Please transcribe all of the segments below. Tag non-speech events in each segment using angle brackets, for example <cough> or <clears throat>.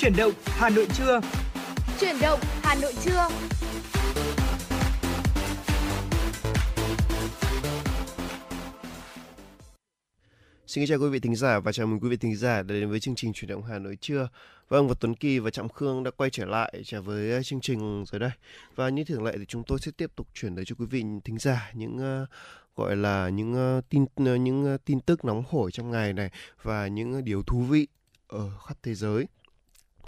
Chuyển động Hà Nội trưa. Chuyển động Hà Nội trưa. Xin chào quý vị thính giả và chào mừng quý vị thính giả đã đến với chương trình Chuyển động Hà Nội trưa. Vâng, và Tuấn Kỳ và Trọng Khương đã quay trở lại trở với ờ, chương trình rồi đây. Và như thường lệ thì chúng tôi sẽ tiếp tục chuyển tới cho quý vị thính giả những uh, gọi là những uh, tin uh, những uh, tin tức nóng hổi trong ngày này và những uh, điều thú vị ở khắp thế giới.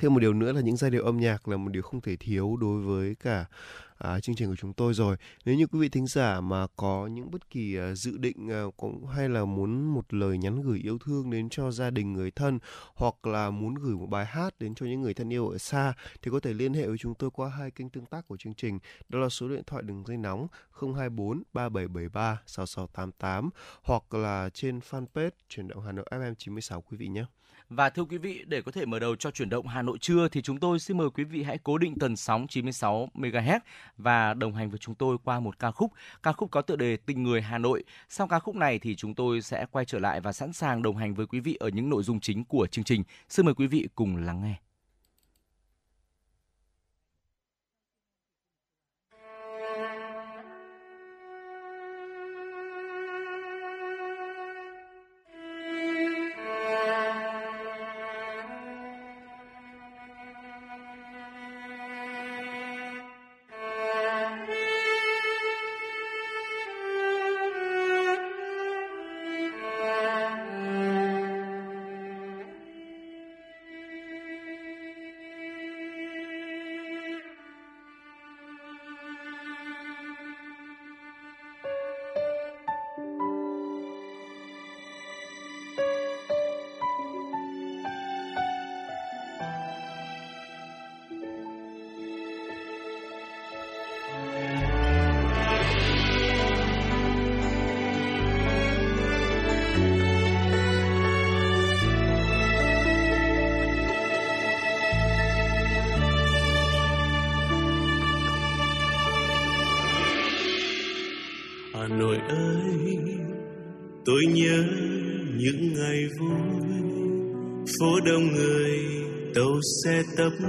Thêm một điều nữa là những giai điệu âm nhạc là một điều không thể thiếu đối với cả à, chương trình của chúng tôi rồi. Nếu như quý vị thính giả mà có những bất kỳ à, dự định à, cũng hay là muốn một lời nhắn gửi yêu thương đến cho gia đình người thân hoặc là muốn gửi một bài hát đến cho những người thân yêu ở xa thì có thể liên hệ với chúng tôi qua hai kênh tương tác của chương trình. Đó là số điện thoại đường dây nóng 024 3773 6688 hoặc là trên fanpage chuyển động Hà Nội FM 96 quý vị nhé. Và thưa quý vị, để có thể mở đầu cho chuyển động Hà Nội trưa thì chúng tôi xin mời quý vị hãy cố định tần sóng 96 MHz và đồng hành với chúng tôi qua một ca khúc. Ca khúc có tựa đề Tình người Hà Nội. Sau ca khúc này thì chúng tôi sẽ quay trở lại và sẵn sàng đồng hành với quý vị ở những nội dung chính của chương trình. Xin mời quý vị cùng lắng nghe.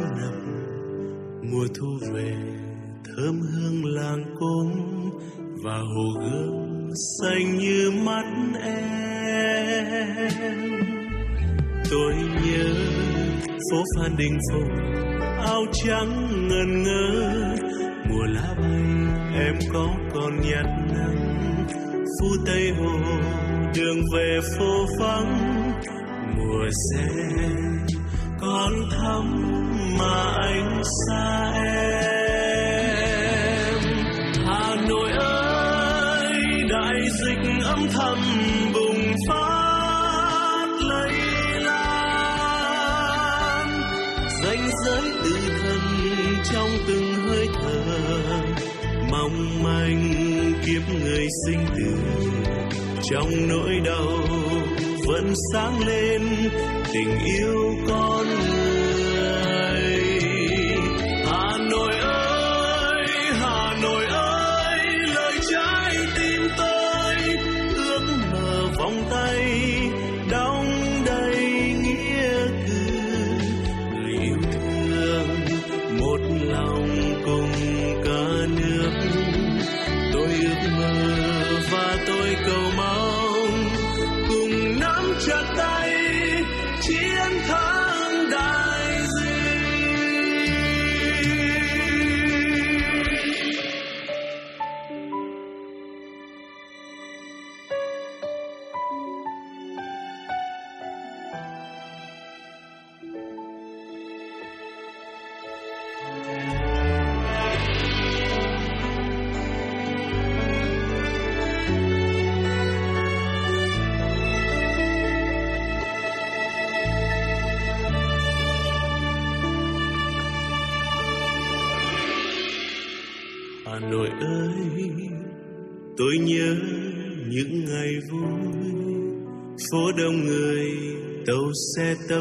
Xe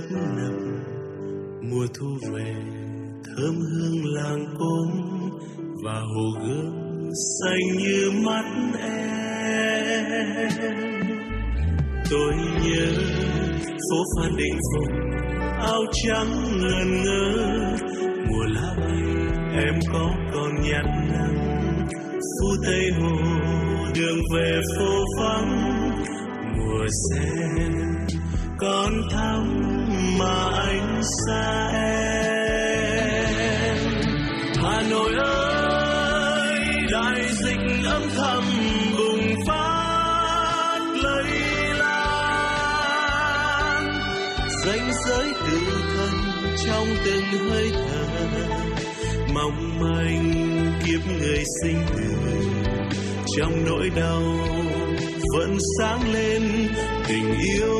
tấp nập, mùa thu về, thơm hương làng cốm và hồ gươm xanh như mắt em. Tôi nhớ phố Phan Đình Phùng, áo trắng ngần ngơ trong nỗi đau vẫn sáng lên tình yêu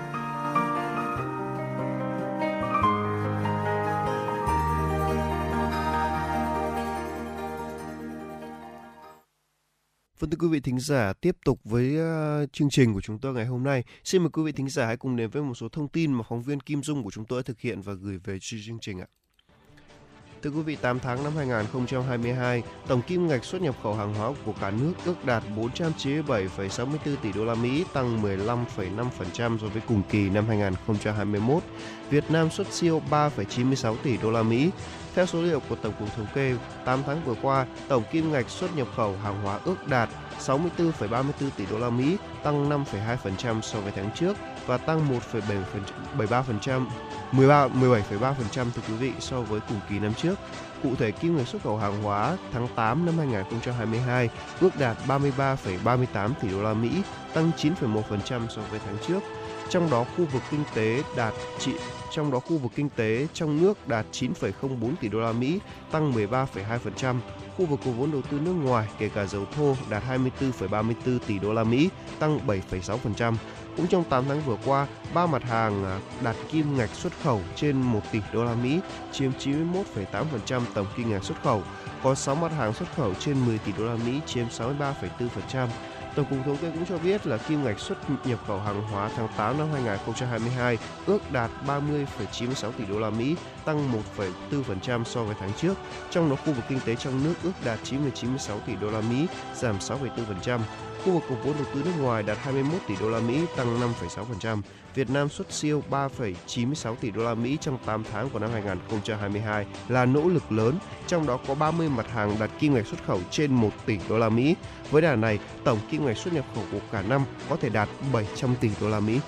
Vâng thưa quý vị thính giả, tiếp tục với uh, chương trình của chúng tôi ngày hôm nay. Xin mời quý vị thính giả hãy cùng đến với một số thông tin mà phóng viên Kim Dung của chúng tôi đã thực hiện và gửi về chương trình ạ. Thưa quý vị, 8 tháng năm 2022, tổng kim ngạch xuất nhập khẩu hàng hóa của cả nước ước đạt 497,64 tỷ đô la Mỹ, tăng 15,5% so với cùng kỳ năm 2021. Việt Nam xuất siêu 3,96 tỷ đô la Mỹ. Theo số liệu của Tổng cục Thống kê, 8 tháng vừa qua, tổng kim ngạch xuất nhập khẩu hàng hóa ước đạt 64,34 tỷ đô la Mỹ, tăng 5,2% so với tháng trước và tăng 1,73% 13 17,3% thưa quý vị so với cùng kỳ năm trước. Cụ thể kim ngạch xuất khẩu hàng hóa tháng 8 năm 2022 ước đạt 33,38 tỷ đô la Mỹ, tăng 9,1% so với tháng trước. Trong đó khu vực kinh tế đạt trị trong đó khu vực kinh tế trong nước đạt 9,04 tỷ đô la Mỹ, tăng 13,2%. Khu vực có vốn đầu tư nước ngoài kể cả dầu thô đạt 24,34 tỷ đô la Mỹ, tăng 7,6%. Cũng trong 8 tháng vừa qua, ba mặt hàng à, đạt kim ngạch xuất khẩu trên 1 tỷ đô la Mỹ, chiếm 91,8% tổng kim ngạch xuất khẩu. Có 6 mặt hàng xuất khẩu trên 10 tỷ đô la Mỹ, chiếm 63,4%. Tổng cục Thống kê cũng cho biết là kim ngạch xuất nhập khẩu hàng hóa tháng 8 năm 2022 ước đạt 30,96 tỷ đô la Mỹ, tăng 1,4% so với tháng trước. Trong đó khu vực kinh tế trong nước ước đạt 9,96 tỷ đô la Mỹ, giảm 6,4%. Khu vực có vốn đầu tư nước ngoài đạt 21 tỷ đô la Mỹ, tăng 5,6%. Việt Nam xuất siêu 3,96 tỷ đô la Mỹ trong 8 tháng của năm 2022 là nỗ lực lớn, trong đó có 30 mặt hàng đạt kim ngạch xuất khẩu trên 1 tỷ đô la Mỹ. Với đà này, tổng kim ngạch xuất nhập khẩu của cả năm có thể đạt 700 tỷ đô la Mỹ.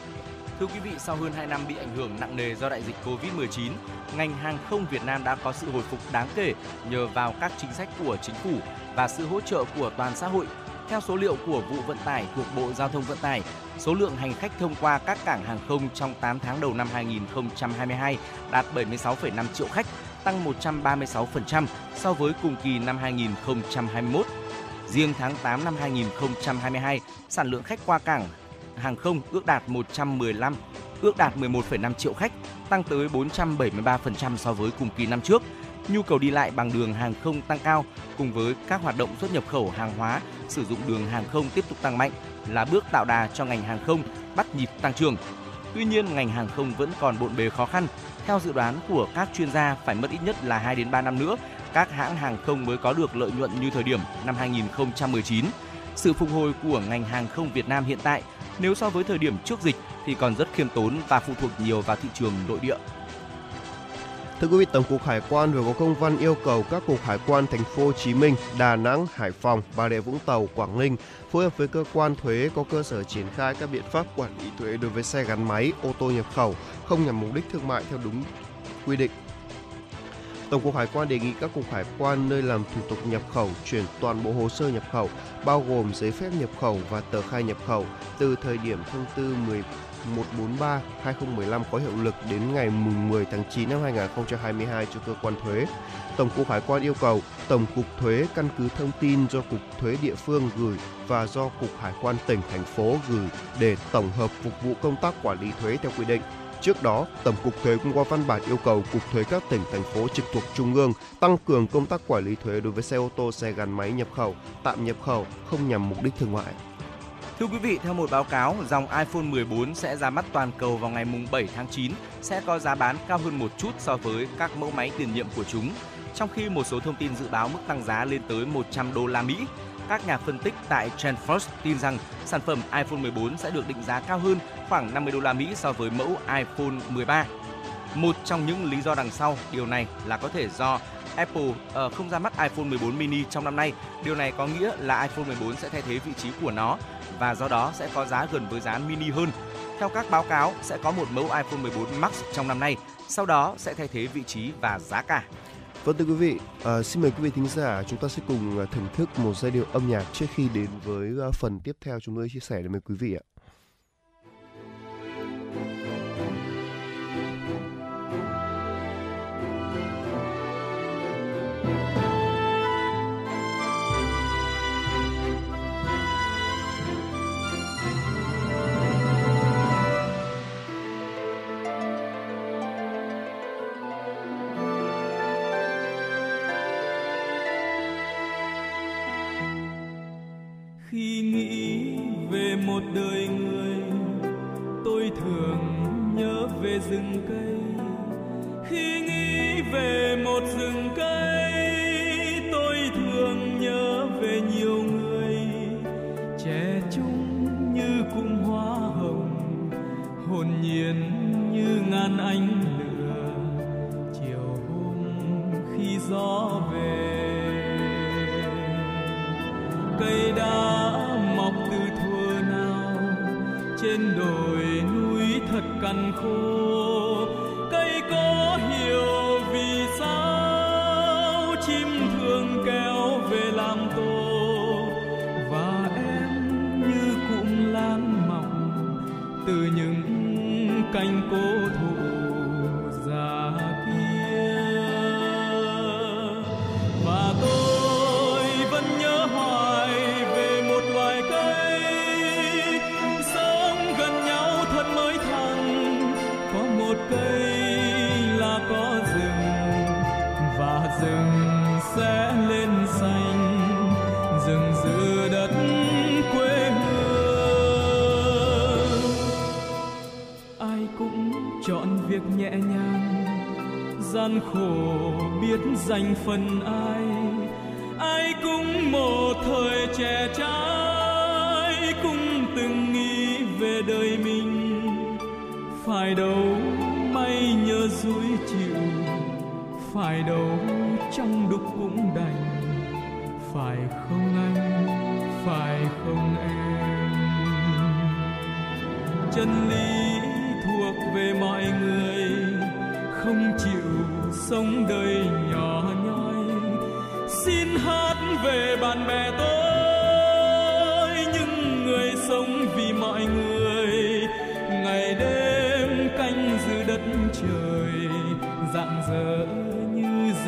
Thưa quý vị, sau hơn 2 năm bị ảnh hưởng nặng nề do đại dịch Covid-19, ngành hàng không Việt Nam đã có sự hồi phục đáng kể nhờ vào các chính sách của chính phủ và sự hỗ trợ của toàn xã hội. Theo số liệu của vụ vận tải thuộc Bộ Giao thông Vận tải, số lượng hành khách thông qua các cảng hàng không trong 8 tháng đầu năm 2022 đạt 76,5 triệu khách, tăng 136% so với cùng kỳ năm 2021. Riêng tháng 8 năm 2022, sản lượng khách qua cảng hàng không ước đạt 115 ước đạt 11,5 triệu khách, tăng tới 473% so với cùng kỳ năm trước. Nhu cầu đi lại bằng đường hàng không tăng cao cùng với các hoạt động xuất nhập khẩu hàng hóa sử dụng đường hàng không tiếp tục tăng mạnh là bước tạo đà cho ngành hàng không bắt nhịp tăng trưởng. Tuy nhiên, ngành hàng không vẫn còn bộn bề khó khăn. Theo dự đoán của các chuyên gia, phải mất ít nhất là 2 đến 3 năm nữa, các hãng hàng không mới có được lợi nhuận như thời điểm năm 2019. Sự phục hồi của ngành hàng không Việt Nam hiện tại nếu so với thời điểm trước dịch thì còn rất khiêm tốn và phụ thuộc nhiều vào thị trường nội địa. Thưa quý vị, Tổng cục Hải quan vừa có công văn yêu cầu các cục hải quan thành phố Hồ Chí Minh, Đà Nẵng, Hải Phòng, Bà Rịa Vũng Tàu, Quảng Ninh phối hợp với cơ quan thuế có cơ sở triển khai các biện pháp quản lý thuế đối với xe gắn máy, ô tô nhập khẩu không nhằm mục đích thương mại theo đúng quy định. Tổng cục Hải quan đề nghị các cục hải quan nơi làm thủ tục nhập khẩu chuyển toàn bộ hồ sơ nhập khẩu, bao gồm giấy phép nhập khẩu và tờ khai nhập khẩu từ thời điểm thông tư 143/2015 có hiệu lực đến ngày 10 tháng 9 năm 2022 cho cơ quan thuế. Tổng cục Hải quan yêu cầu Tổng cục Thuế căn cứ thông tin do Cục Thuế địa phương gửi và do Cục Hải quan tỉnh, thành phố gửi để tổng hợp phục vụ công tác quản lý thuế theo quy định. Trước đó, Tổng cục Thuế cũng có văn bản yêu cầu Cục Thuế các tỉnh, thành phố trực thuộc Trung ương tăng cường công tác quản lý thuế đối với xe ô tô, xe gắn máy nhập khẩu, tạm nhập khẩu không nhằm mục đích thương mại. Thưa quý vị, theo một báo cáo, dòng iPhone 14 sẽ ra mắt toàn cầu vào ngày mùng 7 tháng 9, sẽ có giá bán cao hơn một chút so với các mẫu máy tiền nhiệm của chúng. Trong khi một số thông tin dự báo mức tăng giá lên tới 100 đô la Mỹ, các nhà phân tích tại TrendForce tin rằng sản phẩm iPhone 14 sẽ được định giá cao hơn khoảng 50 đô la Mỹ so với mẫu iPhone 13. Một trong những lý do đằng sau điều này là có thể do Apple uh, không ra mắt iPhone 14 mini trong năm nay. Điều này có nghĩa là iPhone 14 sẽ thay thế vị trí của nó và do đó sẽ có giá gần với giá mini hơn. Theo các báo cáo, sẽ có một mẫu iPhone 14 Max trong năm nay, sau đó sẽ thay thế vị trí và giá cả. Vâng thưa quý vị, à, xin mời quý vị thính giả chúng ta sẽ cùng ờ, thưởng thức một giai điệu âm nhạc trước khi đến với phần tiếp theo chúng tôi chia sẻ đến với quý vị ạ.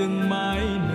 Từng mãi mái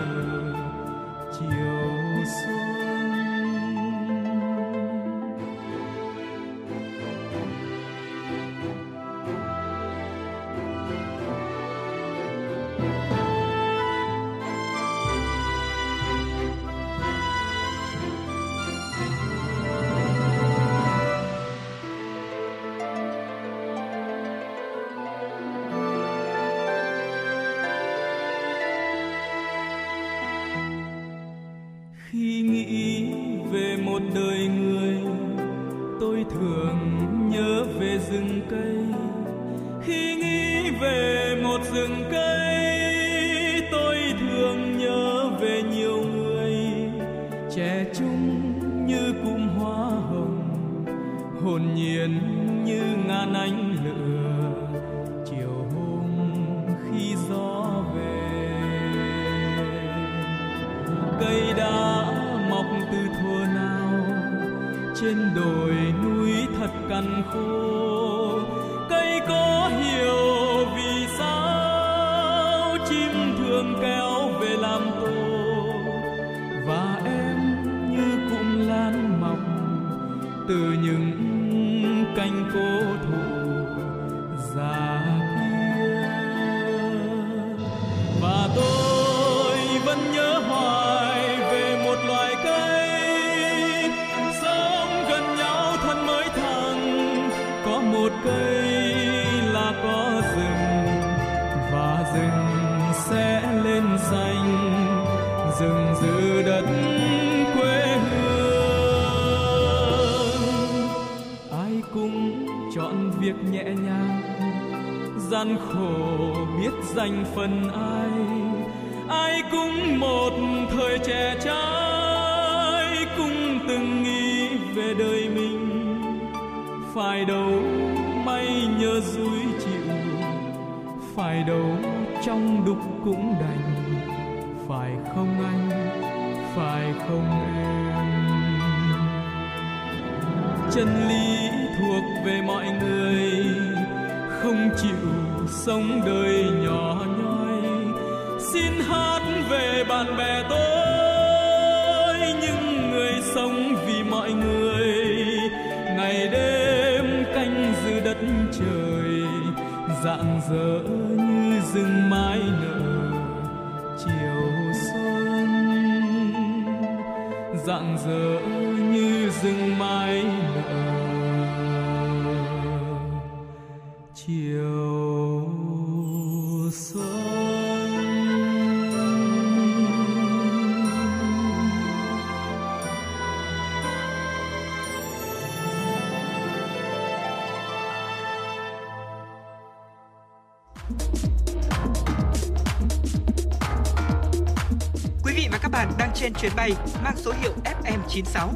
chuyến bay mang số hiệu FM96.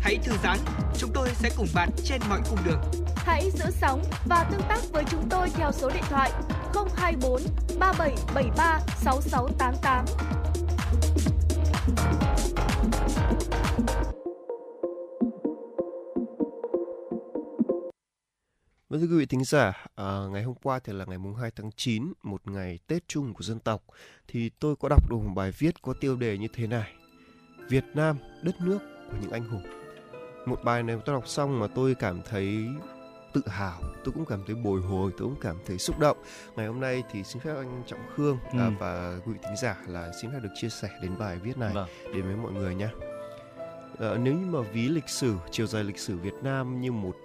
Hãy thư giãn, chúng tôi sẽ cùng bạn trên mọi cung đường. Hãy giữ sóng và tương tác với chúng tôi theo số điện thoại 024 3773 6688. Vâng thưa quý vị thính giả, à, ngày hôm qua thì là ngày mùng 2 tháng 9, một ngày Tết chung của dân tộc, thì tôi có đọc được một bài viết có tiêu đề như thế này. Việt Nam, đất nước của những anh hùng. Một bài này tôi đọc xong mà tôi cảm thấy tự hào, tôi cũng cảm thấy bồi hồi, tôi cũng cảm thấy xúc động. Ngày hôm nay thì xin phép anh Trọng Khương à, Ừ. và quý vị thính giả là xin phép được chia sẻ đến bài viết này Vâng. đến với mọi người nhé. Ờ, nếu như mà ví lịch sử, chiều dài lịch sử Việt Nam như một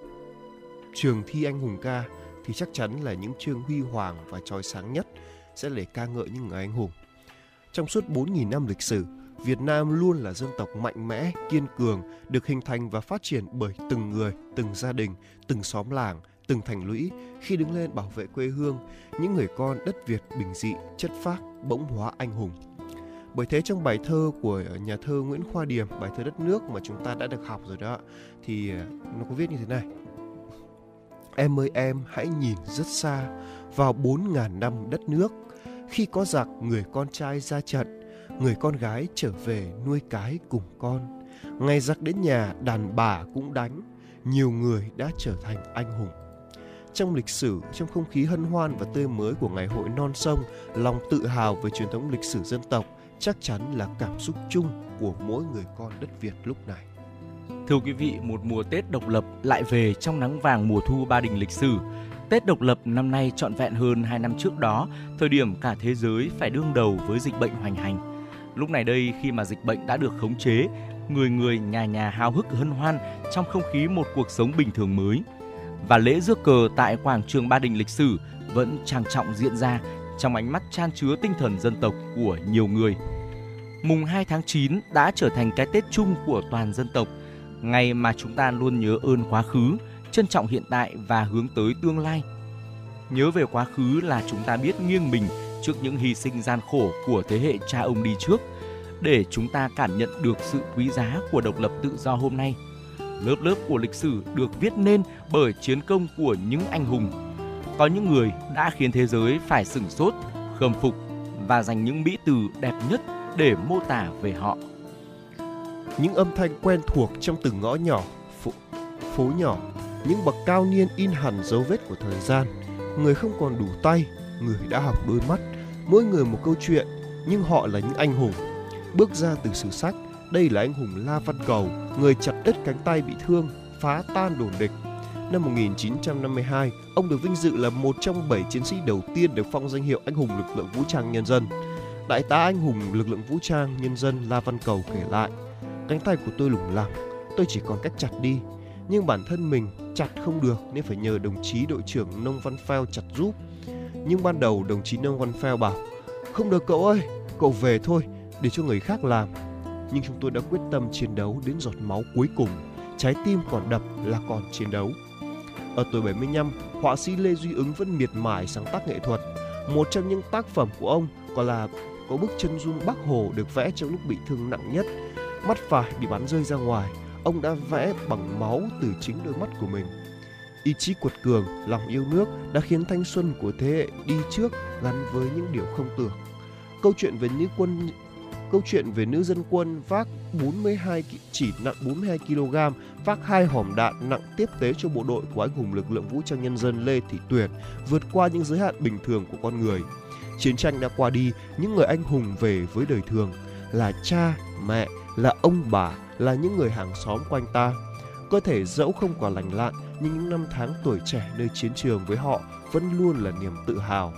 trường thi anh hùng ca thì chắc chắn là những chương huy hoàng và trói sáng nhất sẽ để ca ngợi những người anh hùng. Trong suốt 4.000 năm lịch sử, Việt Nam luôn là dân tộc mạnh mẽ, kiên cường, được hình thành và phát triển bởi từng người, từng gia đình, từng xóm làng, từng thành lũy khi đứng lên bảo vệ quê hương, những người con đất Việt bình dị, chất phác, bỗng hóa anh hùng. Bởi thế trong bài thơ của ờ, nhà thơ Nguyễn Khoa Điềm, bài thơ Đất nước mà chúng ta đã được học rồi đó, thì ờ, nó có viết như thế này. Em ơi em hãy nhìn rất xa vào bốn ngàn năm đất nước Khi có giặc người con trai ra trận Người con gái trở về nuôi cái cùng con Ngày giặc đến nhà đàn bà cũng đánh nhiều người đã trở thành anh hùng. Trong lịch sử, trong không khí hân hoan và tươi mới của ngày hội non sông, lòng tự hào về truyền thống lịch sử dân tộc chắc chắn là cảm xúc chung của mỗi người con đất Việt lúc này. Thưa quý vị, một mùa Tết độc lập lại về trong nắng vàng mùa thu Ba Đình lịch sử. Tết độc lập năm nay trọn vẹn hơn 2 năm trước đó, thời điểm cả thế giới phải đương đầu với dịch bệnh hoành hành. Lúc này đây khi mà dịch bệnh đã được khống chế, người người nhà nhà hào hức hân hoan trong không khí một cuộc sống bình thường mới. Và lễ rước cờ tại quảng trường Ba Đình lịch sử vẫn trang trọng diễn ra trong ánh mắt chan chứa tinh thần dân tộc của nhiều người. Mùng 2 tháng 9 đã trở thành cái Tết chung của toàn dân tộc, ngày mà chúng ta luôn nhớ ơn quá khứ, trân trọng hiện tại và hướng tới tương lai. Nhớ về quá khứ là chúng ta biết nghiêng mình trước những hy sinh gian khổ của thế hệ cha ông đi trước để chúng ta cảm nhận được sự quý giá của độc lập tự do hôm nay. Lớp lớp của lịch sử được viết nên bởi chiến công của những anh hùng. Có những người đã khiến thế giới phải sửng sốt, khâm phục và dành những mỹ từ đẹp nhất để mô tả về họ. Những âm thanh quen thuộc trong từng ngõ nhỏ, phố, phố nhỏ, những bậc cao niên in hẳn dấu vết của thời gian. Người không còn đủ tay, người đã học đôi mắt, mỗi người một câu chuyện, nhưng họ là những anh hùng. Bước ra từ sử sách, đây là anh hùng La Văn Cầu, người chặt đứt cánh tay bị thương, phá tan đồn địch. Năm 1952, ông được vinh dự là một trong bảy chiến sĩ đầu tiên được phong danh hiệu anh hùng lực lượng vũ trang nhân dân. Đại tá anh hùng lực lượng vũ trang nhân dân La Văn Cầu kể lại, cánh tay của tôi lủng lẳng, tôi chỉ còn cách chặt đi, nhưng bản thân mình chặt không được nên phải nhờ đồng chí đội trưởng Nông Văn Phao chặt giúp. Nhưng ban đầu đồng chí Nông Văn Pheo bảo, không được cậu ơi, cậu về thôi, để cho người khác làm. Nhưng chúng tôi đã quyết tâm chiến đấu đến giọt máu cuối cùng, trái tim còn đập là còn chiến đấu. Ở tuổi 75, họa sĩ Lê Duy Ứng vẫn miệt mài sáng tác nghệ thuật. Một trong những tác phẩm của ông còn là có bức chân dung Bắc Hồ được vẽ trong lúc bị thương nặng nhất. Mắt phải bị bắn rơi ra ngoài, ông đã vẽ bằng máu từ chính đôi mắt của mình. Ý chí cuột cường, lòng yêu nước đã khiến thanh xuân của thế hệ đi trước gắn với những điều không tưởng. Câu chuyện về nữ quân câu chuyện về nữ dân quân vác 42 chỉ nặng 42 kg vác hai hòm đạn nặng tiếp tế cho bộ đội của anh hùng lực lượng vũ trang nhân dân Lê Thị Tuyệt vượt qua những giới hạn bình thường của con người. Chiến tranh đã qua đi, những người anh hùng về với đời thường là cha, mẹ, là ông bà, là những người hàng xóm quanh ta. Cơ thể dẫu không còn lành lặn, nhưng những năm tháng tuổi trẻ nơi chiến trường với họ vẫn luôn là niềm tự hào.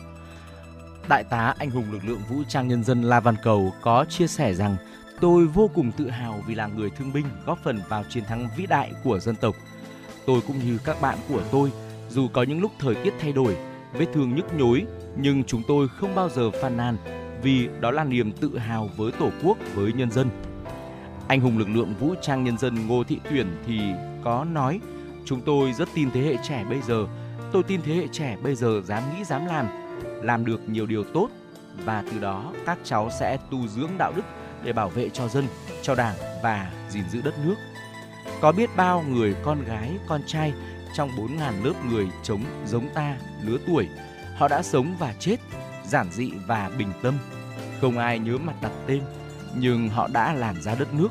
Đại tá anh hùng lực lượng vũ trang nhân dân La Văn Cầu có chia sẻ rằng tôi vô cùng tự hào vì là người thương binh góp phần vào chiến thắng vĩ đại của dân tộc. Tôi cũng như các bạn của tôi, dù có những lúc thời tiết thay đổi, vết thương nhức nhối, nhưng chúng tôi không bao giờ phàn nàn vì đó là niềm tự hào với Tổ quốc, với nhân dân. Anh hùng lực lượng vũ trang nhân dân Ngô Thị Tuyển thì có nói chúng tôi rất tin thế hệ trẻ bây giờ. Tôi tin thế hệ trẻ bây giờ dám nghĩ dám làm, làm được nhiều điều tốt và từ đó các cháu sẽ tu dưỡng đạo đức để bảo vệ cho dân, cho đảng và gìn giữ đất nước. Có biết bao người con gái, con trai trong 4.000 lớp người chống giống ta lứa tuổi, họ đã sống và chết giản dị và bình tâm. Không ai nhớ mặt đặt tên, nhưng họ đã làm ra đất nước.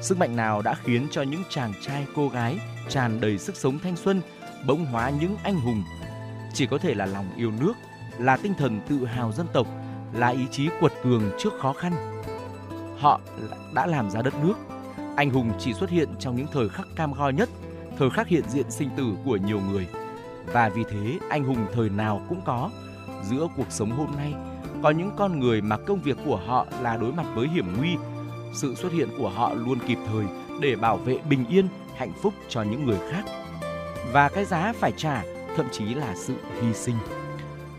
Sức mạnh nào đã khiến cho những chàng trai cô gái tràn đầy sức sống thanh xuân bỗng hóa những anh hùng? Chỉ có thể là lòng yêu nước, là tinh thần tự hào dân tộc, là ý chí quật cường trước khó khăn. Họ đã làm ra đất nước. Anh hùng chỉ xuất hiện trong những thời khắc cam go nhất, thời khắc hiện diện sinh tử của nhiều người. Và vì thế anh hùng thời nào cũng có. Giữa cuộc sống hôm nay, có những con người mà công việc của họ là đối mặt với hiểm nguy. Sự xuất hiện của họ luôn kịp thời để bảo vệ bình yên, hạnh phúc cho những người khác. Và cái giá phải trả thậm chí là sự hy sinh.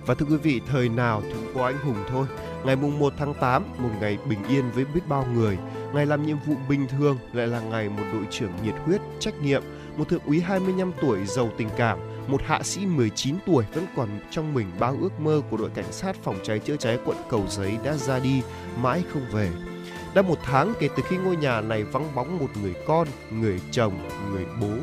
Và thưa quý vị, thời nào cũng có anh hùng thôi. Ngày mùng 1 tháng 8, một ngày bình yên với biết bao người. Ngày làm nhiệm vụ bình thường lại là ngày một đội trưởng nhiệt huyết, trách nhiệm, một thượng úy 25 tuổi giàu tình cảm, một hạ sĩ 19 tuổi vẫn còn trong mình bao ước mơ của đội cảnh sát phòng cháy chữa cháy quận Cầu Giấy đã ra đi, mãi không về. Đã một tháng kể từ khi ngôi nhà này vắng bóng một người con, người chồng, người bố.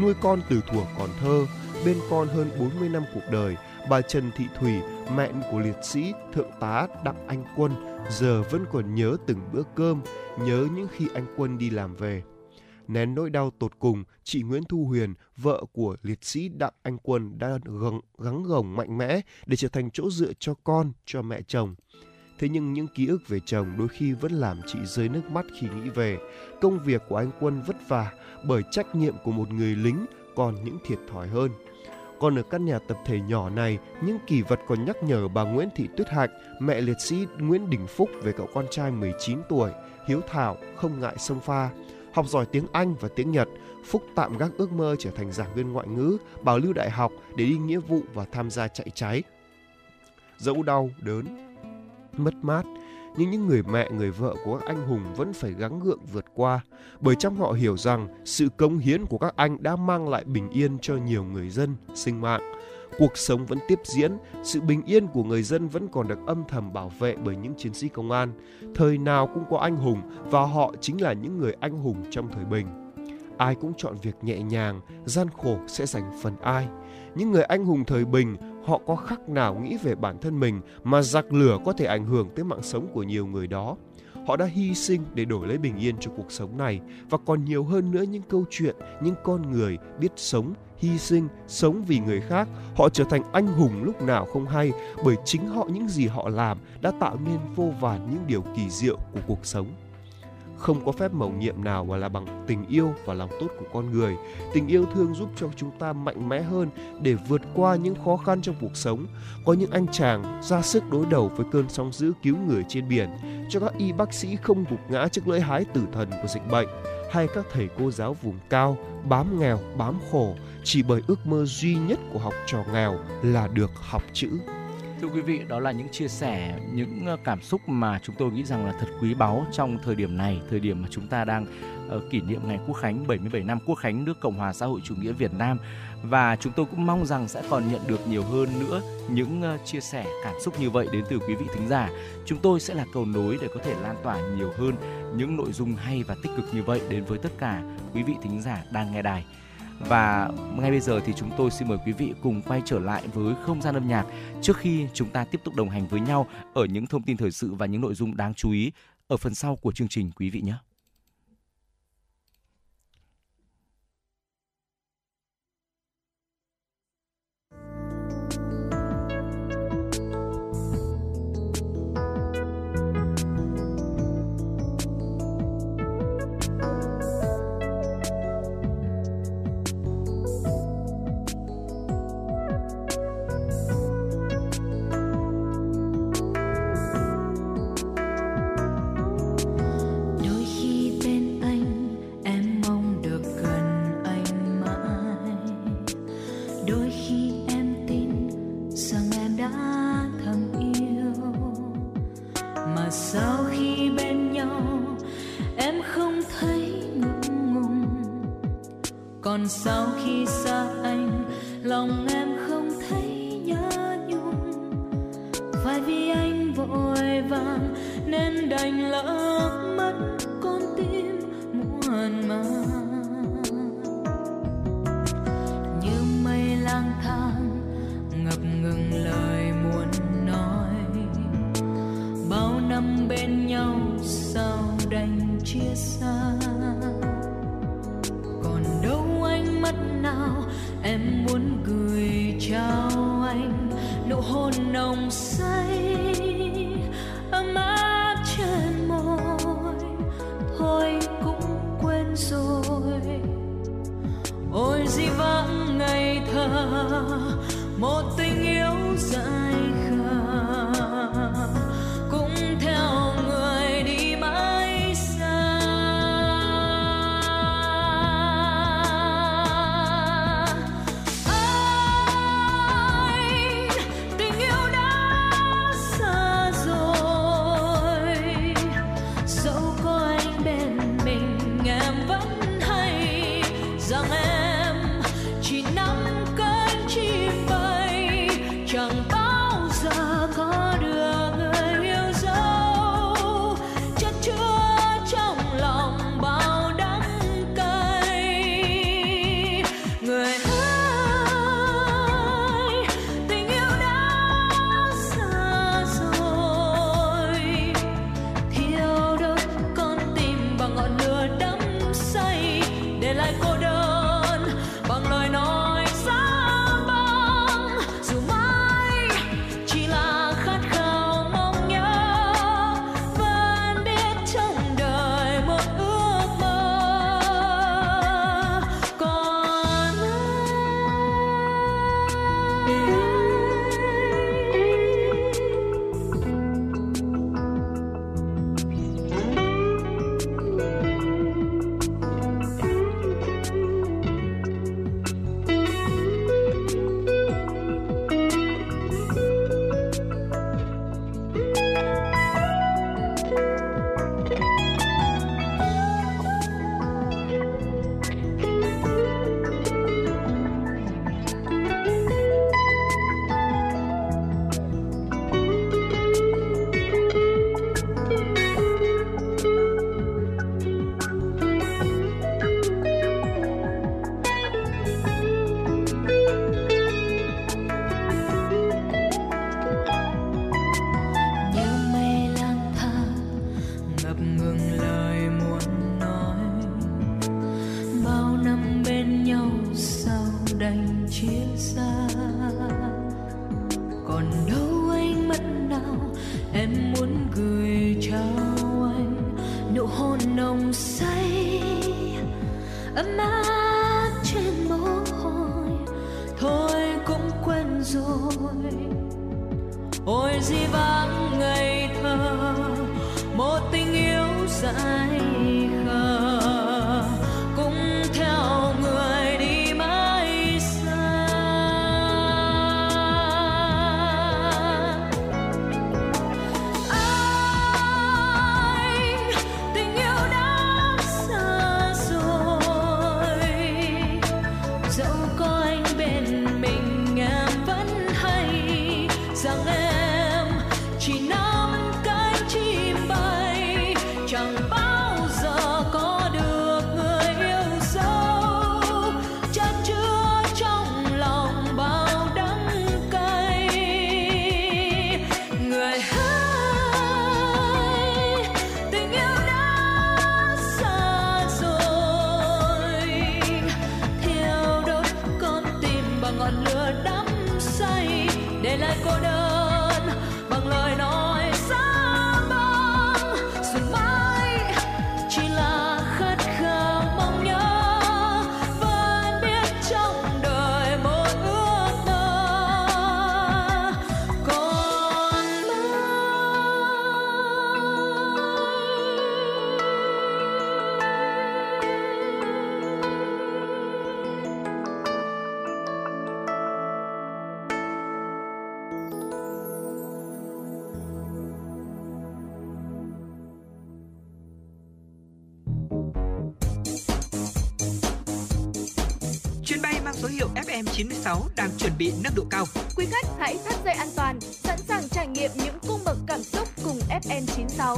Nuôi con từ thuở còn thơ, bên con hơn 40 năm cuộc đời, bà Trần Thị Thủy, mẹ của liệt sĩ Thượng tá Đặng Anh Quân, giờ vẫn còn nhớ từng bữa cơm, nhớ những khi anh Quân đi làm về. Nén nỗi đau tột cùng, chị Nguyễn Thu Huyền, vợ của liệt sĩ Đặng Anh Quân đã gắng, gắng gồng mạnh mẽ để trở thành chỗ dựa cho con, cho mẹ chồng. Thế nhưng những ký ức về chồng đôi khi vẫn làm chị rơi nước mắt khi nghĩ về. Công việc của anh Quân vất vả bởi trách nhiệm của một người lính còn những thiệt thòi hơn. Còn ở căn nhà tập thể nhỏ này, những kỷ vật còn nhắc nhở bà Nguyễn Thị Tuyết Hạnh, mẹ liệt sĩ Nguyễn Đình Phúc về cậu con trai 19 tuổi, hiếu thảo, không ngại sông pha. Học giỏi tiếng Anh và tiếng Nhật, Phúc tạm gác ước mơ trở thành giảng viên ngoại ngữ, bảo lưu đại học để đi nghĩa vụ và tham gia chạy cháy. Dẫu đau, đớn, mất mát, nhưng những người mẹ, người vợ của các anh hùng vẫn phải gắng gượng vượt qua, bởi trong họ hiểu rằng sự cống hiến của các anh đã mang lại bình yên cho nhiều người dân, sinh mạng. Cuộc sống vẫn tiếp diễn, sự bình yên của người dân vẫn còn được âm thầm bảo vệ bởi những chiến sĩ công an. Thời nào cũng có anh hùng và họ chính là những người anh hùng trong thời bình. Ai cũng chọn việc nhẹ nhàng, gian khổ sẽ dành phần ai. Những người anh hùng thời bình họ có khắc nào nghĩ về bản thân mình mà giặc lửa có thể ảnh hưởng tới mạng sống của nhiều người đó. Họ đã hy sinh để đổi lấy bình yên cho cuộc sống này và còn nhiều hơn nữa những câu chuyện, những con người biết sống, hy sinh, sống vì người khác. Họ trở thành anh hùng lúc nào không hay bởi chính họ những gì họ làm đã tạo nên vô vàn những điều kỳ diệu của cuộc sống không có phép mầu nhiệm nào mà là bằng tình yêu và lòng tốt của con người. Tình yêu thương giúp cho chúng ta mạnh mẽ hơn để vượt qua những khó khăn trong cuộc sống. Có những anh chàng ra sức đối đầu với cơn sóng dữ cứu người trên biển, cho các y bác sĩ không gục ngã trước lưỡi hái tử thần của dịch bệnh, hay các thầy cô giáo vùng cao bám nghèo bám khổ chỉ bởi ước mơ duy nhất của học trò nghèo là được học chữ. Thưa quý vị, đó là những chia sẻ, những ờ, cảm xúc mà chúng tôi nghĩ rằng là thật quý báu trong thời điểm này, thời điểm mà chúng ta đang uh, kỷ niệm ngày Quốc khánh 77 năm Quốc khánh nước Cộng hòa xã hội chủ nghĩa Việt Nam và chúng tôi cũng mong rằng sẽ còn nhận được nhiều hơn nữa những uh, chia sẻ cảm xúc như vậy đến từ quý vị thính giả. Chúng tôi sẽ là cầu nối để có thể lan tỏa nhiều hơn những nội dung hay và tích cực như vậy đến với tất cả quý vị thính giả đang nghe đài. Và ngay bây giờ thì chúng tôi xin mời quý vị cùng quay trở lại với không gian âm nhạc trước khi chúng ta tiếp tục đồng hành với nhau ở những thông tin thời sự và những nội dung đáng chú ý ở phần sau của chương trình, quý vị nhé. còn sao khi xa anh, lòng em không thấy nhớ nhung. Phải vì anh vội vàng nên đành lỡ mất con tim muộn màng. Như mây lang thang ngập ngừng lời muốn nói. Bao năm bên nhau sao đành chia sẻ nụ hôn nồng say, ấm áp trên môi, thôi cũng quên rồi. Ôi, di vãng ngày thơ, một tình chuẩn bị nâng độ cao. Quý khách hãy thắt dây an toàn, sẵn sàng trải nghiệm những cung bậc cảm xúc cùng FN96.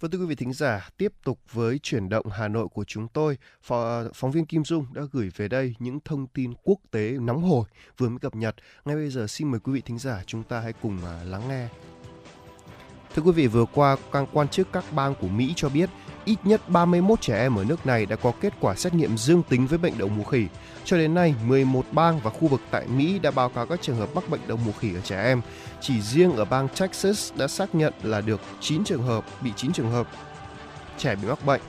Vâng thưa quý vị thính giả, tiếp tục với chuyển động Hà Nội của chúng tôi, Phó, phóng viên Kim Dung đã gửi về đây những thông tin quốc tế nóng hổi vừa mới cập nhật. Ngay bây giờ xin mời quý vị thính giả chúng ta hãy cùng à, lắng nghe. Thưa quý vị, vừa qua, các quan chức các bang của Mỹ cho biết ít nhất 31 trẻ em ở nước này đã có kết quả xét nghiệm dương tính với bệnh đậu mùa khỉ. Cho đến nay, 11 bang và khu vực tại Mỹ đã báo cáo các trường hợp mắc bệnh đậu mùa khỉ ở trẻ em. Chỉ riêng ở bang Texas đã xác nhận là được 9 trường hợp, bị 9 trường hợp trẻ bị mắc bệnh.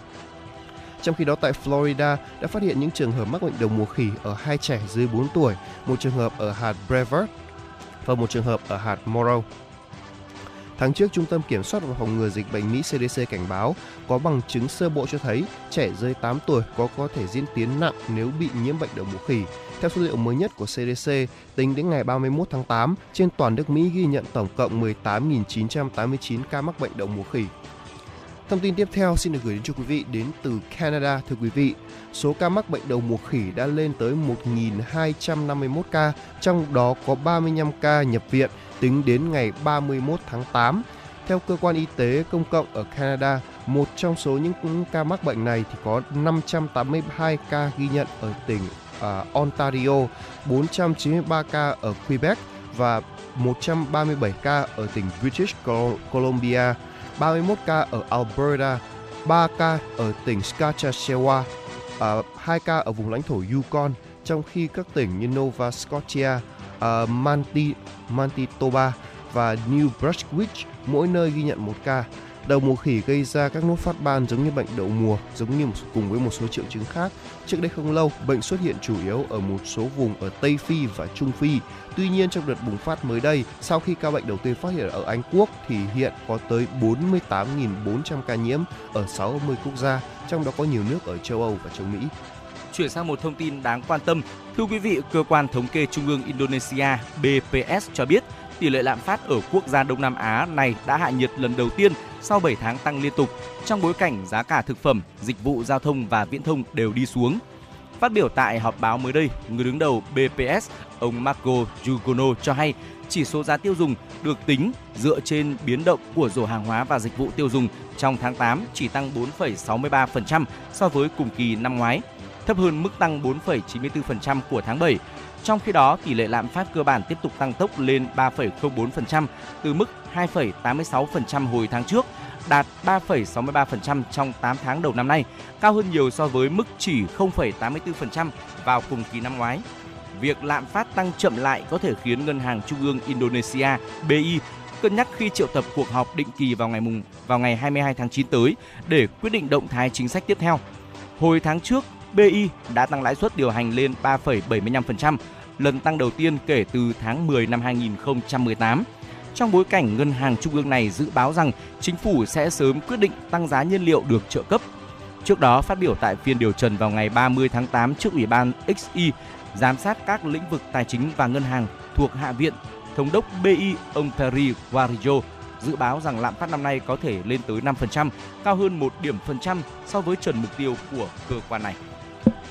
Trong khi đó tại Florida đã phát hiện những trường hợp mắc bệnh đậu mùa khỉ ở hai trẻ dưới 4 tuổi, một trường hợp ở hạt Brevard và một trường hợp ở hạt Morrow. Tháng trước, Trung tâm Kiểm soát và Phòng ngừa Dịch bệnh Mỹ CDC cảnh báo có bằng chứng sơ bộ cho thấy trẻ dưới 8 tuổi có có thể diễn tiến nặng nếu bị nhiễm bệnh đậu mùa khỉ. Theo số liệu mới nhất của CDC, tính đến ngày 31 tháng 8, trên toàn nước Mỹ ghi nhận tổng cộng 18.989 ca mắc bệnh đậu mùa khỉ. Thông tin tiếp theo xin được gửi đến cho quý vị đến từ Canada. Thưa quý vị, số ca mắc bệnh đậu mùa khỉ đã lên tới 1.251 ca, trong đó có 35 ca nhập viện tính đến ngày 31 tháng 8. Theo cơ quan y tế công cộng ở Canada, một trong số những ca mắc bệnh này thì có 582 ca ghi nhận ở tỉnh uh, Ontario, 493 ca ở Quebec và 137 ca ở tỉnh British Columbia, 31 ca ở Alberta, 3 ca ở tỉnh Saskatchewan, à, uh, 2 ca ở vùng lãnh thổ Yukon, trong khi các tỉnh như Nova Scotia, uh, Manti, Manitoba và New Brunswick mỗi nơi ghi nhận một ca. Đậu mùa khỉ gây ra các nốt phát ban giống như bệnh đậu mùa, giống như một, cùng với một số triệu chứng khác. Trước đây không lâu, bệnh xuất hiện chủ yếu ở một số vùng ở Tây Phi và Trung Phi. Tuy nhiên trong đợt bùng phát mới đây, sau khi ca bệnh đầu tiên phát hiện ở Anh Quốc thì hiện có tới 48.400 ca nhiễm ở 60 quốc gia, trong đó có nhiều nước ở châu Âu và châu Mỹ. Chuyển sang một thông tin đáng quan tâm. Thưa quý vị, cơ quan thống kê Trung ương Indonesia BPS cho biết tỷ lệ lạm phát ở quốc gia Đông Nam Á này đã hạ nhiệt lần đầu tiên sau 7 tháng tăng liên tục trong bối cảnh giá cả thực phẩm, dịch vụ giao thông và viễn thông đều đi xuống. Phát biểu tại họp báo mới đây, người đứng đầu BPS, ông Marco Jugono cho hay chỉ số giá tiêu dùng được tính dựa trên biến động của rổ hàng hóa và dịch vụ tiêu dùng trong tháng 8 chỉ tăng 4,63% so với cùng kỳ năm ngoái, thấp hơn mức tăng 4,94% của tháng 7. Trong khi đó, tỷ lệ lạm phát cơ bản tiếp tục tăng tốc lên 3,04% từ mức 2,86% hồi tháng trước, đạt 3,63% trong 8 tháng đầu năm nay, cao hơn nhiều so với mức chỉ 0,84% vào cùng kỳ năm ngoái. việc lạm phát tăng chậm lại có thể khiến Ngân hàng Trung ương Indonesia BI cân nhắc khi triệu tập cuộc họp định kỳ vào ngày mùng vào ngày 22 tháng 9 tới để quyết định động thái chính sách tiếp theo. Hồi tháng trước, BI đã tăng lãi suất điều hành lên 3,75%, lần tăng đầu tiên kể từ tháng 10 năm 2018. Trong bối cảnh ngân hàng trung ương này dự báo rằng chính phủ sẽ sớm quyết định tăng giá nhiên liệu được trợ cấp. Trước đó phát biểu tại phiên điều trần vào ngày 30 tháng 8 trước Ủy ban XI giám sát các lĩnh vực tài chính và ngân hàng thuộc Hạ viện, Thống đốc BI ông Perry Guarillo dự báo rằng lạm phát năm nay có thể lên tới 5%, cao hơn 1 điểm phần trăm so với trần mục tiêu của cơ quan này.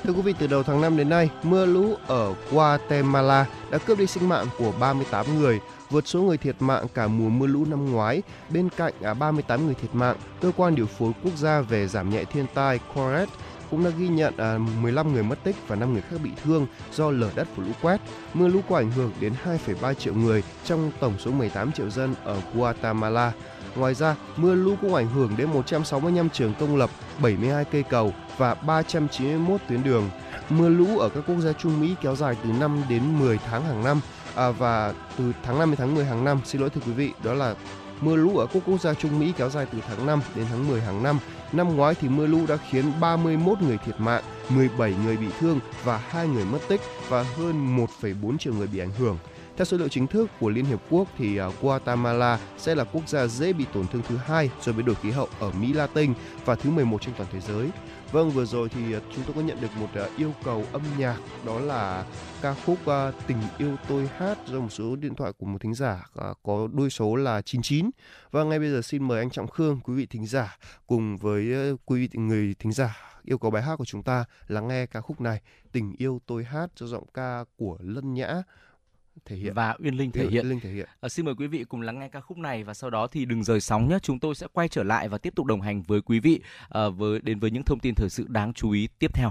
Thưa quý vị, từ đầu tháng 5 đến nay, mưa lũ ở Guatemala đã cướp đi sinh mạng của 38 người, vượt số người thiệt mạng cả mùa mưa lũ năm ngoái. Bên cạnh à, 38 người thiệt mạng, cơ quan điều phối quốc gia về giảm nhẹ thiên tai CORED cũng đã ghi nhận à, 15 người mất tích và 5 người khác bị thương do lở đất và lũ quét. Mưa lũ có ảnh hưởng đến 2,3 triệu người trong tổng số 18 triệu dân ở Guatemala. Ngoài ra, mưa lũ cũng ảnh hưởng đến 165 trường công lập, 72 cây cầu và 391 tuyến đường. Mưa lũ ở các quốc gia Trung Mỹ kéo dài từ 5 đến 10 tháng hàng năm à, và từ tháng 5 đến tháng 10 hàng năm. Xin lỗi thưa quý vị, đó là mưa lũ ở các quốc gia Trung Mỹ kéo dài từ tháng 5 đến tháng 10 hàng năm. Năm ngoái thì mưa lũ đã khiến 31 người thiệt mạng, 17 người bị thương và 2 người mất tích và hơn 1,4 triệu người bị ảnh hưởng. Theo số liệu chính thức của Liên Hiệp Quốc thì à, Guatemala sẽ là quốc gia dễ bị tổn thương thứ hai do biến đổi khí hậu ở Mỹ Latin và thứ 11 trên toàn thế giới. Vâng, vừa rồi thì à, chúng tôi có nhận được một à, yêu cầu âm nhạc đó là ca khúc Tình yêu tôi hát do một số điện thoại của một thính giả có đuôi số là 99. Và vâng, ngay bây giờ xin mời anh Trọng Khương, quý vị thính giả cùng với quý vị người thính giả yêu cầu bài hát của chúng ta lắng nghe ca khúc này Tình yêu tôi hát do giọng ca của Lân Nhã thể hiện và Uyên Linh thể hiện. Linh thể hiện. À, xin mời quý vị cùng lắng nghe ca khúc này và sau đó thì đừng rời sóng nhé. Chúng tôi sẽ quay trở lại và tiếp tục đồng hành với quý vị à, với đến với những thông tin thời sự đáng chú ý tiếp theo.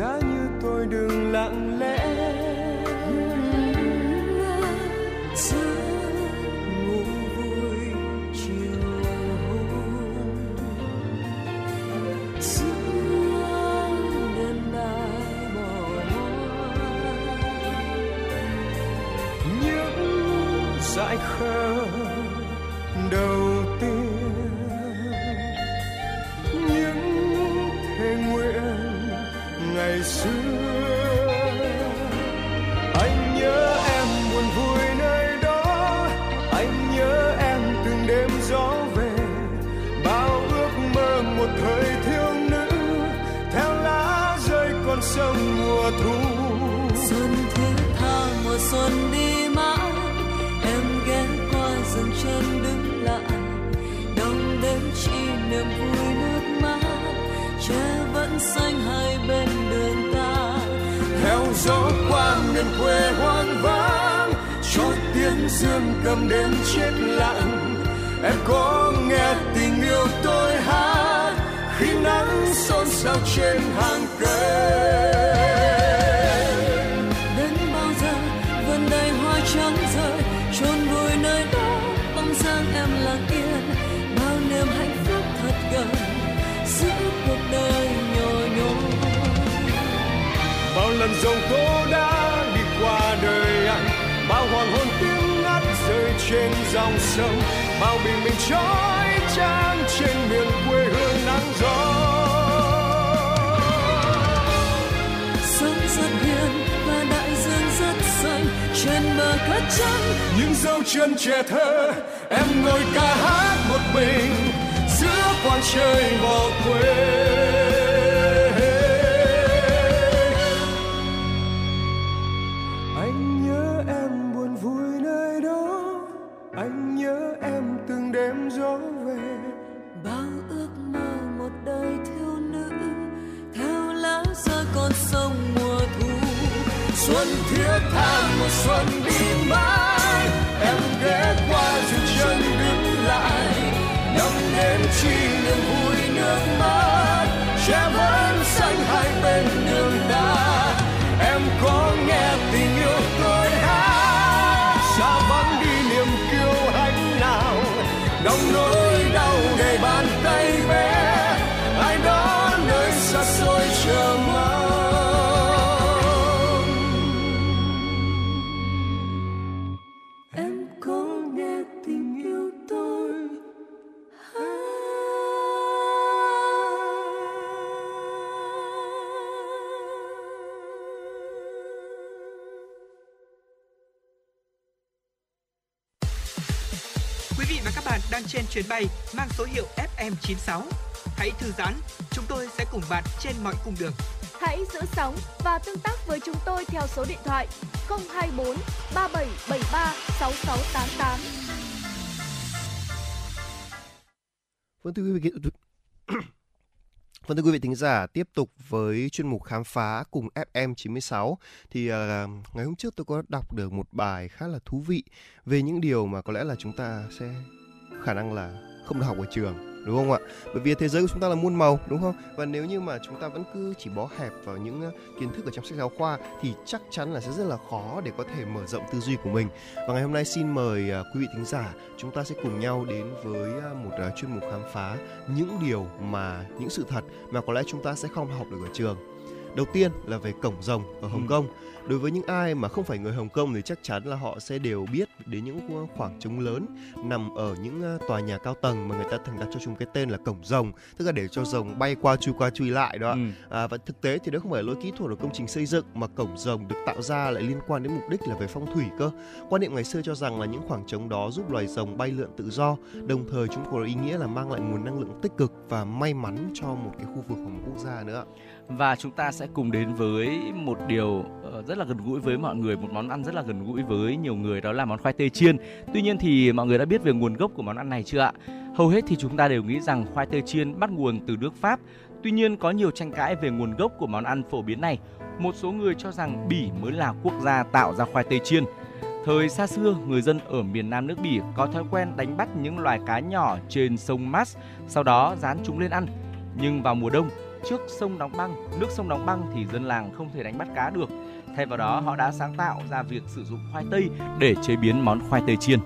giá như tôi đừng FM96. Hãy thư giãn, chúng tôi sẽ cùng bạn trên mọi cung đường. Hãy giữ sóng và tương tác với chúng tôi theo số điện thoại 024 3773 6688. Vâng thưa quý vị <coughs> Vâng thưa quý vị thính giả, tiếp tục với chuyên mục khám phá cùng FM 96 thì uh, ngày hôm trước tôi có đọc được một bài khá là thú vị về những điều mà có lẽ là chúng ta sẽ khả năng là không được học ở trường đúng không ạ? Bởi vì thế giới của chúng ta là muôn màu, đúng không? Và nếu như mà chúng ta vẫn cứ chỉ bó hẹp vào những kiến thức ở trong sách giáo khoa thì chắc chắn là sẽ rất là khó để có thể mở rộng tư duy của mình. Và ngày hôm nay xin mời à, quý vị thính giả, chúng ta sẽ cùng nhau đến với à, một à, chuyên mục khám phá những điều mà, những sự thật mà có lẽ chúng ta sẽ không học được ở trường. Đầu tiên là về cổng rồng ở Hồng Ừ. Kông. Đối với những ai mà không phải người Hồng Kông thì chắc chắn là họ sẽ đều biết đến những khoảng trống lớn nằm ở những ờ, tòa nhà cao tầng mà người ta thường đặt cho chúng cái tên là cổng rồng, tức là để cho rồng bay qua chui qua chui lại đó. Ừ. À, và thực tế thì đó không phải lỗi kỹ thuật của công trình xây dựng mà cổng rồng được tạo ra lại liên quan đến mục đích là về phong thủy cơ. Quan niệm ngày xưa cho rằng là những khoảng trống đó giúp loài rồng bay lượn tự do, đồng thời chúng có ý nghĩa là mang lại nguồn năng lượng tích cực và may mắn cho một cái khu vực hoặc một quốc gia nữa. Và chúng ta sẽ cùng đến với một điều ờ, rất là gần gũi với mọi người, một món ăn rất là gần gũi với nhiều người đó là món khoai tây chiên. Tuy nhiên thì mọi người đã biết về nguồn gốc của món ăn này chưa ạ? Hầu hết thì chúng ta đều nghĩ rằng khoai tây chiên bắt nguồn từ nước Pháp. Tuy nhiên có nhiều tranh cãi về nguồn gốc của món ăn phổ biến này. Một số người cho rằng Bỉ mới là quốc gia tạo ra khoai tây chiên. Thời xa xưa, người dân ở miền Nam nước Bỉ có thói quen đánh bắt những loài cá nhỏ trên sông Maas, sau đó rán chúng lên ăn. Nhưng vào mùa đông, trước sông đóng băng, nước sông đóng băng thì dân làng không thể đánh bắt cá được. Thay vào đó, họ đã sáng tạo ra việc sử dụng khoai tây để chế biến món khoai tây chiên.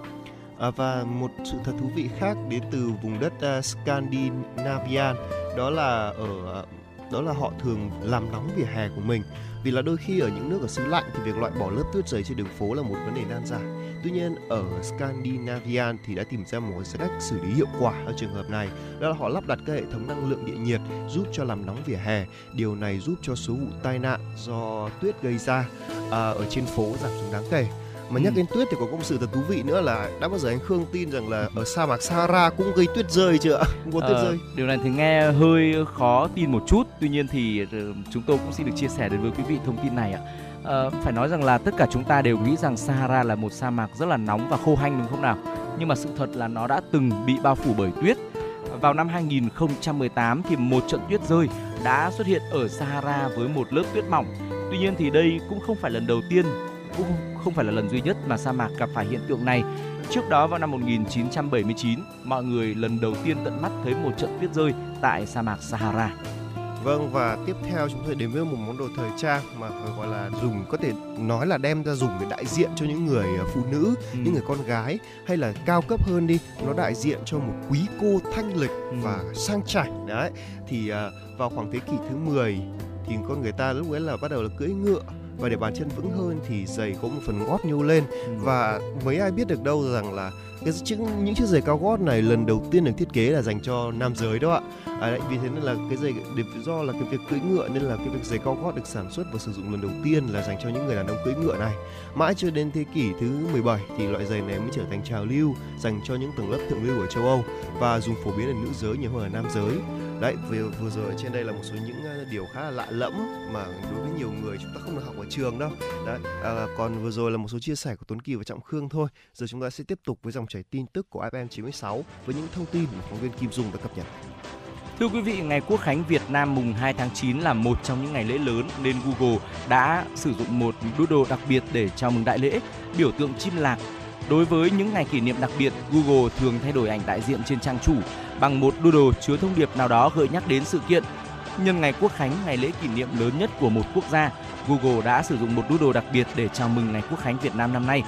À, và một sự thật thú vị khác đến từ vùng đất à, uh, Scandinavian đó là ở uh, đó là họ thường làm nóng vỉa hè của mình vì là đôi khi ở những nước ở xứ lạnh thì việc loại bỏ lớp tuyết dày trên đường phố là một vấn đề nan giải Tuy nhiên ở Scandinavian thì đã tìm ra một cách xử lý hiệu quả ở trường hợp này, đó là họ lắp đặt các hệ thống năng lượng địa nhiệt giúp cho làm nóng vỉa hè. Điều này giúp cho số vụ tai nạn do tuyết gây ra à, ở trên phố giảm xuống đáng kể mà nhắc ừ. đến tuyết thì có công sự thật thú vị nữa là đã bao giờ anh Khương tin rằng là ở sa mạc Sahara cũng gây tuyết rơi chưa? <laughs> Cũng có tuyết ờ, rơi. Điều này thì nghe hơi khó tin một chút. Tuy nhiên thì ờ, chúng tôi cũng xin được chia sẻ đến với quý vị thông tin này ạ. À, phải nói rằng là tất cả chúng ta đều nghĩ rằng Sahara là một sa mạc rất là nóng và khô hanh đúng không nào? Nhưng mà sự thật là nó đã từng bị bao phủ bởi tuyết. Vào năm 2018 thì một trận tuyết rơi đã xuất hiện ở Sahara với một lớp tuyết mỏng. Tuy nhiên thì đây cũng không phải lần đầu tiên cũng không phải là lần duy nhất mà sa mạc gặp phải hiện tượng này. Trước đó vào năm 1979, mọi người lần đầu tiên tận mắt thấy một trận tuyết rơi tại sa mạc Sahara. Vâng và tiếp theo chúng tôi đến với một món đồ thời trang mà gọi là dùng có thể nói là đem ra dùng để đại diện cho những người ờ, phụ nữ, ừ. những người con gái hay là cao cấp hơn đi, nó đại diện cho một quý cô thanh lịch ừ. và sang chảnh đấy. Thì uh, vào khoảng thế kỷ thứ 10 thì con người ta lúc ấy là bắt đầu là cưỡi ngựa và để bàn chân vững hơn thì giày có một phần gót nhô lên ừ. và mấy ai biết được đâu rằng là cái chữ những chiếc giày cao gót này lần đầu tiên được thiết kế là dành cho nam giới đó ạ. À, đấy, vì thế nên là cái giày để do là cái việc cưỡi ngựa nên là cái việc giày cao gót được sản xuất và sử dụng lần đầu tiên là dành cho những người đàn ông cưỡi ngựa này. Mãi cho đến thế kỷ thứ 17 thì loại giày này mới trở thành trào lưu dành cho những tầng lớp thượng lưu ở châu Âu và dùng phổ biến ở nữ giới nhiều hơn ở nam giới. Đấy vừa vừa rồi trên đây là một số những ờ, điều khá là lạ lẫm mà đối với nhiều người chúng ta không được học ở trường đâu. Đấy à, còn vừa rồi là một số chia sẻ của Tuấn Kỳ và Trọng Khương thôi. Giờ chúng ta sẽ tiếp tục với dòng chảy tin tức của FM 96 với những thông tin mà phóng viên Kim Dung đã cập nhật Thưa quý vị, ngày Quốc khánh Việt Nam mùng 2 tháng 9 là một trong những ngày lễ lớn nên Google đã sử dụng một doodle đặc biệt để chào mừng đại lễ, biểu tượng chim lạc. Đối với những ngày kỷ niệm đặc biệt, Google thường thay đổi ảnh đại diện trên trang chủ bằng một doodle chứa thông điệp nào đó gợi nhắc đến sự kiện. Nhân ngày Quốc khánh, ngày lễ kỷ niệm lớn nhất của một quốc gia, Google đã sử dụng một doodle đặc biệt để chào mừng ngày Quốc khánh Việt Nam năm nay.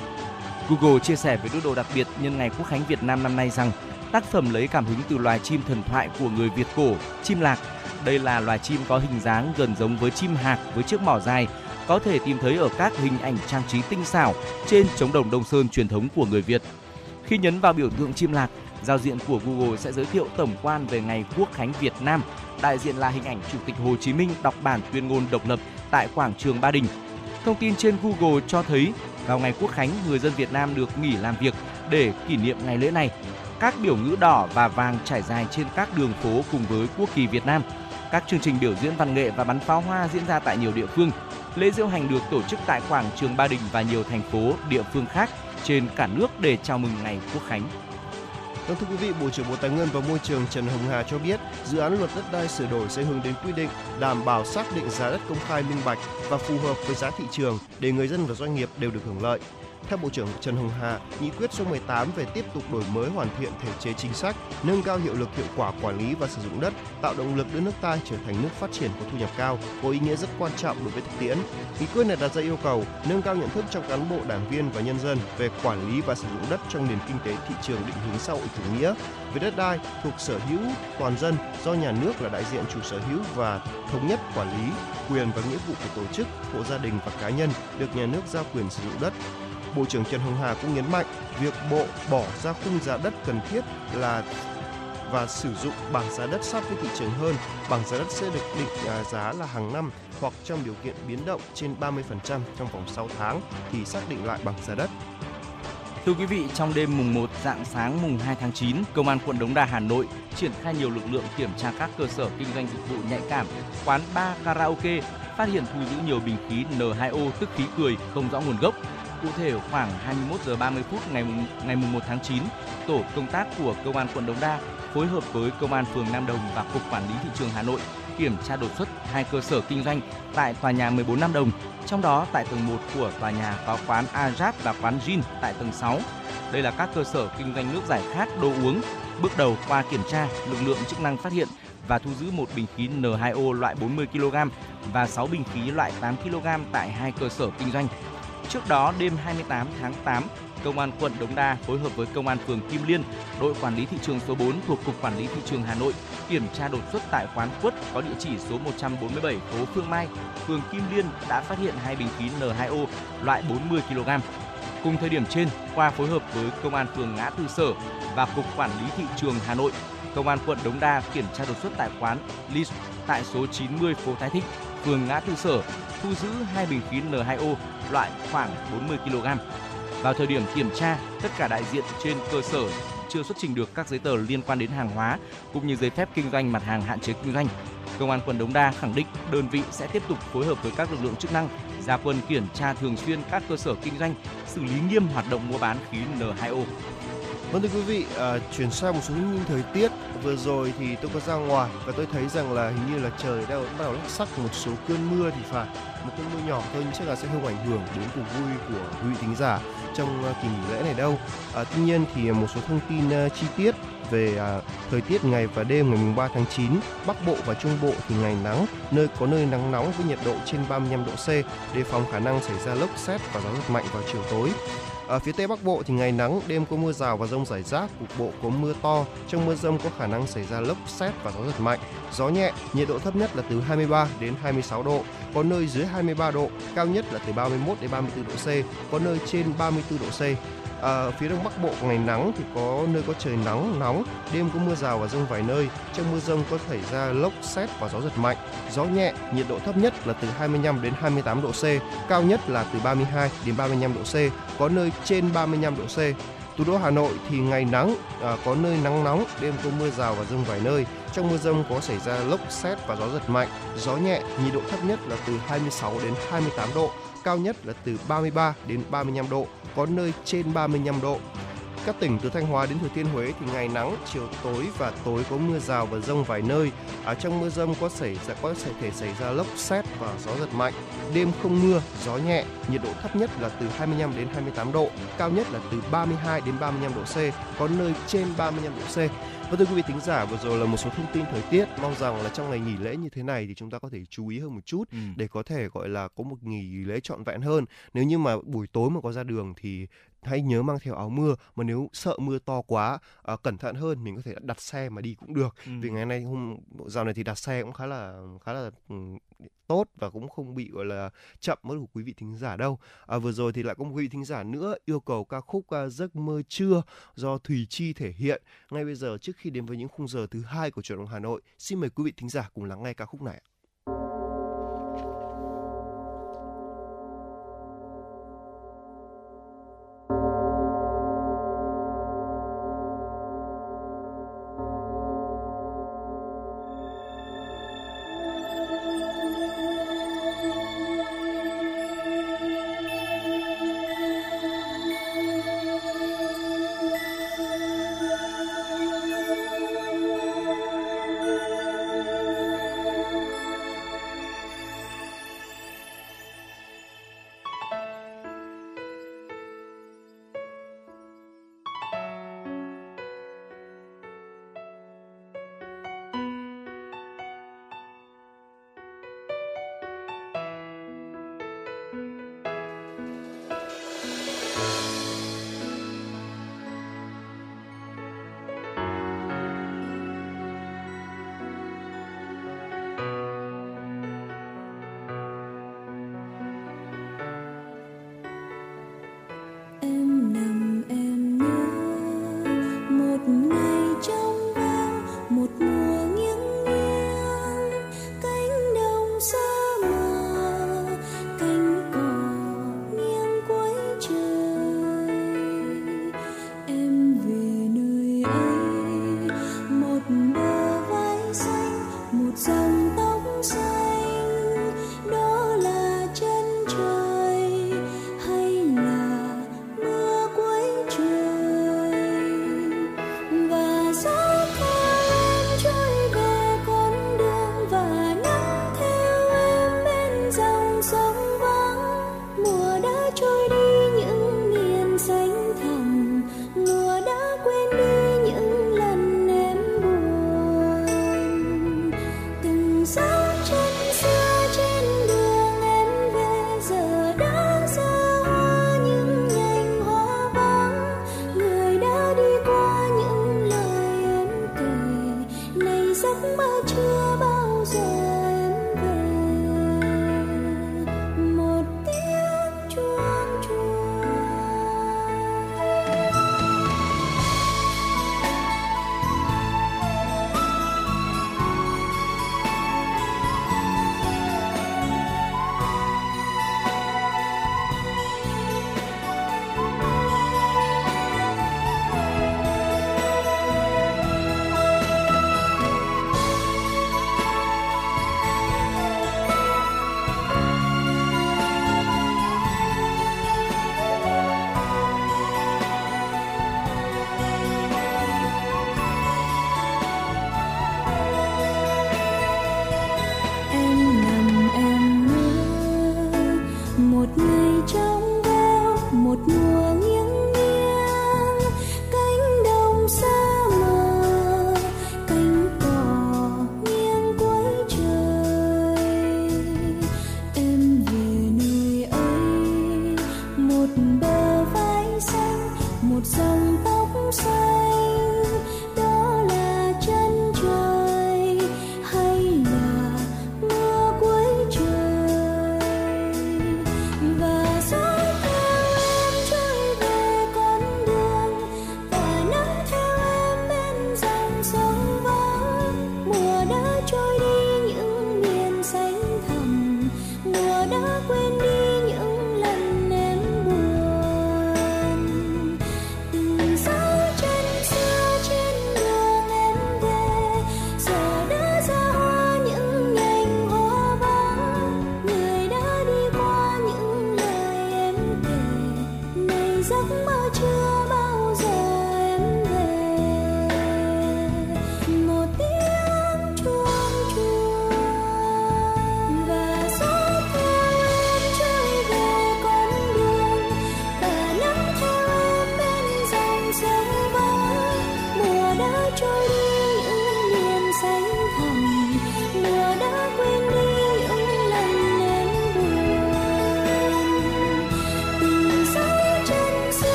Google chia sẻ với doodle đặc biệt nhân ngày Quốc khánh Việt Nam năm nay rằng tác phẩm lấy cảm hứng từ loài chim thần thoại của người Việt cổ, chim lạc. Đây là loài chim có hình dáng gần giống với chim hạc với chiếc mỏ dài, có thể tìm thấy ở các hình ảnh trang trí tinh xảo trên trống đồng Đông Sơn truyền thống của người Việt. Khi nhấn vào biểu tượng chim lạc, giao diện của Google sẽ giới thiệu tổng quan về ngày Quốc khánh Việt Nam. Đại diện là hình ảnh Chủ tịch Hồ Chí Minh đọc bản tuyên ngôn độc lập tại quảng trường Ba Đình. Thông tin trên Google cho thấy vào ngày Quốc khánh, người dân Việt Nam được nghỉ làm việc để kỷ niệm ngày lễ này. Các biểu ngữ đỏ và vàng trải dài trên các đường phố cùng với quốc kỳ Việt Nam. Các chương trình biểu diễn văn nghệ và bắn pháo hoa diễn ra tại nhiều địa phương. Lễ diễu hành được tổ chức tại quảng trường Ba Đình và nhiều thành phố, địa phương khác trên cả nước để chào mừng ngày Quốc khánh. Vâng thưa quý vị, Bộ trưởng Bộ Tài nguyên và Môi trường Trần Hồng Hà cho biết, dự án luật đất đai sửa đổi sẽ hướng đến quy định đảm bảo xác định giá đất công khai minh bạch và phù hợp với giá thị trường để người dân và doanh nghiệp đều được hưởng lợi. Theo Bộ trưởng Trần Hồng Hà, nghị quyết số 18 về tiếp tục đổi mới hoàn thiện thể chế chính sách, nâng cao hiệu lực hiệu quả quản lý và sử dụng đất, tạo động lực đưa nước ta trở thành nước phát triển có thu nhập cao, có ý nghĩa rất quan trọng đối với thực tiễn. Nghị quyết này đặt ra yêu cầu nâng cao nhận thức trong cán bộ, đảng viên và nhân dân về quản lý và sử dụng đất trong nền kinh tế thị trường định hướng xã hội chủ nghĩa, về đất đai thuộc sở hữu toàn dân do nhà nước là đại diện chủ sở hữu và thống nhất quản lý quyền và nghĩa vụ của tổ chức, hộ gia đình và cá nhân được nhà nước giao quyền sử dụng đất Bộ trưởng Trần Hồng Hà cũng nhấn mạnh việc Bộ bỏ ra khung giá đất cần thiết là và sử dụng bảng giá đất sát với thị trường hơn. Bảng giá đất sẽ được định à, giá là hàng năm hoặc trong điều kiện biến động trên 30% trong vòng 6 tháng thì xác định lại bảng giá đất. Thưa quý vị, trong đêm mùng 1 dạng sáng mùng 2 tháng 9, Công an quận Đống Đa Hà Nội triển khai nhiều lực lượng kiểm tra các cơ sở kinh doanh dịch vụ nhạy cảm, quán bar, karaoke, phát hiện thu giữ nhiều bình khí N2O tức khí cười không rõ nguồn gốc, Cụ thể khoảng 21 giờ 30 phút ngày ngày 1 tháng 9, tổ công tác của công an quận Đống Đa phối hợp với công an phường Nam Đồng và cục quản lý thị trường Hà Nội kiểm tra đột xuất hai cơ sở kinh doanh tại tòa nhà 14 Nam Đồng, trong đó tại tầng 1 của tòa nhà có quán Ajat và quán Gin tại tầng 6. Đây là các cơ sở kinh doanh nước giải khát, đồ uống. Bước đầu qua kiểm tra, lực lượng chức năng phát hiện và thu giữ một bình khí N2O loại 40 kg và 6 bình khí loại 8 kg tại hai cơ sở kinh doanh. Trước đó, đêm 28 tháng 8, Công an quận Đống Đa phối hợp với Công an phường Kim Liên, đội quản lý thị trường số 4 thuộc Cục Quản lý Thị trường Hà Nội kiểm tra đột xuất tại quán quất có địa chỉ số 147 phố Phương Mai, phường Kim Liên đã phát hiện hai bình khí N2O loại 40 kg. Cùng thời điểm trên, qua phối hợp với Công an phường Ngã Tư Sở và Cục Quản lý Thị trường Hà Nội, Công an quận Đống Đa kiểm tra đột xuất tại quán Lis tại số 90 phố Thái Thích, phường Ngã Tư Sở, thu giữ hai bình khí N2O loại khoảng 40 kg. Vào thời điểm kiểm tra, tất cả đại diện trên cơ sở chưa xuất trình được các giấy tờ liên quan đến hàng hóa cũng như giấy phép kinh doanh mặt hàng hạn chế kinh doanh. Công an quận Đống Đa khẳng định đơn vị sẽ tiếp tục phối hợp với các lực lượng chức năng ra quân kiểm tra thường xuyên các cơ sở kinh doanh, xử lý nghiêm hoạt động mua bán khí N2O. Vâng thưa quý vị, à, chuyển sang một số những thời tiết. Vừa rồi thì tôi có ra ngoài và tôi thấy rằng là hình như là trời đang bắt đầu lắc sắc một số cơn mưa thì phải. Một cơn mưa nhỏ thôi nhưng chắc là sẽ không ảnh hưởng đến cuộc vui của quý vị thính giả trong à, kỳ nghỉ lễ này đâu. À, tuy nhiên thì một số thông tin uh, chi tiết về à, thời tiết ngày và đêm ngày 3 tháng 9, Bắc Bộ và Trung Bộ thì ngày nắng, nơi có nơi nắng nóng với nhiệt độ trên 35 độ C, đề phòng khả năng xảy ra lốc xét và gió giật mạnh vào chiều tối. Ở phía Tây Bắc Bộ thì ngày nắng, đêm có mưa rào và rông rải rác, cục bộ có mưa to. Trong mưa rông có khả năng xảy ra lốc xét và gió giật mạnh. Gió nhẹ, nhiệt độ thấp nhất là từ 23 đến 26 độ, có nơi dưới 23 độ, cao nhất là từ 31 đến 34 độ C, có nơi trên 34 độ C. À, phía đông bắc bộ ngày nắng thì có nơi có trời nắng nóng đêm có mưa rào và rông vài nơi. Trong mưa rông có xảy ra lốc xét và gió giật mạnh. Gió nhẹ nhiệt độ thấp nhất là từ 25 đến 28 độ C cao nhất là từ 32 đến 35 độ C có nơi trên 35 độ C. Thủ đô Hà Nội thì ngày nắng, à, có nơi nắng nóng, đêm có mưa rào và rông vài nơi. Trong mưa rông có xảy ra lốc xét và gió giật mạnh, gió nhẹ, nhiệt độ thấp nhất là từ 26 đến 28 độ, cao nhất là từ 33 đến 35 độ, có nơi trên 35 độ. Các tỉnh từ Thanh Hóa đến Thừa Thiên Huế thì ngày nắng, chiều tối và tối có mưa rào và rông vài nơi. Ở trong mưa rông có xảy ra có thể xảy ra lốc xét và gió giật mạnh. Đêm không mưa, gió nhẹ, nhiệt độ thấp nhất là từ 25 đến 28 độ, cao nhất là từ 32 đến 35 độ C, có nơi trên 35 độ C. Và thưa quý vị thính giả, vừa rồi là một số thông tin thời tiết. Mong rằng là trong ngày nghỉ lễ như thế này thì chúng ta có thể chú ý hơn một chút ừ. để có thể gọi là có một nghỉ lễ trọn vẹn hơn. Nếu như mà buổi tối mà có ra đường thì hãy nhớ mang theo áo mưa mà nếu sợ mưa to quá à, cẩn thận hơn mình có thể đặt xe mà đi cũng được. Ừ. vì ngày nay hôm dạo này thì đặt xe cũng khá là khá là ừ, tốt và cũng không bị gọi là chậm mất của quý vị thính giả đâu. À, vừa rồi thì lại có một quý vị thính giả nữa yêu cầu ca khúc uh, giấc mơ trưa do thùy chi thể hiện. Ngay bây giờ trước khi đến với những khung giờ thứ hai của truyền động hà nội xin mời quý vị thính giả cùng lắng nghe ca khúc này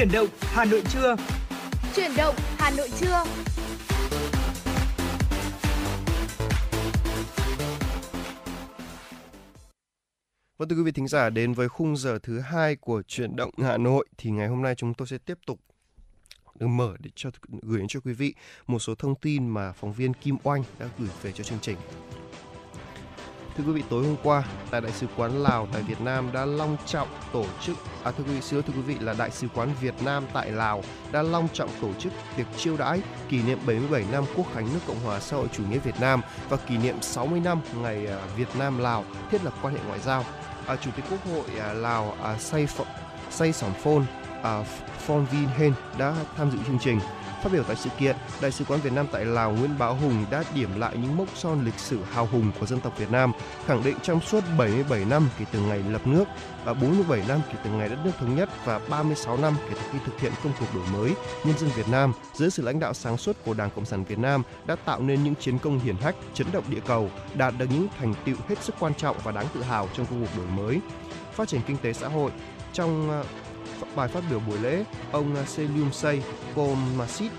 Chuyển động Hà Nội trưa. Chuyển động Hà Nội trưa. Vâng thưa quý vị thính giả đến với khung giờ thứ hai của chuyển động Hà Nội thì ngày hôm nay chúng tôi sẽ tiếp tục được mở để cho gửi đến cho quý vị một số thông tin mà phóng viên Kim Oanh đã gửi về cho chương trình. Thưa quý vị, tối hôm qua tại Đại sứ quán Lào tại Việt Nam đã long trọng tổ chức à thưa quý vị, xưa thưa quý vị là Đại sứ quán Việt Nam tại Lào đã long trọng tổ chức tiệc chiêu đãi kỷ niệm 77 năm Quốc khánh nước Cộng hòa xã hội chủ nghĩa Việt Nam và kỷ niệm 60 năm ngày à, Việt Nam Lào thiết lập quan hệ ngoại giao. À, Chủ tịch Quốc hội à, Lào à, Say Say Sỏm Phôn à, Phong Vin Hen đã tham dự chương trình. Phát biểu tại sự kiện, Đại sứ quán Việt Nam tại Lào Nguyễn Bá Hùng đã điểm lại những mốc son lịch sử hào hùng của dân tộc Việt Nam, khẳng định trong suốt 77 năm kể từ ngày lập nước, và 47 năm kể từ ngày đất nước thống nhất và 36 năm kể từ khi thực hiện công cuộc đổi mới, nhân dân Việt Nam dưới sự lãnh đạo sáng suốt của Đảng Cộng sản Việt Nam đã tạo nên những chiến công hiển hách, chấn động địa cầu, đạt được những thành tựu hết sức quan trọng và đáng tự hào trong công cuộc đổi mới, phát triển kinh tế xã hội. Trong bài phát biểu buổi lễ, ông à, Selium Say Komasit,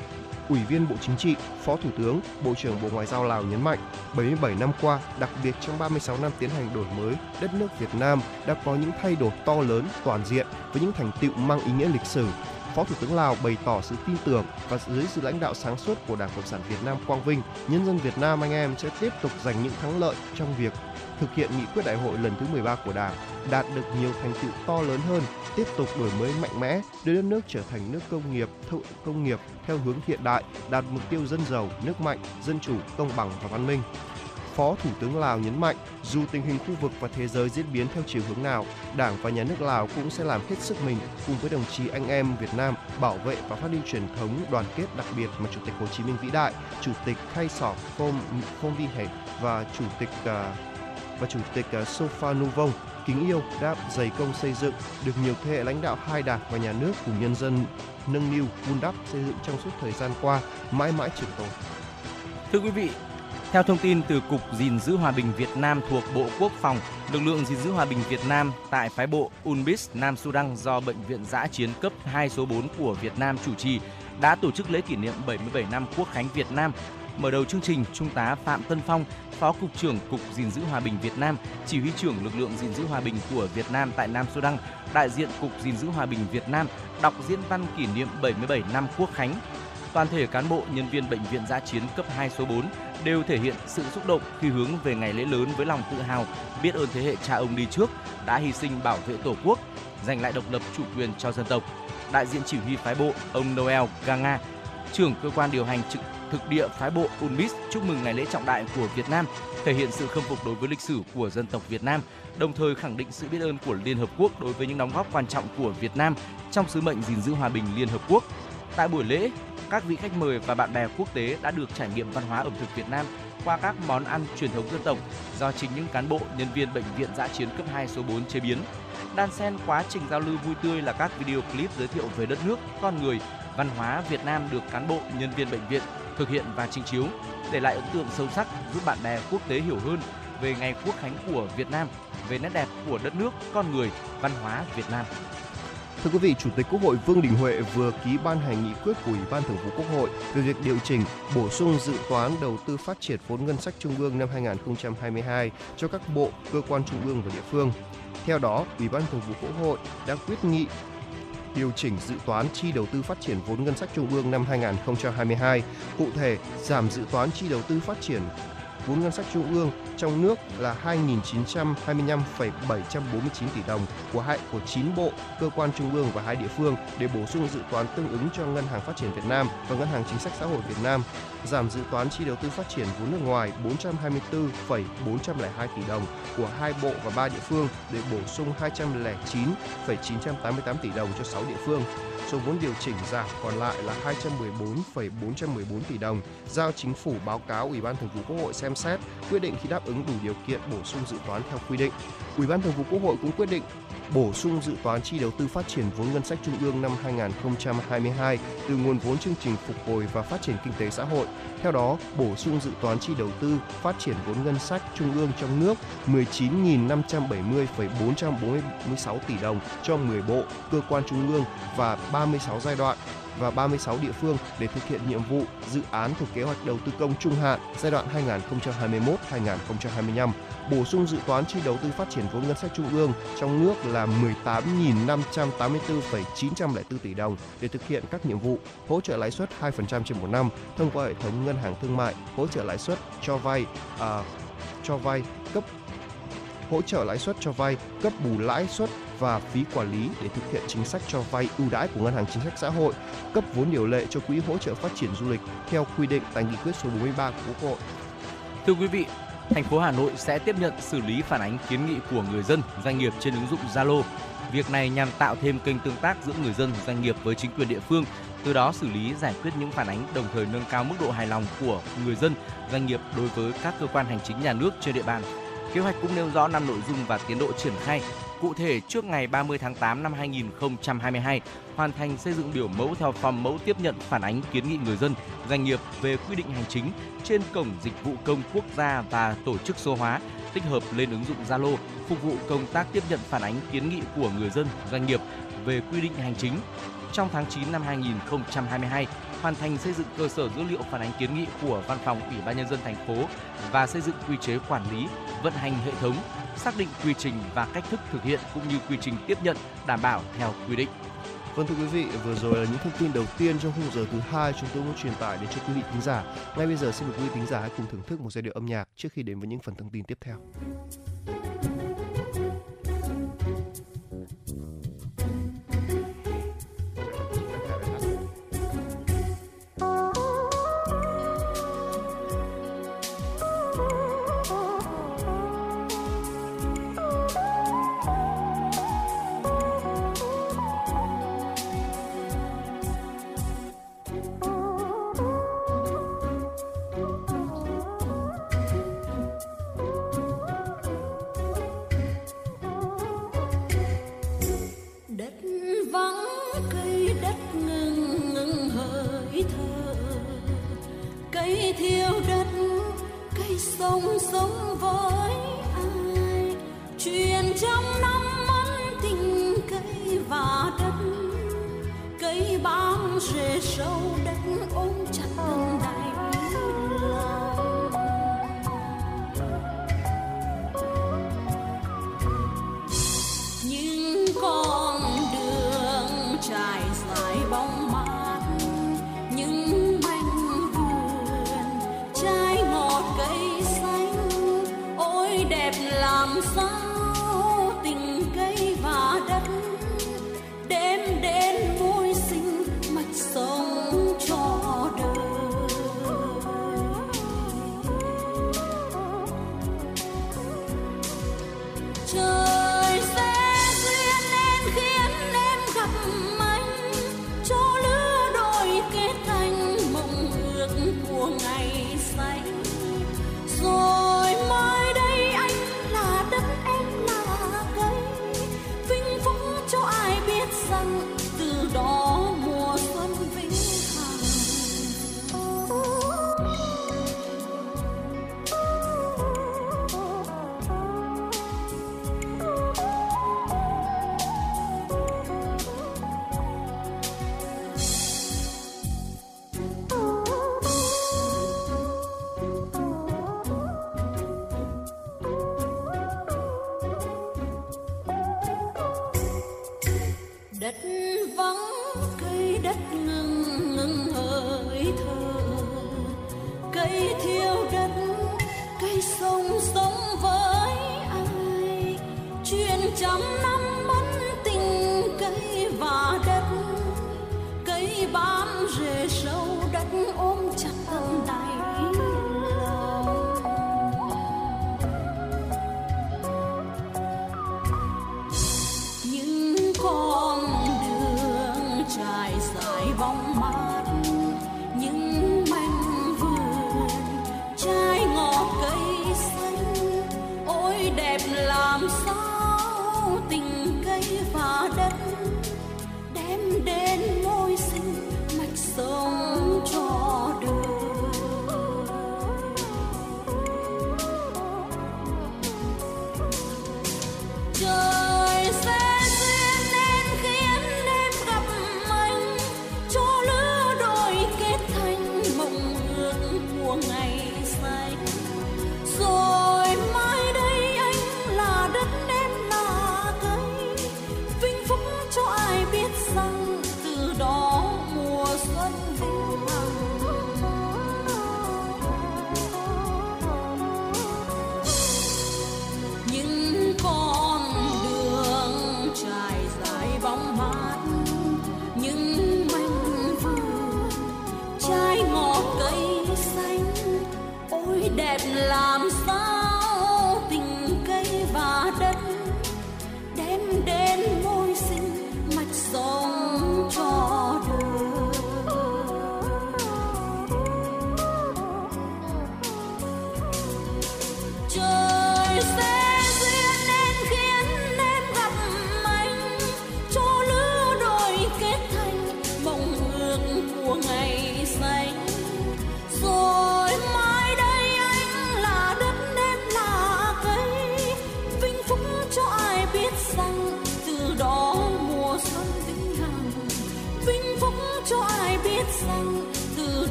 Ủy viên Bộ Chính trị, Phó Thủ tướng, Bộ trưởng Bộ Ngoại giao Lào nhấn mạnh, 77 năm qua, đặc biệt trong 36 năm tiến hành đổi mới, đất nước Việt Nam đã có những thay đổi to lớn, toàn diện với những thành tựu mang ý nghĩa lịch sử. Phó Thủ tướng Lào bày tỏ sự tin tưởng và dưới sự lãnh đạo sáng suốt của Đảng Cộng sản Việt Nam Quang Vinh, nhân dân Việt Nam anh em sẽ tiếp tục giành những thắng lợi trong việc thực hiện nghị quyết đại hội lần thứ 13 của Đảng, đạt được nhiều thành tựu to lớn hơn, tiếp tục đổi mới mạnh mẽ, đưa đất nước trở thành nước công nghiệp, thụ công nghiệp theo hướng hiện đại, đạt mục tiêu dân giàu, nước mạnh, dân chủ, công bằng và văn minh. Phó Thủ tướng Lào nhấn mạnh, dù tình hình khu vực và thế giới diễn biến theo chiều hướng nào, Đảng và Nhà nước Lào cũng sẽ làm hết sức mình cùng với đồng chí anh em Việt Nam bảo vệ và phát huy truyền thống đoàn kết đặc biệt mà Chủ tịch Hồ Chí Minh vĩ đại, Chủ tịch Khay Sỏ phong phong Vi Hệ và Chủ tịch uh, và Chủ tịch à, Sofa Nuvong kính yêu đã dày công xây dựng được nhiều thế hệ lãnh đạo hai đảng và nhà nước cùng nhân dân nâng niu vun đắp xây dựng trong suốt thời gian qua mãi mãi trường tồn. Thưa quý vị, theo thông tin từ Cục gìn giữ hòa bình Việt Nam thuộc Bộ Quốc phòng, lực lượng gìn giữ hòa bình Việt Nam tại phái bộ UNBIS Nam Sudan do Bệnh viện giã chiến cấp 2 số 4 của Việt Nam chủ trì đã tổ chức lễ kỷ niệm 77 năm Quốc khánh Việt Nam. Mở đầu chương trình, Trung tá Phạm Tân Phong, Phó Cục trưởng Cục gìn giữ hòa bình Việt Nam, Chỉ huy trưởng lực lượng gìn giữ hòa bình của Việt Nam tại Nam Sudan, đại diện Cục gìn giữ hòa bình Việt Nam đọc diễn văn kỷ niệm 77 năm Quốc khánh. Toàn thể cán bộ, nhân viên Bệnh viện giã chiến cấp 2 số 4 đều thể hiện sự xúc động khi hướng về ngày lễ lớn với lòng tự hào, biết ơn thế hệ cha ông đi trước đã hy sinh bảo vệ Tổ quốc, giành lại độc lập chủ quyền cho dân tộc. Đại diện chỉ huy phái bộ ông Noel Ganga, trưởng cơ quan điều hành trực thực địa phái bộ UNMIS chúc mừng ngày lễ trọng đại của Việt Nam, thể hiện sự khâm phục đối với lịch sử của dân tộc Việt Nam, đồng thời khẳng định sự biết ơn của Liên Hợp Quốc đối với những đóng góp quan trọng của Việt Nam trong sứ mệnh gìn giữ hòa bình Liên Hợp Quốc. Tại buổi lễ, các vị khách mời và bạn bè quốc tế đã được trải nghiệm văn hóa ẩm thực Việt Nam qua các món ăn truyền thống dân tộc do chính những cán bộ, nhân viên bệnh viện giã chiến cấp 2 số 4 chế biến. Đan xen quá trình giao lưu vui tươi là các video clip giới thiệu về đất nước, con người, văn hóa Việt Nam được cán bộ, nhân viên bệnh viện thực hiện và trình chiếu, để lại ấn tượng sâu sắc giúp bạn bè quốc tế hiểu hơn về ngày quốc khánh của Việt Nam, về nét đẹp của đất nước, con người, văn hóa Việt Nam. Thưa quý vị, Chủ tịch Quốc hội Vương Đình Huệ vừa ký ban hành nghị quyết của Ủy ban Thường vụ Quốc hội về việc điều chỉnh, bổ sung dự toán đầu tư phát triển vốn ngân sách trung ương năm 2022 cho các bộ, cơ quan trung ương và địa phương. Theo đó, Ủy ban Thường vụ Quốc hội đã quyết nghị điều chỉnh dự toán chi đầu tư phát triển vốn ngân sách trung ương năm 2022. Cụ thể, giảm dự toán chi đầu tư phát triển vốn ngân sách trung ương trong nước là 2.925,749 tỷ đồng của hai của 9 bộ, cơ quan trung ương và hai địa phương để bổ sung dự toán tương ứng cho Ngân hàng Phát triển Việt Nam và Ngân hàng Chính sách Xã hội Việt Nam. Giảm dự toán chi đầu tư phát triển vốn nước ngoài 424,402 tỷ đồng của hai bộ và ba địa phương để bổ sung 209,988 tỷ đồng cho 6 địa phương số vốn điều chỉnh giảm còn lại là 214,414 tỷ đồng, giao chính phủ báo cáo Ủy ban Thường vụ Quốc hội xem xét quyết định khi đáp ứng đủ điều kiện bổ sung dự toán theo quy định. Ủy ban Thường vụ Quốc hội cũng quyết định bổ sung dự toán chi đầu tư phát triển vốn ngân sách trung ương năm 2022 từ nguồn vốn chương trình phục hồi và phát triển kinh tế xã hội. Theo đó, bổ sung dự toán chi đầu tư phát triển vốn ngân sách trung ương trong nước 19.570,446 tỷ đồng cho 10 bộ, cơ quan trung ương và 36 giai đoạn và 36 địa phương để thực hiện nhiệm vụ dự án thuộc kế hoạch đầu tư công trung hạn giai đoạn 2021-2025 bổ sung dự toán chi đầu tư phát triển vốn ngân sách trung ương trong nước là 18.584,904 tỷ đồng để thực hiện các nhiệm vụ hỗ trợ lãi suất 2% trên một năm thông qua hệ thống ngân hàng thương mại, hỗ trợ lãi suất cho vay à, cho vay hỗ trợ lãi suất cho vay, cấp bù lãi suất và phí quản lý để thực hiện chính sách cho vay ưu đãi của Ngân hàng Chính sách Xã hội, cấp vốn điều lệ cho quỹ hỗ trợ phát triển du lịch theo quy định tại nghị quyết số 43 của Quốc hội. Thưa quý vị, thành phố Hà Nội sẽ tiếp nhận xử lý phản ánh kiến nghị của người dân, doanh nghiệp trên ứng dụng Zalo. Việc này nhằm tạo thêm kênh tương tác giữa người dân, doanh nghiệp với chính quyền địa phương, từ đó xử lý giải quyết những phản ánh đồng thời nâng cao mức độ hài lòng của người dân, doanh nghiệp đối với các cơ quan hành chính nhà nước trên địa bàn. Kế hoạch cũng nêu rõ năm nội dung và tiến độ triển khai. Cụ thể, trước ngày 30 tháng 8 năm 2022, hoàn thành xây dựng biểu mẫu theo form mẫu tiếp nhận phản ánh kiến nghị người dân, doanh nghiệp về quy định hành chính trên cổng dịch vụ công quốc gia và tổ chức số hóa tích hợp lên ứng dụng Zalo phục vụ công tác tiếp nhận phản ánh kiến nghị của người dân, doanh nghiệp về quy định hành chính. Trong tháng 9 năm 2022, hoàn thành xây dựng cơ sở dữ liệu phản ánh kiến nghị của Văn phòng Ủy ban nhân dân thành phố và xây dựng quy chế quản lý, vận hành hệ thống, xác định quy trình và cách thức thực hiện cũng như quy trình tiếp nhận đảm bảo theo quy định. Vâng thưa quý vị, vừa rồi là những thông tin đầu tiên trong khung giờ thứ hai chúng tôi muốn truyền tải đến cho quý vị thính giả. Ngay bây giờ xin mời quý vị thính giả hãy cùng thưởng thức một giai điệu âm nhạc trước khi đến với những phần thông tin tiếp theo. 手。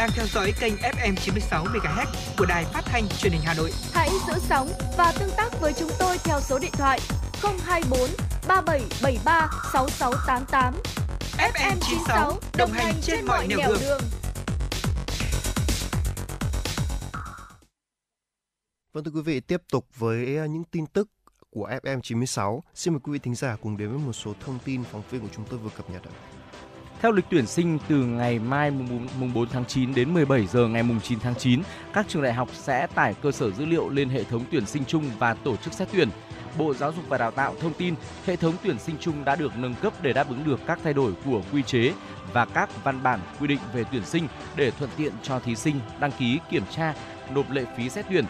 Đang theo dõi kênh FM 96 MHz của đài phát thanh truyền hình Hà Nội. Hãy giữ sóng và tương tác với chúng tôi theo số điện thoại 024 3773 6688. FM 96 đồng hành trên mọi nẻo đường. Vâng thưa quý vị, tiếp tục với à, những tin tức của FM 96. Xin mời quý vị thính giả cùng đến với một số thông tin phóng viên của chúng tôi vừa cập nhật ạ. Theo lịch tuyển sinh từ ngày mai mùng 4, tháng 9 đến 17 giờ ngày mùng 9 tháng 9, các trường đại học sẽ tải cơ sở dữ liệu lên hệ thống tuyển sinh chung và tổ chức xét tuyển. Bộ Giáo dục và Đào tạo thông tin hệ thống tuyển sinh chung đã được nâng cấp để đáp ứng được các thay đổi của quy chế và các văn bản quy định về tuyển sinh để thuận tiện cho thí sinh đăng ký kiểm tra, nộp lệ phí xét tuyển.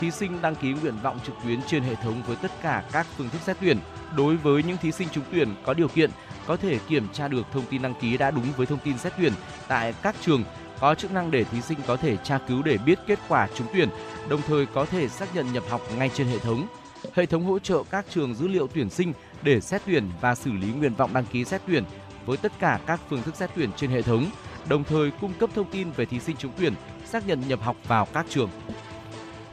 Thí sinh đăng ký nguyện vọng trực tuyến trên hệ thống với tất cả các phương thức xét tuyển. Đối với những thí sinh trúng tuyển có điều kiện có thể kiểm tra được thông tin đăng ký đã đúng với thông tin xét tuyển tại các trường có chức năng để thí sinh có thể tra cứu để biết kết quả trúng tuyển, đồng thời có thể xác nhận nhập học ngay trên hệ thống. Hệ thống hỗ trợ các trường dữ liệu tuyển sinh để xét tuyển và xử lý nguyện vọng đăng ký xét tuyển với tất cả các phương thức xét tuyển trên hệ thống, đồng thời cung cấp thông tin về thí sinh trúng tuyển, xác nhận nhập học vào các trường.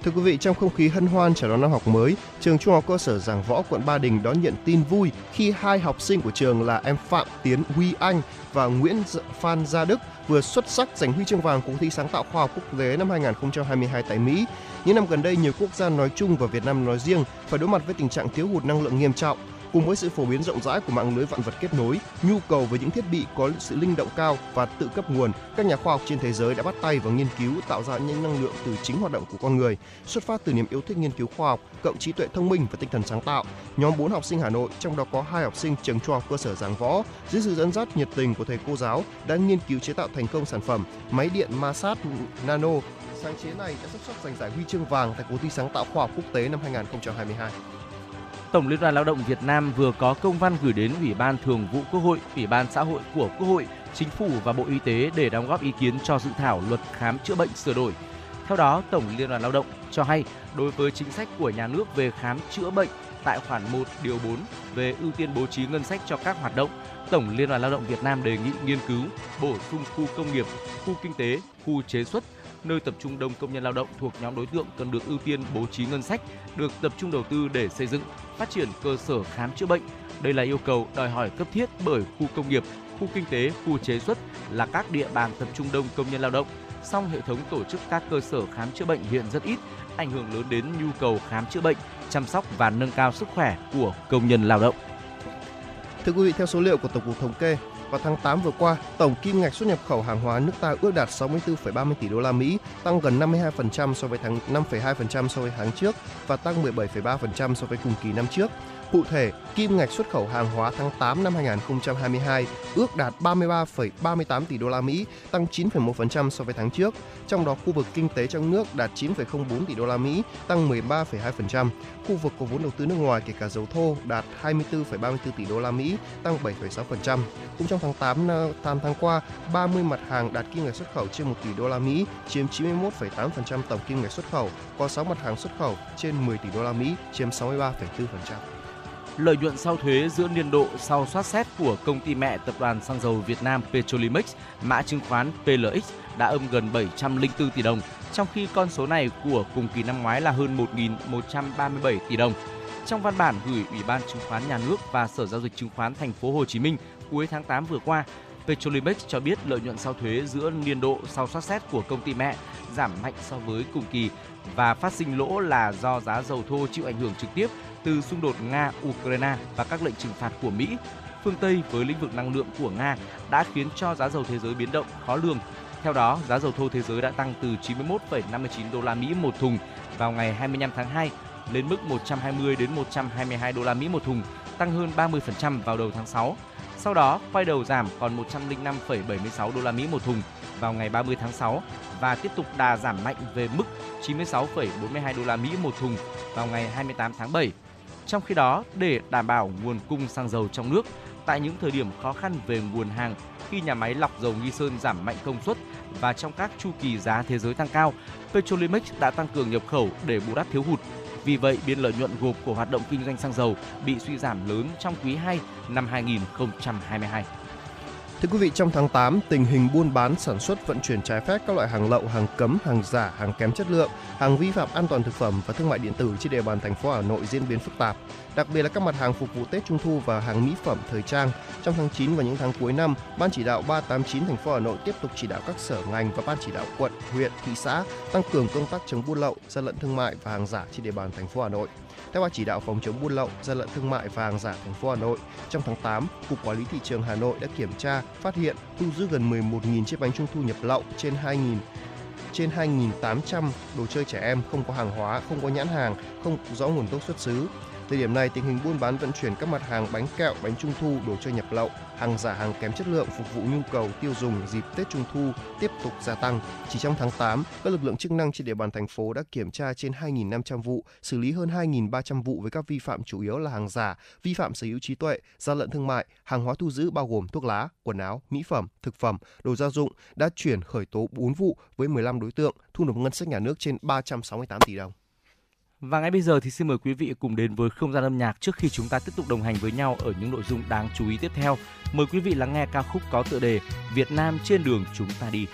Thưa quý vị, trong không khí hân hoan chào đón năm học mới, trường Trung học cơ sở Giảng Võ quận Ba Đình đón nhận tin vui khi hai học sinh của trường là em Phạm Tiến Huy Anh và Nguyễn dạ-, Phan Gia Đức vừa xuất sắc giành huy chương vàng cuộc thi sáng tạo khoa học quốc tế năm 2022 tại Mỹ. Những năm gần đây, nhiều quốc gia nói chung và Việt Nam nói riêng phải đối mặt với tình trạng thiếu hụt năng lượng nghiêm trọng. Cùng với sự phổ biến rộng rãi của mạng lưới vạn vật kết nối, nhu cầu với những thiết bị có sự linh động cao và tự cấp nguồn, các nhà khoa học trên thế giới đã bắt tay vào nghiên cứu tạo ra những năng lượng từ chính hoạt động của con người. Xuất phát từ niềm yêu thích nghiên cứu khoa học, cộng trí tuệ thông minh và tinh thần sáng tạo, nhóm 4 học sinh Hà Nội, trong đó có hai học sinh trường Trung học cơ sở Giảng Võ, dưới sự dẫn dắt nhiệt tình của thầy cô giáo, đã nghiên cứu chế tạo thành công sản phẩm máy điện ma sát nano. Sáng chế này đã xuất sắc giành giải huy chương vàng tại cuộc thi sáng tạo khoa học quốc tế năm 2022. Tổng Liên đoàn Lao động Việt Nam vừa có công văn gửi đến Ủy ban Thường vụ Quốc hội, Ủy ban Xã hội của Quốc hội, Chính phủ và Bộ Y tế để đóng góp ý kiến cho dự thảo luật khám chữa bệnh sửa đổi. Theo đó, Tổng Liên đoàn Lao động cho hay đối với chính sách của nhà nước về khám chữa bệnh tại khoản 1 điều 4 về ưu tiên bố trí ngân sách cho các hoạt động, Tổng Liên đoàn Lao động Việt Nam đề nghị nghiên cứu bổ sung khu công nghiệp, khu kinh tế, khu chế xuất, nơi tập trung đông công nhân lao động thuộc nhóm đối tượng cần được ưu tiên bố trí ngân sách, được tập trung đầu tư để xây dựng, phát triển cơ sở khám chữa bệnh. Đây là yêu cầu đòi hỏi cấp thiết bởi khu công nghiệp, khu kinh tế, khu chế xuất là các địa bàn tập trung đông công nhân lao động. Song hệ thống tổ chức các cơ sở khám chữa bệnh hiện rất ít, ảnh hưởng lớn đến nhu cầu khám chữa bệnh, chăm sóc và nâng cao sức khỏe của công nhân lao động. Thưa quý vị, theo số liệu của Tổng cục Thống kê, vào tháng 8 vừa qua, tổng kim ngạch xuất nhập khẩu hàng hóa nước ta ước đạt 64,30 tỷ đô la Mỹ, tăng gần 52% so với tháng 5,2% so với tháng trước và tăng 17,3% so với cùng kỳ năm trước. Cụ thể, kim ngạch xuất khẩu hàng hóa tháng 8 năm 2022 ước đạt 33,38 tỷ đô la Mỹ, tăng 9,1% so với tháng trước. Trong đó, khu vực kinh tế trong nước đạt 9,04 tỷ đô la Mỹ, tăng 13,2%. Khu vực có vốn đầu tư nước ngoài kể cả dầu thô đạt 24,34 tỷ đô la Mỹ, tăng 7,6%. Cũng trong tháng 8 ờ, tháng tháng qua, 30 mặt hàng đạt kim ngạch xuất khẩu trên 1 tỷ đô la Mỹ, chiếm 91,8% tổng kim ngạch xuất khẩu, có 6 mặt hàng xuất khẩu trên 10 tỷ đô la Mỹ, chiếm 63,4% lợi nhuận sau thuế giữa niên độ sau soát xét của công ty mẹ tập đoàn xăng dầu Việt Nam Petrolimex, mã chứng khoán PLX đã âm gần 704 tỷ đồng, trong khi con số này của cùng kỳ năm ngoái là hơn 1.137 tỷ đồng. Trong văn bản gửi Ủy ban chứng khoán nhà nước và Sở giao dịch chứng khoán thành phố Hồ Chí Minh cuối tháng 8 vừa qua, Petrolimex cho biết lợi nhuận sau thuế giữa niên độ sau soát xét của công ty mẹ giảm mạnh so với cùng kỳ và phát sinh lỗ là do giá dầu thô chịu ảnh hưởng trực tiếp từ xung đột Nga-Ukraine và các lệnh trừng phạt của Mỹ. Phương Tây với lĩnh vực năng lượng của Nga đã khiến cho giá dầu thế giới biến động khó lường. Theo đó, giá dầu thô thế giới đã tăng từ 91,59 đô la Mỹ một thùng vào ngày 25 tháng 2 lên mức 120 đến 122 đô la Mỹ một thùng, tăng hơn 30% vào đầu tháng 6. Sau đó, quay đầu giảm còn 105,76 đô la Mỹ một thùng vào ngày 30 tháng 6 và tiếp tục đà giảm mạnh về mức 96,42 đô la Mỹ một thùng vào ngày 28 tháng 7. Trong khi đó, để đảm bảo nguồn cung xăng dầu trong nước tại những thời điểm khó khăn về nguồn hàng khi nhà máy lọc dầu Nghi Sơn giảm mạnh công suất và trong các chu kỳ giá thế giới tăng cao, Petrolimex đã tăng cường nhập khẩu để bù đắp thiếu hụt. Vì vậy, biên lợi nhuận gộp của hoạt động kinh doanh xăng dầu bị suy giảm lớn trong quý 2 năm 2022. Thưa quý vị, trong tháng 8, tình hình buôn bán, sản xuất, vận chuyển trái phép các loại hàng lậu, hàng cấm, hàng giả, hàng kém chất lượng, hàng vi phạm an toàn thực phẩm và thương mại điện tử trên địa bàn thành phố Hà Nội diễn biến phức tạp. Đặc biệt là các mặt hàng phục vụ Tết Trung thu và hàng mỹ phẩm thời trang. Trong tháng 9 và những tháng cuối năm, Ban chỉ đạo 389 thành phố Hà Nội tiếp tục chỉ đạo các sở ngành và ban chỉ đạo quận, huyện, thị xã tăng cường công tác chống buôn lậu, gian lận thương mại và hàng giả trên địa bàn thành phố Hà Nội. Theo ban chỉ đạo phòng chống buôn lậu, gian lận thương mại và hàng giả thành phố Hà Nội, trong tháng 8, Cục Quản lý thị trường Hà Nội đã kiểm tra, phát hiện, thu giữ gần 11.000 chiếc bánh trung thu nhập lậu trên 2.000 trên 2.800 đồ chơi trẻ em không có hàng hóa, không có nhãn hàng, không rõ nguồn gốc xuất xứ. Thời điểm này, tình hình buôn bán vận chuyển các mặt hàng bánh kẹo, bánh trung thu, đồ chơi nhập lậu, hàng giả hàng kém chất lượng phục vụ nhu cầu tiêu dùng dịp Tết Trung thu tiếp tục gia tăng. Chỉ trong tháng 8, các lực lượng chức năng trên địa bàn thành phố đã kiểm tra trên 2.500 vụ, xử lý hơn 2.300 vụ với các vi phạm chủ yếu là hàng giả, vi phạm sở hữu trí tuệ, gian lận thương mại, hàng hóa thu giữ bao gồm thuốc lá, quần áo, mỹ phẩm, thực phẩm, đồ gia dụng đã chuyển khởi tố 4 vụ với 15 đối tượng, thu nộp ngân sách nhà nước trên 368 tỷ đồng. Và ngay bây giờ thì xin mời quý vị cùng đến với không gian âm nhạc trước khi chúng ta tiếp tục đồng hành với nhau ở những nội dung đáng chú ý tiếp theo. Mời quý vị lắng nghe ca khúc có tựa đề Việt Nam trên đường chúng ta đi.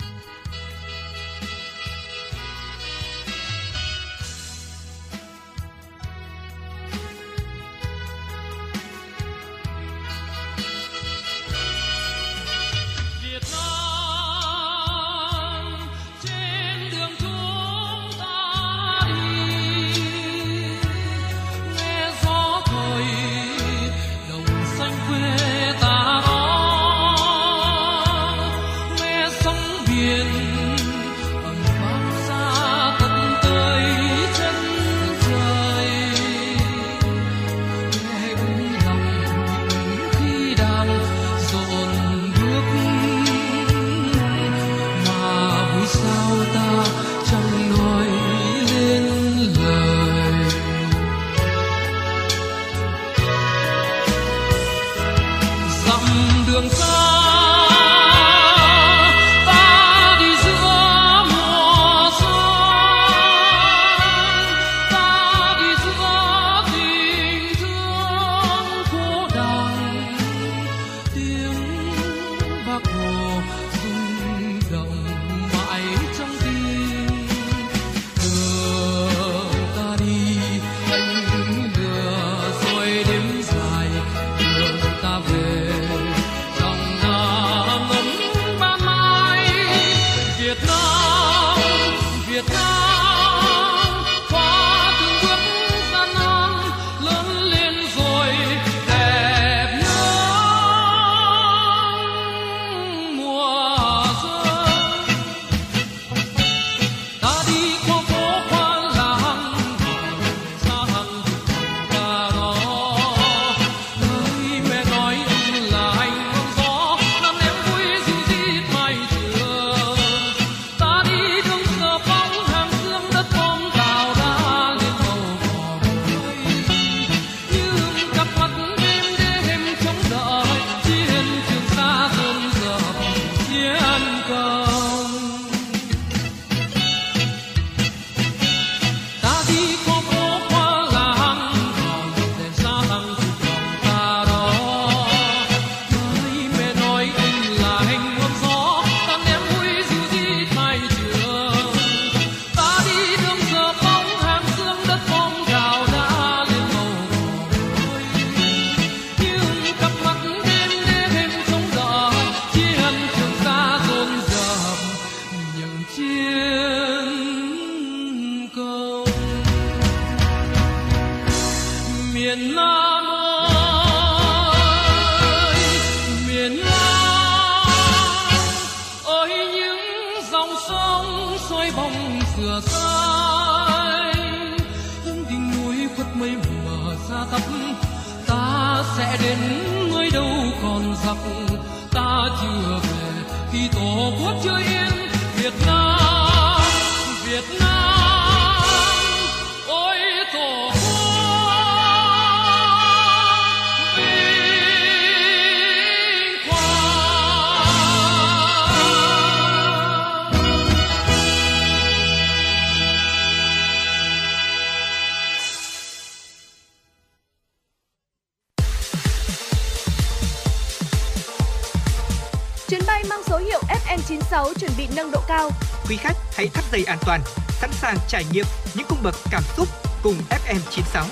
Trải nghiệm những cung bậc cảm xúc cùng FM96.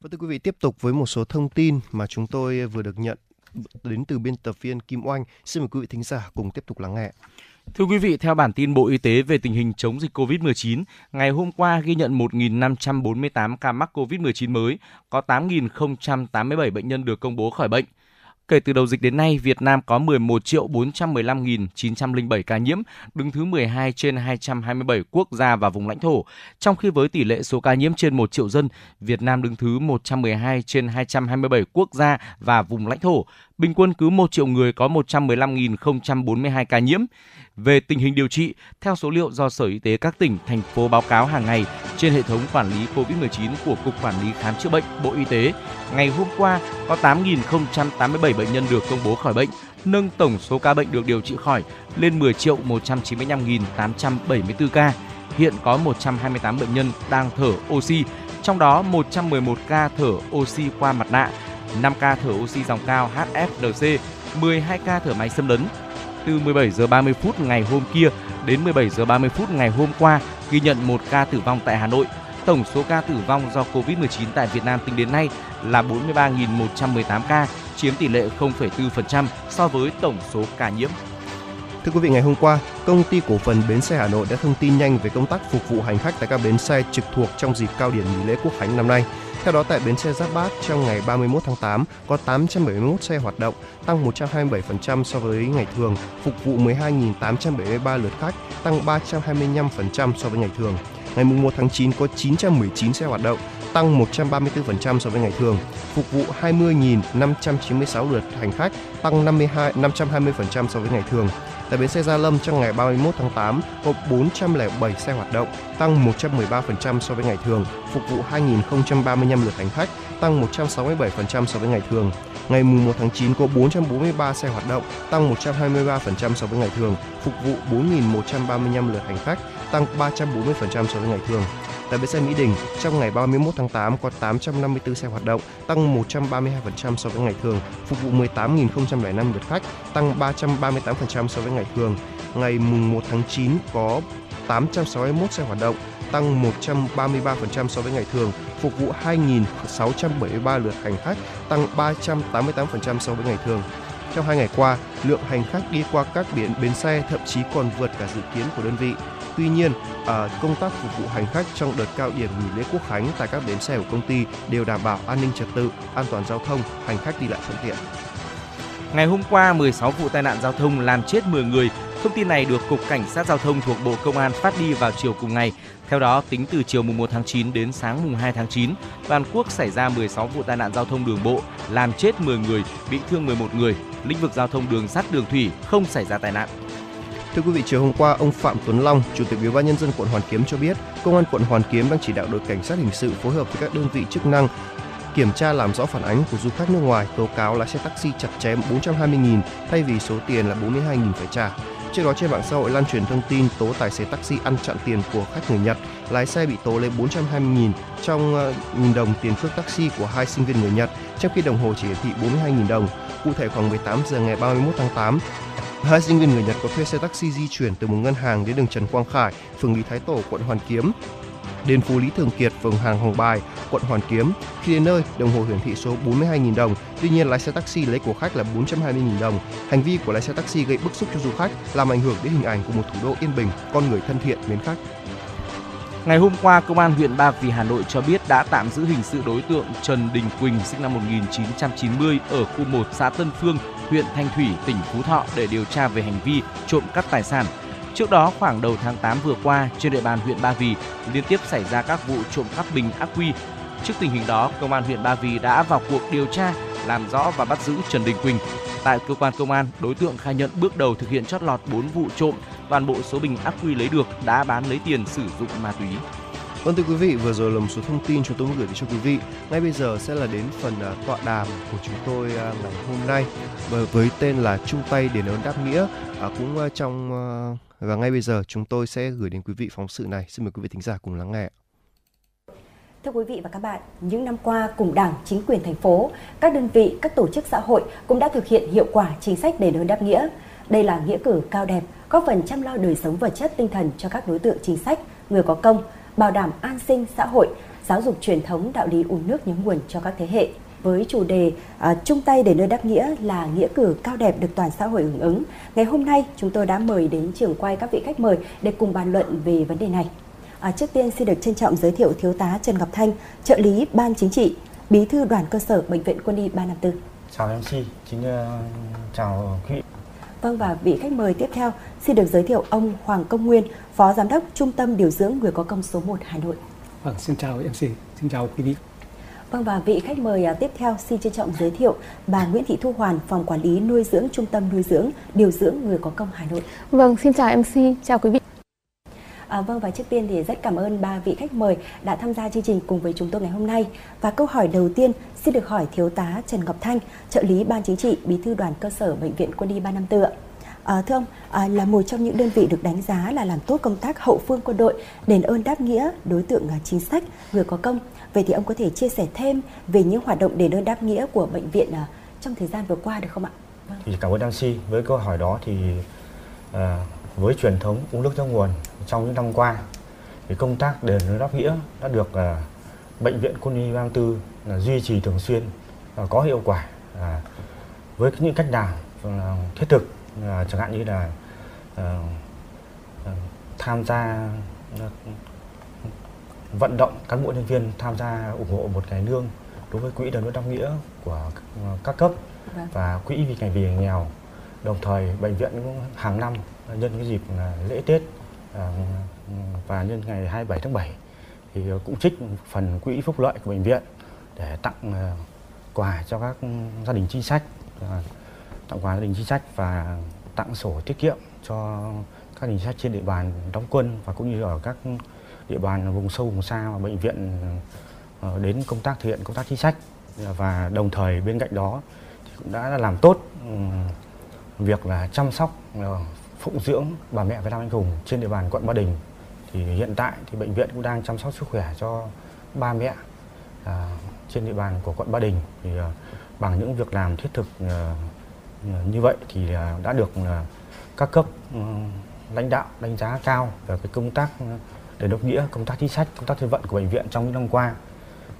Và thưa quý vị, tiếp tục với một số thông tin mà chúng tôi vừa được nhận đến từ biên tập viên Kim Oanh. Xin mời quý vị thính giả cùng tiếp tục lắng nghe. Thưa quý vị, theo bản tin Bộ Y tế về tình hình chống dịch COVID-19, ngày hôm qua ghi nhận 1.548 ca mắc COVID-19 mới, có 8.087 bệnh nhân được công bố khỏi bệnh. Kể từ đầu dịch đến nay, Việt Nam có 11 triệu 415.907 ca nhiễm, đứng thứ 12 trên 227 quốc gia và vùng lãnh thổ. Trong khi với tỷ lệ số ca nhiễm trên 1 triệu dân, Việt Nam đứng thứ 112 trên 227 quốc gia và vùng lãnh thổ. Bình quân cứ 1 triệu người có 115.042 ca nhiễm. Về tình hình điều trị, theo số liệu do Sở Y tế các tỉnh, thành phố báo cáo hàng ngày trên hệ thống quản lý COVID-19 của Cục Quản lý Khám chữa bệnh Bộ Y tế, ngày hôm qua có 8.087 bệnh nhân được công bố khỏi bệnh, nâng tổng số ca bệnh được điều trị khỏi lên 10 triệu 195.874 ca. Hiện có 128 bệnh nhân đang thở oxy, trong đó 111 ca thở oxy qua mặt nạ, 5 ca thở oxy dòng cao HFNC, 12 ca thở máy xâm lấn. Từ 17 giờ 30 phút ngày hôm kia đến 17 giờ 30 phút ngày hôm qua ghi nhận một ca tử vong tại Hà Nội. Tổng số ca tử vong do Covid-19 tại Việt Nam tính đến nay là 43.118 ca, chiếm tỷ lệ 0,4% so với tổng số ca nhiễm. Thưa quý vị, ngày hôm qua, công ty cổ phần Bến xe Hà Nội đã thông tin nhanh về công tác phục vụ hành khách tại các bến xe trực thuộc trong dịp cao điểm nghỉ lễ Quốc khánh năm nay. Theo đó, tại bến xe Giáp Bát trong ngày 31 tháng 8 có 871 xe hoạt động, tăng 127% so với ngày thường, phục vụ 12.873 lượt khách, tăng 325% so với ngày thường. Ngày 1 tháng 9 có 919 xe hoạt động, tăng 134% so với ngày thường, phục vụ 20.596 lượt hành khách, tăng 52 520% so với ngày thường. Tại bến xe Gia Lâm trong ngày 31 tháng 8 có 407 xe hoạt động, tăng 113% so với ngày thường, phục vụ 2.035 lượt hành khách, tăng 167% so với ngày thường. Ngày 1 tháng 9 có 443 xe hoạt động, tăng 123% so với ngày thường, phục vụ 4.135 lượt hành khách, tăng 340% so với ngày thường. Tại bến xe Mỹ Đình, trong ngày 31 tháng 8 có 854 xe hoạt động, tăng 132% so với ngày thường, phục vụ 18.005 lượt khách, tăng 338% so với ngày thường. Ngày 1 tháng 9 có 861 xe hoạt động, tăng 133% so với ngày thường, phục vụ 2.673 lượt hành khách, tăng 388% so với ngày thường. Trong hai ngày qua, lượng hành khách đi qua các biển bến xe thậm chí còn vượt cả dự kiến của đơn vị. Tuy nhiên, à, công tác phục vụ hành khách trong đợt cao điểm nghỉ lễ Quốc khánh tại các bến xe của công ty đều đảm bảo an ninh trật tự, an toàn giao thông, hành khách đi lại thuận tiện. Ngày hôm qua, 16 vụ tai nạn giao thông làm chết 10 người. Thông tin này được Cục Cảnh sát Giao thông thuộc Bộ Công an phát đi vào chiều cùng ngày. Theo đó, tính từ chiều mùng 1 tháng 9 đến sáng mùng 2 tháng 9, toàn quốc xảy ra 16 vụ tai nạn giao thông đường bộ, làm chết 10 người, bị thương 11 người. Lĩnh vực giao thông đường sắt đường thủy không xảy ra tai nạn. Thưa quý vị, chiều hôm qua, ông Phạm Tuấn Long, Chủ tịch Ủy ban nhân dân quận Hoàn Kiếm cho biết, Công an quận Hoàn Kiếm đang chỉ đạo đội cảnh sát hình sự phối hợp với các đơn vị chức năng kiểm tra làm rõ phản ánh của du khách nước ngoài tố cáo lái xe taxi chặt chém 420.000 thay vì số tiền là 42.000 phải trả. Trước đó trên mạng xã hội lan truyền thông tin tố tài xế taxi ăn chặn tiền của khách người Nhật, lái xe bị tố lấy 420.000 trong ờ, nghìn đồng tiền cước taxi của hai sinh viên người Nhật, trong khi đồng hồ chỉ hiển thị 42.000 đồng. Cụ thể khoảng 18 giờ ngày 31 tháng 8, Hai sinh viên người Nhật có thuê xe taxi di chuyển từ một ngân hàng đến đường Trần Quang Khải, phường Lý Thái Tổ, quận Hoàn Kiếm. đến phố Lý Thường Kiệt, phường Hàng Hồng Bài, quận Hoàn Kiếm. Khi đến nơi, đồng hồ hiển thị số 42.000 đồng. Tuy nhiên, lái xe taxi lấy của khách là 420.000 đồng. Hành vi của lái xe taxi gây bức xúc cho du khách, làm ảnh hưởng đến hình ảnh của một thủ đô yên bình, con người thân thiện, mến khách. Ngày hôm qua, Công an huyện Ba Vì Hà Nội cho biết đã tạm giữ hình sự đối tượng Trần Đình Quỳnh sinh năm 1990 ở khu 1 xã Tân Phương, huyện Thanh Thủy, tỉnh Phú Thọ để điều tra về hành vi trộm cắp tài sản. Trước đó, khoảng đầu tháng 8 vừa qua, trên địa bàn huyện Ba Vì liên tiếp xảy ra các vụ trộm cắp bình ắc quy. Trước tình hình đó, Công an huyện Ba Vì đã vào cuộc điều tra, làm rõ và bắt giữ Trần Đình Quỳnh. Tại cơ quan công an, đối tượng khai nhận bước đầu thực hiện chót lọt 4 vụ trộm, toàn bộ số bình ắc quy lấy được đã bán lấy tiền sử dụng ma túy. Vâng thưa quý vị, vừa rồi là một số thông tin chúng tôi muốn gửi đến cho quý vị. Ngay bây giờ sẽ là đến phần uh, tọa đàm của chúng tôi uh, ngày hôm nay với, với tên là chung tay đền ơn đáp nghĩa. Uh, cũng uh, trong uh, và ngay bây giờ chúng tôi sẽ gửi đến quý vị phóng sự này. Xin mời quý vị thính giả cùng lắng nghe. Thưa quý vị và các bạn, những năm qua cùng Đảng, chính quyền thành phố, các đơn vị, các tổ chức xã hội cũng đã thực hiện hiệu quả chính sách đền ơn đáp nghĩa. Đây là nghĩa cử cao đẹp, góp phần chăm lo đời sống vật chất tinh thần cho các đối tượng chính sách, người có công, bảo đảm an sinh xã hội, giáo dục truyền thống đạo lý uống nước nhớ nguồn cho các thế hệ. Với chủ đề à, chung tay để nơi đắc nghĩa là nghĩa cử cao đẹp được toàn xã hội hưởng ứng. Ngày hôm nay chúng tôi đã mời đến trường quay các vị khách mời để cùng bàn luận về vấn đề này. À, trước tiên xin được trân trọng giới thiệu thiếu tá Trần Ngọc Thanh, trợ lý ban chính trị, bí thư đoàn cơ sở bệnh viện quân y 354. Chào MC, chính uh, ờ, chào quý vị. Vâng và vị khách mời tiếp theo xin được giới thiệu ông Hoàng Công Nguyên, Phó Giám đốc Trung tâm Điều dưỡng Người có công số 1 Hà Nội. Vâng, xin chào MC, xin chào quý vị. Vâng và vị khách mời tiếp theo xin trân trọng giới thiệu bà Nguyễn Thị Thu Hoàn, phòng quản lý nuôi dưỡng Trung tâm nuôi dưỡng Điều dưỡng Người có công Hà Nội. Vâng, xin chào MC, chào quý vị. À, vâng và trước tiên thì rất cảm ơn ba vị khách mời đã tham gia chương trình cùng với chúng tôi ngày hôm nay. Và câu hỏi đầu tiên xin được hỏi thiếu tá Trần Ngọc Thanh, trợ lý ban chính trị, bí thư đoàn cơ sở bệnh viện quân y 354 ạ. À, thưa ông, à, là một trong những đơn vị được đánh giá là làm tốt công tác hậu phương quân đội, đền ơn đáp nghĩa đối tượng à, chính sách, người có công. Vậy thì ông có thể chia sẻ thêm về những hoạt động đền ơn đáp nghĩa của bệnh viện à, trong thời gian vừa qua được không ạ? Vâng. Thì cảm ơn Đăng Si. Với câu hỏi đó thì à, với truyền thống uống nước trong nguồn trong những năm qua thì công tác đền ơn đáp nghĩa đã được à, bệnh viện quân y 34 là duy trì thường xuyên và có hiệu quả à, với những cách nào à, thiết thực chẳng hạn như là tham gia vận động cán bộ nhân viên tham gia ủng hộ một ngày lương đối với quỹ đền ơn đáp nghĩa của các cấp vâng. và quỹ vì ngày vì nghèo đồng thời bệnh viện cũng hàng năm nhân cái dịp lễ tết À, và nhân ngày 27 tháng 7 thì cũng trích phần quỹ phúc lợi của bệnh viện để tặng à, quà cho các gia đình chính sách. À, tặng quà gia đình chính sách và tặng sổ tiết kiệm cho các chính sách trên địa bàn đóng quân và cũng như ở các địa bàn vùng sâu, vùng xa mà bệnh viện đến công tác thực hiện công tác chính sách. Và đồng thời bên cạnh đó thì cũng đã làm tốt ừ, việc là chăm sóc phụng dưỡng bà mẹ Việt Nam anh hùng trên địa bàn quận Ba Đình. Thì hiện tại thì bệnh viện cũng đang chăm sóc sức khỏe cho ba mẹ à, trên địa bàn của quận Ba Đình. Thì à, bằng những việc làm thiết thực à, à như vậy thì à, đã được à, các cấp à, lãnh đạo đánh giá cao về cái công tác ừ, để đốc nghĩa công tác chính sách công tác tư vận của bệnh viện trong những năm qua.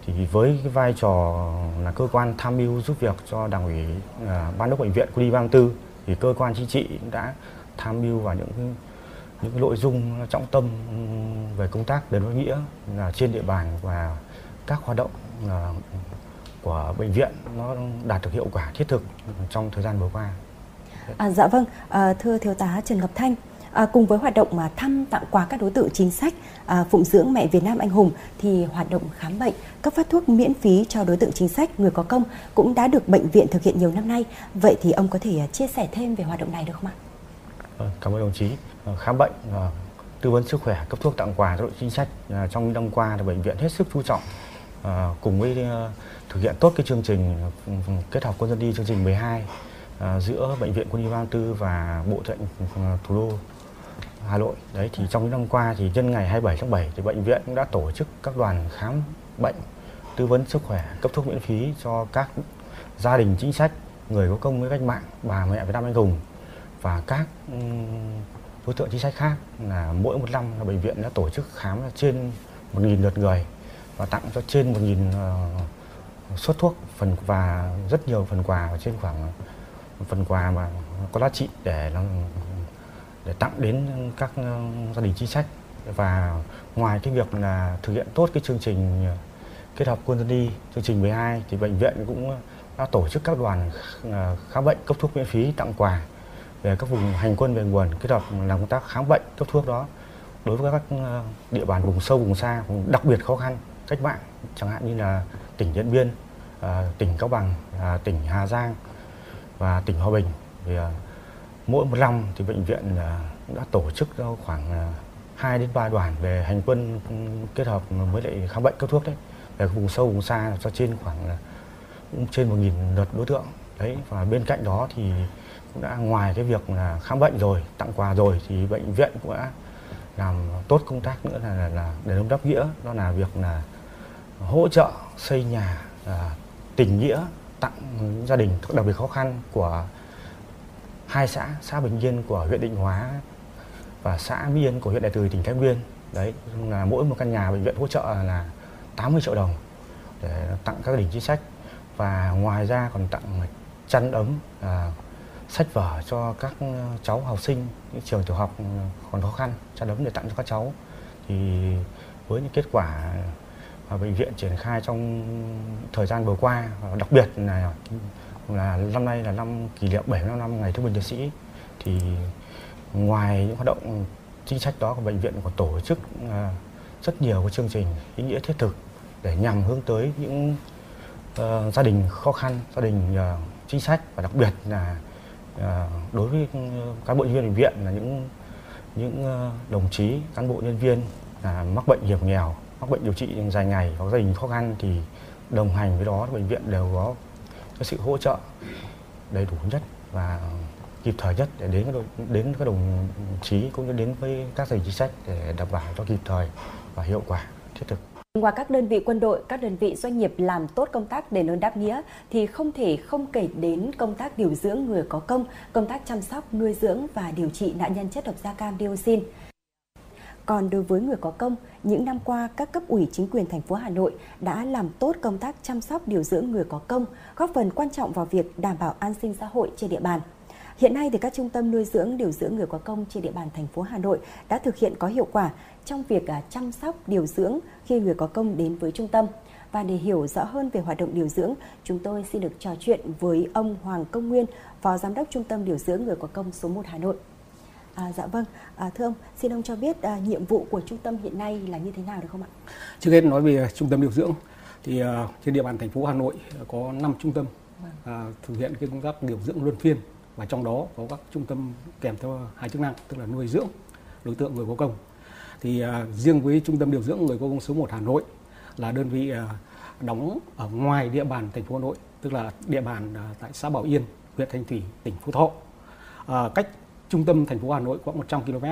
Thì với cái vai trò là cơ quan tham mưu giúp việc cho đảng ủy à, ban đốc bệnh viện quân y 34 thì cơ quan chính trị đã tham mưu vào những những nội dung trọng tâm về công tác đền ơn nghĩa là trên địa bàn và các hoạt động là của bệnh viện nó đạt được hiệu quả thiết thực trong thời gian vừa qua. À, dạ vâng, à, thưa thiếu tá Trần Ngọc Thanh, à, cùng với hoạt động mà thăm tặng quà các đối tượng chính sách à, phụng dưỡng mẹ Việt Nam anh hùng thì hoạt động khám bệnh, cấp phát thuốc miễn phí cho đối tượng chính sách người có công cũng đã được bệnh viện thực hiện nhiều năm nay. Vậy thì ông có thể à, chia sẻ thêm về hoạt động này được không ạ? Vâng, cảm ơn đồng chí. Ờ, khám bệnh, ờ, tư vấn sức khỏe, cấp thuốc tặng quà cho đội chính sách ờ, trong những năm qua thì bệnh viện hết sức chú trọng cùng với thực hiện tốt cái chương trình ừ, kết hợp quân dân đi chương trình 12 giữa bệnh viện quân y 34 và bộ thận ừ, thủ đô Hà Nội. Đấy thì trong những năm qua thì nhân ngày 27 tháng 7 thì bệnh viện cũng đã tổ chức các đoàn khám bệnh, tư vấn sức khỏe, cấp thuốc miễn phí cho các gia đình chính sách, người có công với cách mạng, bà mẹ Việt Nam anh hùng và các đối tượng chính sách khác là mỗi một năm là bệnh viện đã tổ chức khám trên 1.000 lượt người và tặng cho trên 1.000 uh, suất thuốc phần và rất nhiều phần quà và trên khoảng phần quà mà có giá trị để để tặng đến các gia đình chính sách. Và ngoài cái việc là thực hiện tốt cái chương trình kết hợp quân dân đi chương trình 12 thì bệnh viện cũng đã tổ chức các đoàn khám bệnh cấp thuốc miễn phí tặng quà về các vùng hành quân về nguồn, kết hợp làm công tác khám bệnh, cấp thuốc đó. Đối với các ờ, địa bàn vùng sâu, vùng xa, vùng đặc biệt khó khăn, cách mạng, chẳng hạn như là tỉnh Điện Biên ờ, tỉnh Cao Bằng ờ, tỉnh Hà Giang và tỉnh Hòa Bình thì mỗi một năm thì bệnh viện đã tổ chức khoảng 2 đến 3 đoàn về hành quân ừ, kết hợp với lại khám bệnh, cấp thuốc đấy. Về vùng sâu, vùng xa, cho trên khoảng trên 1.000 lượt đối tượng. Đấy, và bên cạnh đó thì cũng đã ngoài cái việc là khám bệnh rồi tặng quà rồi thì bệnh viện cũng đã làm tốt công tác nữa là là, là đền ơn đáp nghĩa. Đó là việc là hỗ trợ xây nhà à, tình nghĩa tặng gia đình đặc biệt khó khăn của hai xã xã Bình Yên của huyện Định Hóa và xã Mỹ Yên của huyện Đại Từ tỉnh Thái Nguyên. Đấy là mỗi một căn nhà bệnh viện hỗ trợ là 80 triệu đồng để tặng các gia đình chính sách. Và ngoài ra còn tặng chăn ấm à, sách vở cho các ờ, cháu học sinh những trường tiểu học ờ, còn khó khăn chăn ấm để tặng cho các cháu. Thì với những kết quả mà bệnh viện triển khai trong thời gian vừa qua và đặc biệt là là năm nay là năm kỷ niệm 75 năm ngày thương binh liệt sĩ thì ngoài những hoạt động chính sách đó của bệnh viện còn tổ chức ờ, rất nhiều các chương trình ý nghĩa thiết thực để nhằm hướng tới những uh, gia đình khó khăn gia đình uh, chính sách và đặc biệt là À, đối với ừ, cán bộ nhân viên bệnh viện là những những ờ, đồng chí, cán bộ nhân viên là mắc bệnh hiểm nghèo, mắc bệnh điều trị dài ngày, có gia đình khó khăn thì đồng hành với đó, bệnh viện đều có cái sự hỗ trợ đầy đủ nhất và kịp thời nhất để đến đến các đồng chí cũng như đến với các gia đình chính sách để đảm bảo cho kịp thời và hiệu quả, thiết thực. Ngoài các đơn vị quân đội, các đơn vị doanh nghiệp làm tốt công tác đền ơn đáp nghĩa thì không thể không kể đến công tác điều dưỡng người có công, công tác chăm sóc, nuôi dưỡng và điều trị nạn nhân chất độc da cam dioxin. Còn đối với người có công, những năm qua các cấp ủy chính quyền thành phố Hà Nội đã làm tốt công tác chăm sóc điều dưỡng người có công, góp phần quan trọng vào việc đảm bảo an sinh xã hội trên địa bàn. Hiện nay thì các trung tâm nuôi dưỡng điều dưỡng người có công trên địa bàn thành phố Hà Nội đã thực hiện có hiệu quả trong việc à, chăm sóc điều dưỡng khi người có công đến với trung tâm. Và để hiểu rõ hơn về hoạt động điều dưỡng, chúng tôi xin được trò chuyện với ông Hoàng Công Nguyên, Phó Giám đốc Trung tâm Điều dưỡng Người có công số 1 Hà Nội. À, dạ vâng, à, thưa ông, xin ông cho biết à, nhiệm vụ của trung tâm hiện nay là như thế nào được không ạ? Trước hết nói về trung tâm điều dưỡng, thì à, trên địa bàn thành phố Hà Nội có 5 trung tâm vâng. à, thực hiện cái công tác điều dưỡng luân phiên và trong đó có các trung tâm kèm theo hai chức năng tức là nuôi dưỡng đối tượng người có công thì à, riêng với trung tâm điều dưỡng người có công số 1 Hà Nội là đơn vị à, đóng ở ngoài địa bàn thành phố Hà Nội tức là địa bàn à, tại xã Bảo Yên huyện Thanh Thủy tỉnh Phú Thọ. À, cách trung tâm thành phố Hà Nội khoảng 100 km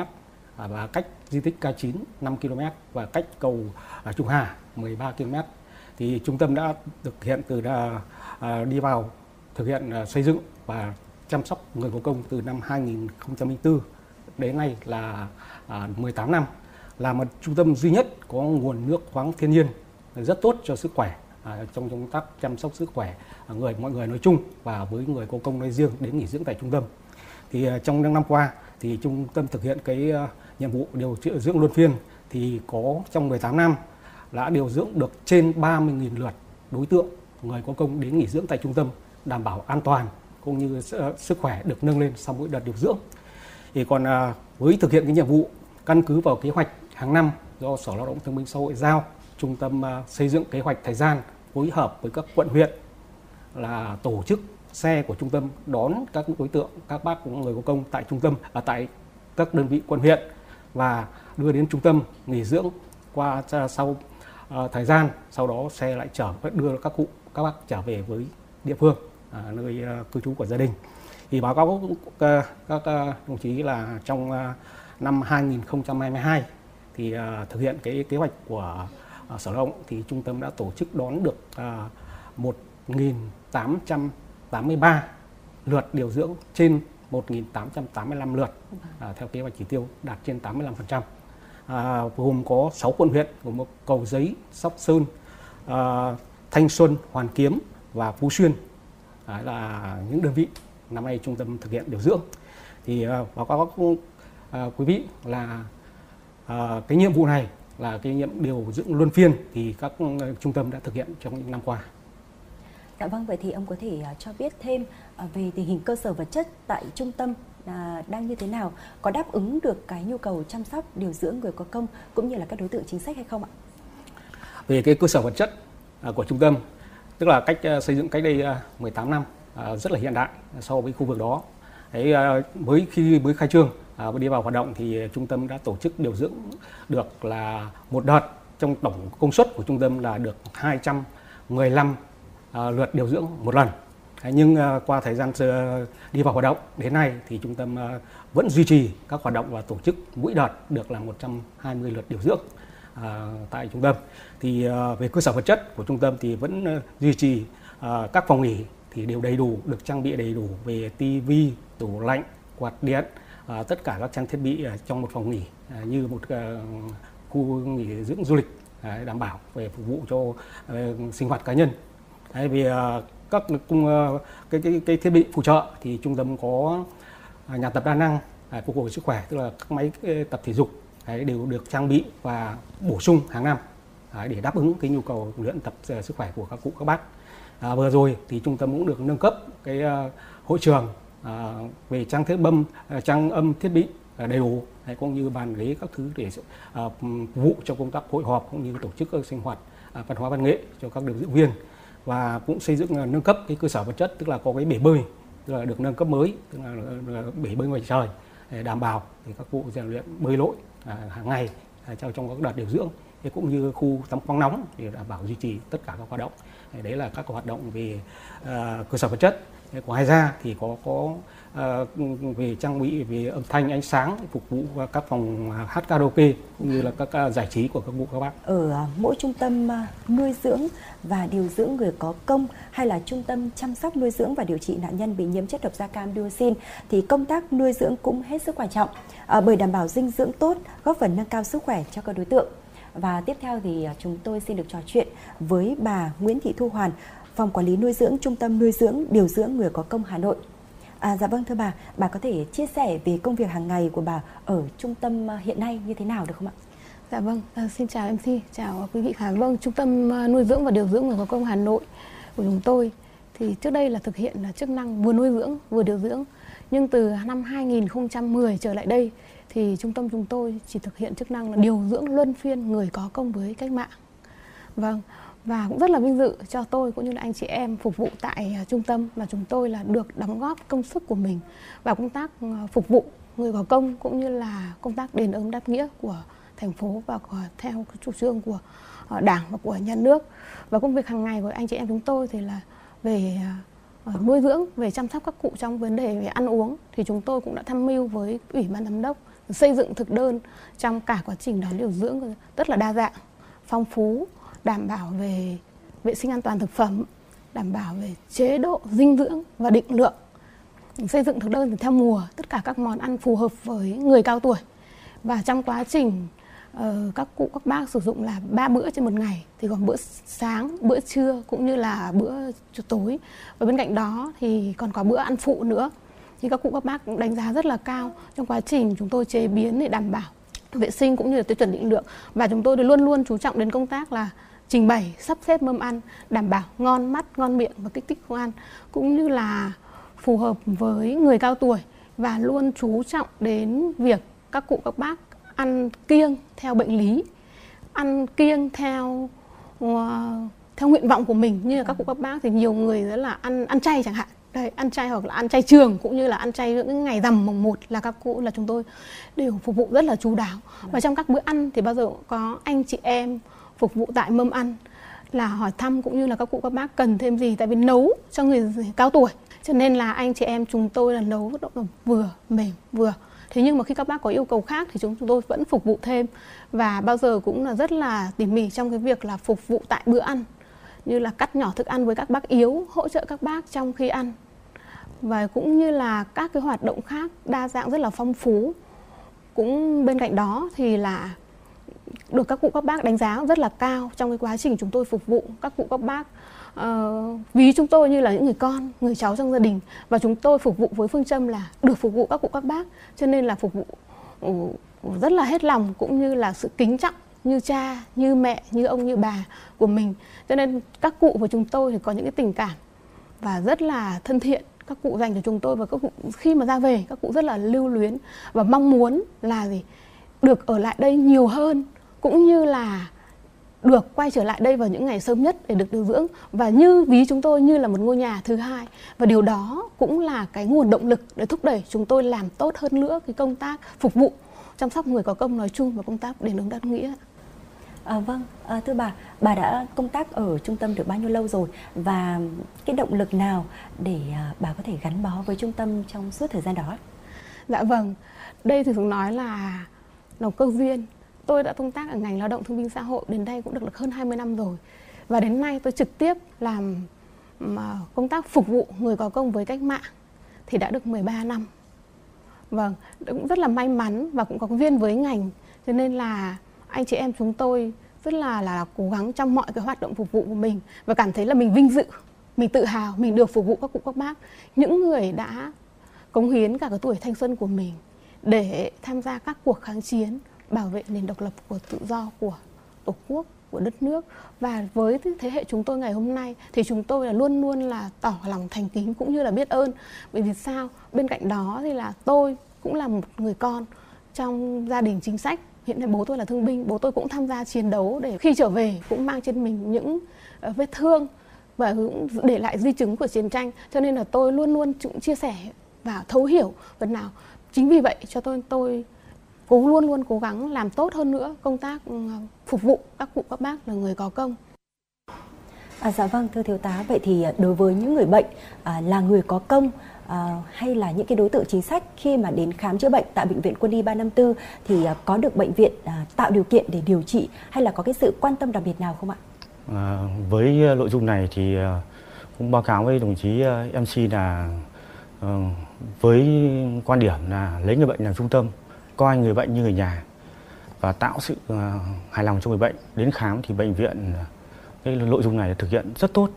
à, và cách di tích K9 5 km và cách cầu à, Trung Hà 13 km thì trung tâm đã thực hiện từ à, à, đi vào thực hiện à, xây dựng và chăm sóc người có công từ năm 2004 đến nay là à, 18 năm là một trung tâm duy nhất có nguồn nước khoáng thiên nhiên rất tốt cho sức khỏe à, trong công tác chăm sóc sức khỏe à, người mọi người nói chung và với người có công nói riêng đến nghỉ dưỡng tại trung tâm thì à, trong năm năm qua thì trung tâm thực hiện cái à, nhiệm vụ điều trị dưỡng luân phiên thì có trong 18 năm đã điều dưỡng được trên 30.000 lượt đối tượng người có công đến nghỉ dưỡng tại trung tâm đảm bảo an toàn cũng như à, sức khỏe được nâng lên sau mỗi đợt điều dưỡng. Thì còn à, với thực hiện cái nhiệm vụ căn cứ vào kế hoạch hàng năm do Sở Lao động Thương binh Xã hội giao, trung tâm à, xây dựng kế hoạch thời gian phối hợp với các quận huyện là tổ chức xe của trung tâm đón các đối tượng các bác người có công tại trung tâm ở tại các đơn vị quận huyện và đưa đến trung tâm nghỉ dưỡng qua à, sau uh, thời gian sau đó xe lại chở đưa các cụ các bác trở về với địa phương à, nơi uh, cư trú của gia đình. Thì báo cáo các, các đồng chí là trong à, năm 2022 thì uh, thực hiện cái kế hoạch của uh, sở lao động thì trung tâm đã tổ chức đón được à, uh, 1.883 lượt điều dưỡng trên 1.885 lượt uh, theo kế hoạch chỉ tiêu đạt trên 85%. à, gồm có 6 quận huyện gồm có Cầu Giấy, Sóc Sơn, à, Thanh Xuân, Hoàn Kiếm và Phú Xuyên Đấy là những đơn vị năm nay trung tâm thực hiện điều dưỡng thì báo cáo các quý vị là à, cái nhiệm vụ này là cái nhiệm điều dưỡng luân phiên thì các trung tâm đã thực hiện trong những năm qua. Dạ vâng, vậy thì ông có thể cho biết thêm về tình hình cơ sở vật chất tại trung tâm đang như thế nào, có đáp ứng được cái nhu cầu chăm sóc điều dưỡng người có công cũng như là các đối tượng chính sách hay không ạ? Về cái cơ sở vật chất của trung tâm, tức là cách xây dựng cách đây 18 năm rất là hiện đại so với khu vực đó. Đấy, mới khi mới khai trương à, đi vào hoạt động thì trung tâm đã tổ chức điều dưỡng được là một đợt trong tổng công suất của trung tâm là được 215 à, lượt điều dưỡng một lần. À, nhưng à, qua thời gian đi vào hoạt động đến nay thì trung tâm à, vẫn duy trì các hoạt động và tổ chức mỗi đợt được là 120 lượt điều dưỡng à, tại trung tâm. Thì à, về cơ sở vật chất của trung tâm thì vẫn à, duy trì à, các phòng nghỉ thì đều đầy đủ được trang bị đầy đủ về tivi, tủ lạnh, quạt điện, à, tất cả các trang thiết bị à, trong một phòng nghỉ à, như một à, khu nghỉ dưỡng du lịch à, đảm bảo về phục vụ cho à, sinh hoạt cá nhân. Đấy, vì à, các cung à, cái, cái cái thiết bị phụ trợ thì trung tâm có à, nhà tập đa năng à, phục hồi sức khỏe tức là các máy tập thể dục đấy, đều được trang bị và bổ sung hàng năm đấy, để đáp ứng cái nhu cầu luyện tập sức khỏe của các cụ các bác. À, vừa rồi thì trung tâm cũng được nâng cấp cái uh, hội trường à, về trang thiết bâm à, trang âm thiết bị à, đầy đủ. Hay cũng như bàn ghế các thứ để à, phục vụ cho công tác hội họp cũng như tổ chức các sinh hoạt à, văn hóa văn nghệ cho các điều dưỡng viên. Và cũng xây dựng à, nâng cấp cái cơ sở vật chất tức là có cái bể bơi tức là được nâng cấp mới tức là, là bể bơi ngoài trời để đảm bảo thì các cụ rèn luyện bơi lội à, hàng ngày à, trong trong các đợt điều dưỡng. Thì cũng như khu tắm khoáng nóng để đảm bảo duy trì tất cả các hoạt động. Đấy là các hoạt động về uh, cơ sở vật chất ngoài ra thì có có uh, về trang bị về âm thanh ánh sáng phục vụ các phòng hát karaoke cũng như là các uh, giải trí của các cụ các bác. Ở à, mỗi trung tâm à, nuôi dưỡng và điều dưỡng người có công hay là trung tâm chăm sóc nuôi dưỡng và điều trị nạn nhân bị nhiễm chất độc da cam dioxin thì công tác nuôi dưỡng cũng hết sức quan trọng à, bởi đảm bảo dinh dưỡng tốt góp phần nâng cao sức khỏe cho các đối tượng. Và tiếp theo thì à, chúng tôi xin được trò chuyện với bà Nguyễn Thị Thu Hoàn, Phòng Quản lý Nuôi dưỡng Trung tâm Nuôi dưỡng Điều dưỡng Người có công Hà Nội. À, dạ vâng thưa bà, bà có thể chia sẻ về công việc hàng ngày của bà ở trung tâm à, hiện nay như thế nào được không ạ? Dạ vâng, à, xin chào MC, chào quý vị khán Vâng, Trung tâm à, Nuôi dưỡng và Điều dưỡng Người có công Hà Nội của chúng tôi thì trước đây là thực hiện là chức năng vừa nuôi dưỡng vừa điều dưỡng. Nhưng từ năm 2010 trở lại đây thì trung tâm chúng tôi chỉ thực hiện chức năng là điều dưỡng luân phiên người có công với cách mạng. Vâng, và cũng rất là vinh dự cho tôi cũng như là anh chị em phục vụ tại à, trung tâm mà chúng tôi là được đóng góp công sức của mình vào công tác ờ, phục vụ người có công cũng như là công tác đền ơn đáp nghĩa của thành phố và của, theo chủ trương của ờ, đảng và của nhà nước. Và công việc hàng ngày của anh chị em chúng tôi thì là về ờ, nuôi dưỡng về chăm sóc các cụ trong vấn đề về ăn uống. Thì chúng tôi cũng đã tham mưu với ủy ban giám đốc xây dựng thực đơn trong cả quá trình đón điều dưỡng rất là đa dạng phong phú đảm bảo về vệ sinh an toàn thực phẩm, đảm bảo về chế độ dinh dưỡng và định lượng, xây dựng thực đơn theo mùa, tất cả các món ăn phù hợp với người cao tuổi. Và trong quá trình ờ, các cụ, các bác sử dụng là ba bữa trên một ngày, thì còn bữa sáng, bữa trưa cũng như là bữa tối. Và bên cạnh đó thì còn có bữa ăn phụ nữa. Thì các cụ, các bác cũng đánh giá rất là cao. Trong quá trình chúng tôi chế biến để đảm bảo vệ sinh cũng như là tiêu chuẩn định lượng. Và chúng tôi luôn luôn chú trọng đến công tác là trình bày sắp xếp mâm ăn đảm bảo ngon mắt ngon miệng và kích thích không ăn cũng như là phù hợp với người cao tuổi và luôn chú trọng đến việc các cụ các bác ăn kiêng theo bệnh lý ăn kiêng theo uh, theo nguyện vọng của mình. Như là các cụ các bác thì nhiều người rất là ăn ăn chay chẳng hạn. Đây ăn chay hoặc là ăn chay trường cũng như là ăn chay những ngày rằm mùng một là các cụ là chúng tôi đều phục vụ rất là chú đáo. Và trong các bữa ăn thì bao giờ cũng có anh chị em phục vụ tại mâm ăn, là hỏi thăm cũng như là các cụ, các bác cần thêm gì, tại vì nấu cho người cao tuổi. Cho nên là anh chị em chúng tôi là nấu độ vừa mềm vừa. Thế nhưng mà khi các bác có yêu cầu khác thì chúng tôi vẫn phục vụ thêm. Và bao giờ cũng là rất là tỉ mỉ trong cái việc là phục vụ tại bữa ăn, như là cắt nhỏ thức ăn với các bác yếu, hỗ trợ các bác trong khi ăn. Và cũng như là các cái hoạt động khác đa dạng rất là phong phú. Cũng bên cạnh đó thì là được các cụ các bác đánh giá rất là cao trong cái quá trình chúng tôi phục vụ các cụ các bác. Uh, ví chúng tôi như là những người con người cháu trong gia đình và chúng tôi phục vụ với phương châm là được phục vụ các cụ các bác cho nên là phục vụ uh, rất là hết lòng cũng như là sự kính trọng như cha như mẹ như ông như bà của mình. Cho nên các cụ của chúng tôi thì có những cái tình cảm và rất là thân thiện. Các cụ dành cho chúng tôi và các cụ khi mà ra về các cụ rất là lưu luyến và mong muốn là gì? Được ở lại đây nhiều hơn cũng như là được quay trở lại đây vào những ngày sớm nhất để được điều dưỡng và như ví chúng tôi như là một ngôi nhà thứ hai và điều đó cũng là cái nguồn động lực để thúc đẩy chúng tôi làm tốt hơn nữa cái công tác phục vụ chăm sóc người có công nói chung và công tác đền ơn đáp nghĩa À, vâng, à, thưa bà, bà đã công tác ở trung tâm được bao nhiêu lâu rồi và cái động lực nào để à, bà có thể gắn bó với trung tâm trong suốt thời gian đó? Dạ vâng, đây thì thường nói là là cơ duyên. Tôi đã công tác ở ngành lao động thương binh xã hội đến đây cũng được được hơn 20 năm rồi. Và đến nay tôi trực tiếp làm mà công tác phục vụ người có công với cách mạng thì đã được 13 năm. Vâng, cũng rất là may mắn và cũng có duyên với ngành cho nên là anh chị em chúng tôi rất là là cố gắng trong mọi cái hoạt động phục vụ của mình và cảm thấy là mình vinh dự mình tự hào mình được phục vụ các cụ các bác những người đã cống hiến cả cái tuổi thanh xuân của mình để tham gia các cuộc kháng chiến bảo vệ nền độc lập của tự do của tổ quốc, của đất nước. Và với thế hệ chúng tôi ngày hôm nay thì chúng tôi là luôn luôn là tỏ lòng thành kính cũng như là biết ơn. Bởi vì sao? Bên cạnh đó thì là tôi cũng là một người con trong gia đình chính sách. Hiện nay bố tôi là thương binh, bố tôi cũng tham gia chiến đấu để khi trở về cũng mang trên mình những ờ, vết thương và cũng để lại di chứng của chiến tranh. Cho nên là tôi luôn luôn cũng chia sẻ và thấu hiểu. Phần nào chính vì vậy cho tôi tôi cố luôn luôn cố gắng làm tốt hơn nữa công tác ừ, phục vụ các cụ các bác là người có công. À, dạ vâng thưa thiếu tá. Vậy thì à, đối với những người bệnh à, là người có công à, hay là những cái đối tượng chính sách khi mà đến khám chữa bệnh tại bệnh viện quân y 354 thì à, có được bệnh viện à, tạo điều kiện để điều trị hay là có cái sự quan tâm đặc biệt nào không ạ? À, với à, nội dung này thì à, cũng báo cáo với đồng chí à, MC là uh, với quan điểm là lấy người bệnh làm trung tâm, coi người bệnh như người nhà và tạo sự ờ, hài lòng cho người bệnh. Đến khám thì bệnh viện ờ, cái nội dung này thực hiện rất tốt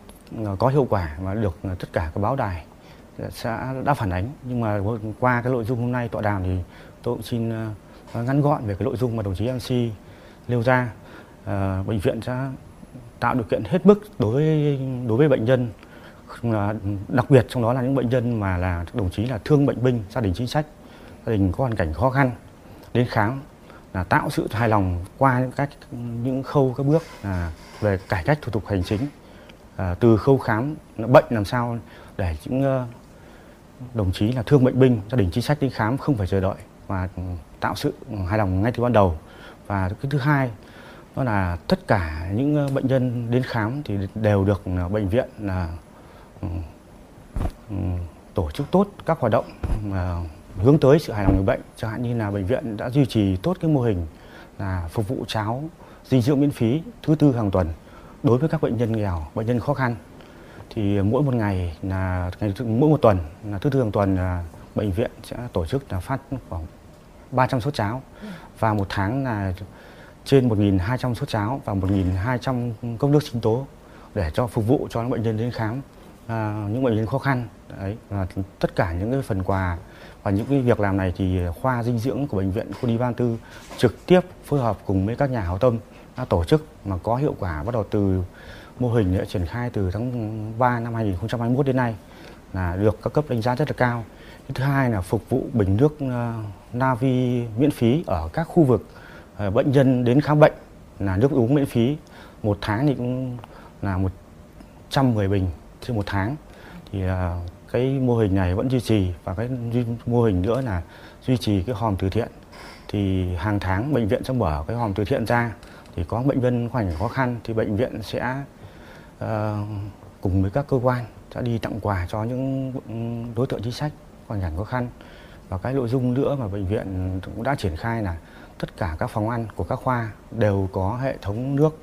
ờ, có hiệu quả và được tất cả các báo đài sẽ đã phản ánh. Nhưng mà qua cái nội dung hôm nay tọa đàm thì tôi cũng xin ngắn gọn về cái nội dung mà đồng chí MC nêu ra. À, bệnh viện sẽ tạo điều kiện hết mức đối với đối với bệnh nhân là đặc biệt trong đó là những bệnh nhân mà là đồng chí là thương bệnh binh gia đình chính sách gia đình có hoàn cảnh khó khăn đến khám là tạo sự hài lòng qua các những khâu các bước là về cải cách thủ tục hành chính. À, từ khâu khám bệnh làm sao để những uh, đồng chí là thương bệnh binh gia đình chính sách đi khám không phải chờ đợi và ừ, tạo sự hài lòng ngay từ ban đầu. Và cái thứ hai đó là tất cả những ờ, bệnh nhân đến khám thì đều được ừ, bệnh viện là ừ, tổ chức tốt các hoạt động mà hướng tới sự hài lòng người bệnh chẳng hạn như là bệnh viện đã duy trì tốt cái mô hình là phục vụ cháo dinh dưỡng miễn phí thứ tư hàng tuần đối với các bệnh nhân nghèo bệnh nhân khó khăn. Thì mỗi một ngày là mỗi một tuần là thứ tư hàng tuần là bệnh viện sẽ tổ chức là phát khoảng 300 suất cháo. Và một tháng là trên 1.200 suất cháo và 1.200 cốc nước sinh tố để cho phục vụ cho những bệnh nhân đến khám à, những bệnh nhân khó khăn. Đấy và tất cả những cái phần quà và những cái việc làm này thì khoa dinh dưỡng của bệnh viện Quân y Ban Tư trực tiếp phối hợp cùng với các nhà hảo tâm đã tổ chức mà có hiệu quả bắt đầu từ mô hình đã triển khai từ tháng 3 năm 2021 đến nay là được các cấp đánh giá rất là cao. Thứ hai là phục vụ bình nước ờ, Navi miễn phí ở các khu vực ờ, bệnh nhân đến khám bệnh là nước uống miễn phí. Một tháng thì cũng là 110 bình trên một tháng. Thì ờ, cái mô hình này vẫn duy trì và cái mô hình nữa là duy trì cái hòm từ thiện. Thì hàng tháng bệnh viện sẽ mở cái hòm từ thiện ra thì có bệnh nhân hoàn cảnh khó khăn thì bệnh viện sẽ uh, cùng với các cơ quan sẽ đi tặng quà cho những đối tượng chính sách hoàn cảnh khó khăn và cái nội dung nữa mà bệnh viện cũng đã triển khai là tất cả các phòng ăn của các khoa đều có hệ thống nước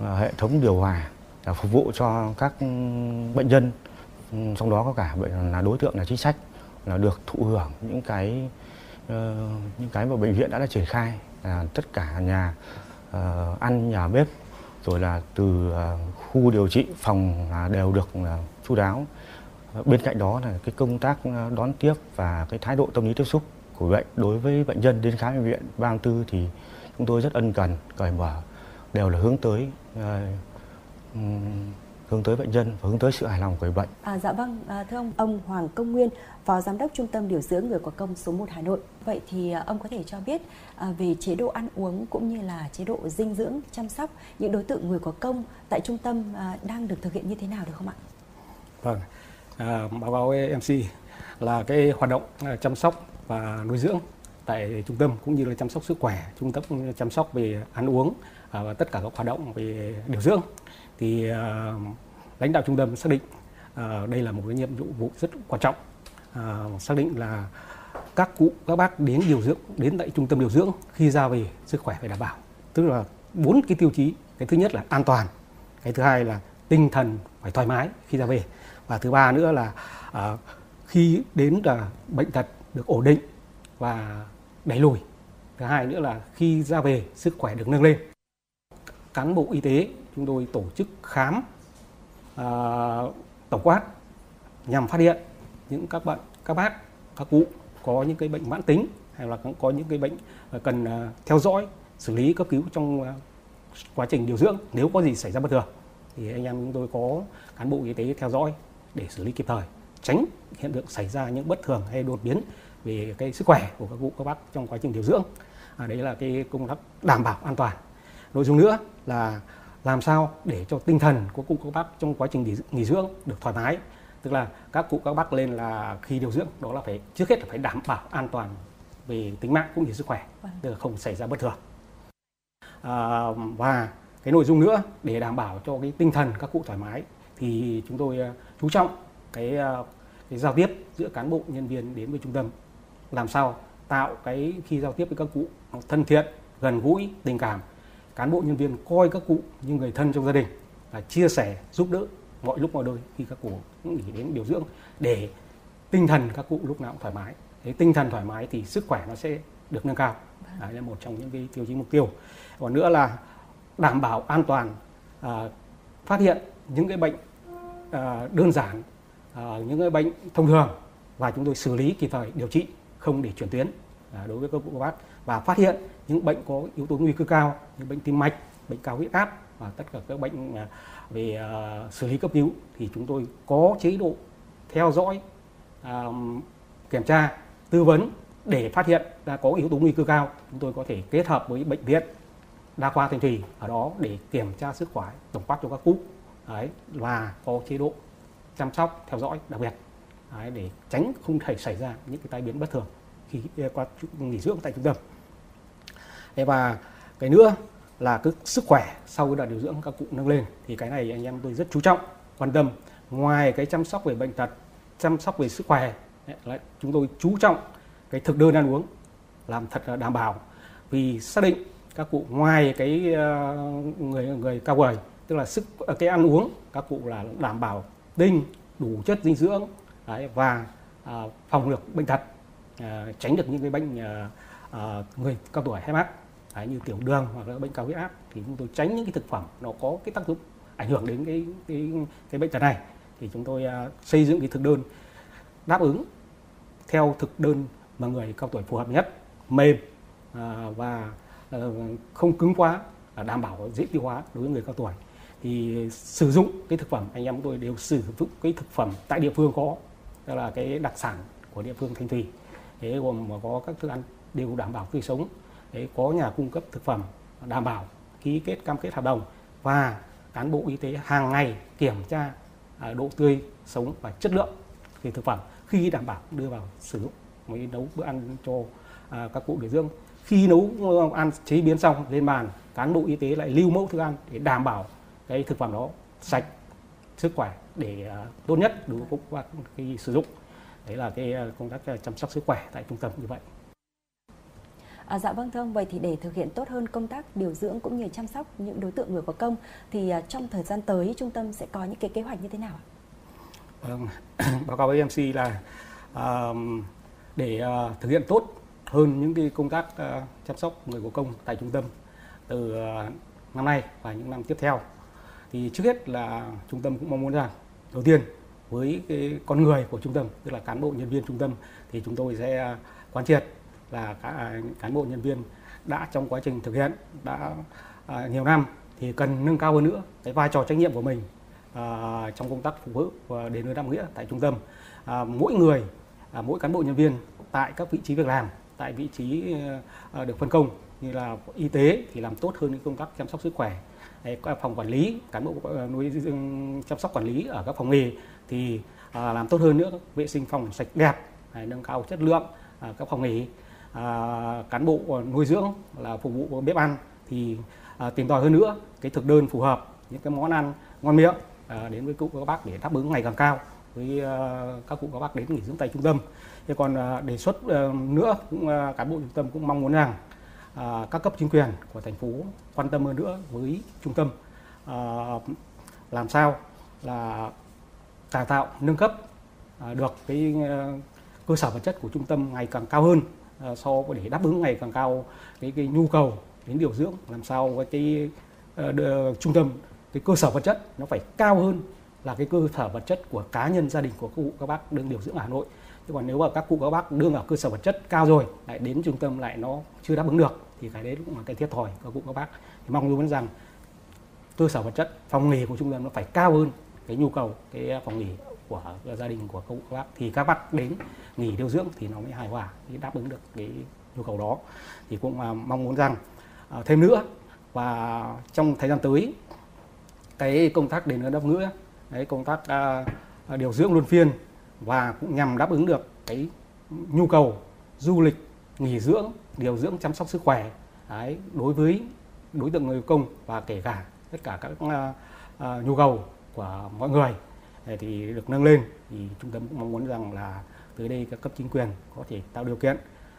ờ, hệ thống điều hòa để phục vụ cho các bệnh nhân Ừ, trong đó có cả bệnh là đối tượng là chính sách là được thụ hưởng những cái uh, những cái mà bệnh viện đã, đã triển khai là tất cả nhà uh, ăn nhà bếp rồi là từ uh, khu điều trị phòng là đều được uh, đáo. Bên cạnh đó là cái công tác đón tiếp và cái thái độ tâm lý tiếp xúc của bệnh đối với bệnh nhân đến khám bệnh viện 34 thì chúng tôi rất ân cần cởi mở đều là hướng tới uh, hướng tới bệnh nhân và hướng tới sự hài lòng của người bệnh. À, dạ vâng, à, thưa ông, ông Hoàng Công Nguyên, Phó Giám đốc Trung tâm Điều dưỡng Người có công số 1 Hà Nội. Vậy thì à, ông có thể cho biết à, về chế độ ăn uống cũng như là chế độ dinh dưỡng chăm sóc những đối tượng người có công tại trung tâm à, đang được thực hiện như thế nào được không ạ? Vâng, à, báo cáo MC là cái hoạt động à, chăm sóc và nuôi dưỡng tại trung tâm cũng như là chăm sóc sức khỏe, trung tâm chăm sóc về ăn uống à, và tất cả các hoạt động về điều dưỡng thì uh, lãnh đạo trung tâm xác định uh, đây là một cái nhiệm vụ rất quan trọng. Uh, xác định là các cụ các bác đến điều dưỡng đến tại trung tâm điều dưỡng khi ra về sức khỏe phải đảm bảo. Tức là bốn cái tiêu chí. Cái thứ nhất là an toàn cái thứ hai là tinh thần phải thoải mái khi ra về và thứ ba nữa là uh, khi đến là bệnh tật được ổn định và đẩy lùi. Thứ hai nữa là khi ra về sức khỏe được nâng lên. Cán bộ y tế chúng tôi tổ chức khám à, tổng quát nhằm phát hiện những các bạn các bác các cụ có những cái bệnh mãn tính hay là cũng có những cái bệnh cần à, theo dõi xử lý cấp cứu trong à, quá trình điều dưỡng. Nếu có gì xảy ra bất thường thì anh em chúng tôi có cán bộ y tế theo dõi để xử lý kịp thời tránh hiện tượng xảy ra những bất thường hay đột biến về cái sức khỏe của các cụ các bác trong quá trình điều dưỡng. À, đấy là cái công tác đảm bảo an toàn. Nội dung nữa là làm sao để cho tinh thần của cụ các bác trong quá trình nghỉ dưỡng được thoải mái? Tức là các cụ các bác lên là khi điều dưỡng đó là phải trước hết là phải đảm bảo an toàn về tính mạng cũng như sức khỏe vâng. tức là không xảy ra bất thường. À, và cái nội dung nữa để đảm bảo cho cái tinh thần các cụ thoải mái thì chúng tôi à, chú trọng cái, à, cái giao tiếp giữa cán bộ nhân viên đến với trung tâm. Làm sao tạo cái khi giao tiếp với các cụ thân thiện gần gũi tình cảm cán bộ nhân viên coi các cụ như người thân trong gia đình và chia sẻ giúp đỡ mọi lúc mọi nơi khi các cụ nghỉ đến điều dưỡng để tinh thần các cụ lúc nào cũng thoải mái. Thế tinh thần thoải mái thì sức khỏe nó sẽ được nâng cao. Vâng. đấy là một trong những cái tiêu chí mục tiêu. Còn nữa là đảm bảo an toàn à, phát hiện những cái bệnh à, đơn giản à, những cái bệnh thông thường và chúng tôi xử lý kịp thời điều trị không để chuyển tuyến À, đối với các cụ bác và phát hiện những bệnh có yếu tố nguy cơ cao như bệnh tim mạch, bệnh cao huyết áp và tất cả các bệnh à, về à, xử lý cấp cứu thì chúng tôi có chế độ theo dõi, kiểm tra, tư vấn để phát hiện đã có yếu tố nguy cơ cao. Chúng tôi có thể kết hợp với bệnh viện đa khoa Thanh Trì ở đó để kiểm tra sức khỏe tổng quát cho các cụ. Đấy, và có chế độ chăm sóc theo dõi đặc biệt. Đấy, để tránh không thể xảy ra những cái tai biến bất thường khi ờ, qua nghỉ dưỡng tại trung tâm. Và cái nữa là cái sức khỏe sau cái đợt điều dưỡng các cụ nâng lên thì cái này anh em tôi rất chú trọng quan tâm. Ngoài cái chăm sóc về bệnh tật chăm sóc về sức khỏe lại chúng tôi chú trọng cái thực đơn ăn uống làm thật là đảm bảo. Vì xác định các cụ ngoài cái ờ, người người cao tuổi tức là sức ờ, cái ăn uống các cụ là đảm bảo tinh đủ chất dinh dưỡng đấy, và à, phòng được bệnh tật à, tránh được những cái bệnh uh, uh, người cao tuổi hay mắc Đấy, như tiểu đường hoặc là bệnh cao huyết áp thì chúng tôi tránh những cái thực phẩm nó có cái tác dụng ảnh hưởng đến cái cái cái bệnh tật này. Thì chúng tôi uh, xây dựng cái thực đơn đáp ứng theo thực đơn mà người cao tuổi phù hợp nhất mềm uh, và uh, không cứng quá uh, đảm bảo dễ tiêu hóa đối với người cao tuổi. Thì sử dụng cái thực phẩm anh em tôi đều sử dụng cái thực phẩm tại địa phương có tức là cái đặc sản của địa phương thanh thủy thế gồm có các thức ăn đều đảm bảo tươi sống. Đấy, có nhà cung cấp thực phẩm đảm bảo ký kết cam kết hợp đồng và cán bộ y tế hàng ngày kiểm tra à, độ tươi sống và chất lượng thì thực phẩm khi đảm bảo đưa vào sử dụng. Mới nấu bữa ăn cho à, các cụ điều dưỡng. Khi nấu ờ, ăn chế biến xong lên bàn cán bộ y tế lại lưu mẫu thức ăn để đảm bảo cái thực phẩm đó sạch sức khỏe để à, tốt nhất đối với các khi sử dụng đấy là cái công tác chăm sóc sức khỏe tại trung tâm như vậy À, dạ vâng thưa ông, vậy thì để thực hiện tốt hơn công tác điều dưỡng cũng như chăm sóc những đối tượng người có công thì à, trong thời gian tới trung tâm sẽ có những cái kế hoạch như thế nào ạ? Vâng, <clears throat> báo cáo với MC là à, để à, thực hiện tốt hơn những cái công tác à, chăm sóc người có công tại trung tâm từ năm nay và những năm tiếp theo. Thì trước hết là trung tâm cũng mong muốn rằng đầu tiên với cái con người của trung tâm tức là cán bộ nhân viên trung tâm thì chúng tôi sẽ quán triệt là các à, cán bộ nhân viên đã trong quá trình thực hiện đã à, nhiều năm thì cần nâng cao hơn nữa cái vai trò trách nhiệm của mình à, trong công tác phục vụ và đến nơi đáp nghĩa tại trung tâm. À, mỗi người à, mỗi cán bộ nhân viên tại các vị trí việc làm tại vị trí à, được phân công như là y tế thì làm tốt hơn những công tác chăm sóc sức khỏe à, phòng quản lý cán bộ à, nuôi ừ, chăm sóc quản lý ở các phòng nghề thì à, làm tốt hơn nữa vệ sinh phòng sạch đẹp à, nâng cao chất lượng à, các phòng nghỉ, à, cán bộ à, nuôi dưỡng là phục vụ bếp ăn thì à, tìm tòi hơn nữa cái thực đơn phù hợp những cái món ăn ngon miệng à, đến với cụ các bác để đáp ứng ngày càng cao với à, các cụ các bác đến nghỉ dưỡng tại trung tâm. Thế còn à, đề xuất à, nữa cũng à, cán bộ trung tâm cũng mong muốn rằng à, các cấp chính quyền của thành phố quan tâm hơn nữa với trung tâm à, làm sao là cải tạo nâng cấp à, được cái ờ, cơ sở vật chất của trung tâm ngày càng cao hơn ờ, so với để đáp ứng ngày càng cao cái cái nhu cầu đến điều dưỡng làm sao với cái uh, trung tâm cái cơ sở vật chất nó phải cao hơn là cái cơ sở vật chất của cá nhân gia đình của các cụ các bác đương điều dưỡng ở Hà Nội. Chứ còn nếu mà các cụ các bác đương ở cơ sở vật chất cao rồi lại đến trung tâm lại nó chưa đáp ứng được thì cái đấy cũng là cái thiệt thòi các cụ các bác. Thì mong muốn rằng cơ sở vật chất phòng nghề của trung tâm nó phải cao hơn cái nhu cầu cái phòng nghỉ của gia đình của các bác. Thì các bác đến nghỉ điều dưỡng thì nó mới hài hòa thì đáp ứng được cái nhu cầu đó. Thì cũng à, mong muốn rằng à, thêm nữa và trong thời gian tới cái công tác đền ơn đáp nghĩa cái công tác à, điều dưỡng luân phiên và cũng nhằm đáp ứng được cái nhu cầu du lịch nghỉ dưỡng điều dưỡng chăm sóc sức khỏe đấy, đối với đối tượng người công và kể cả tất cả các uh, uh, nhu cầu của mọi người. Thì được nâng lên thì trung tâm cũng mong muốn rằng là tới đây các cấp chính quyền có thể tạo điều kiện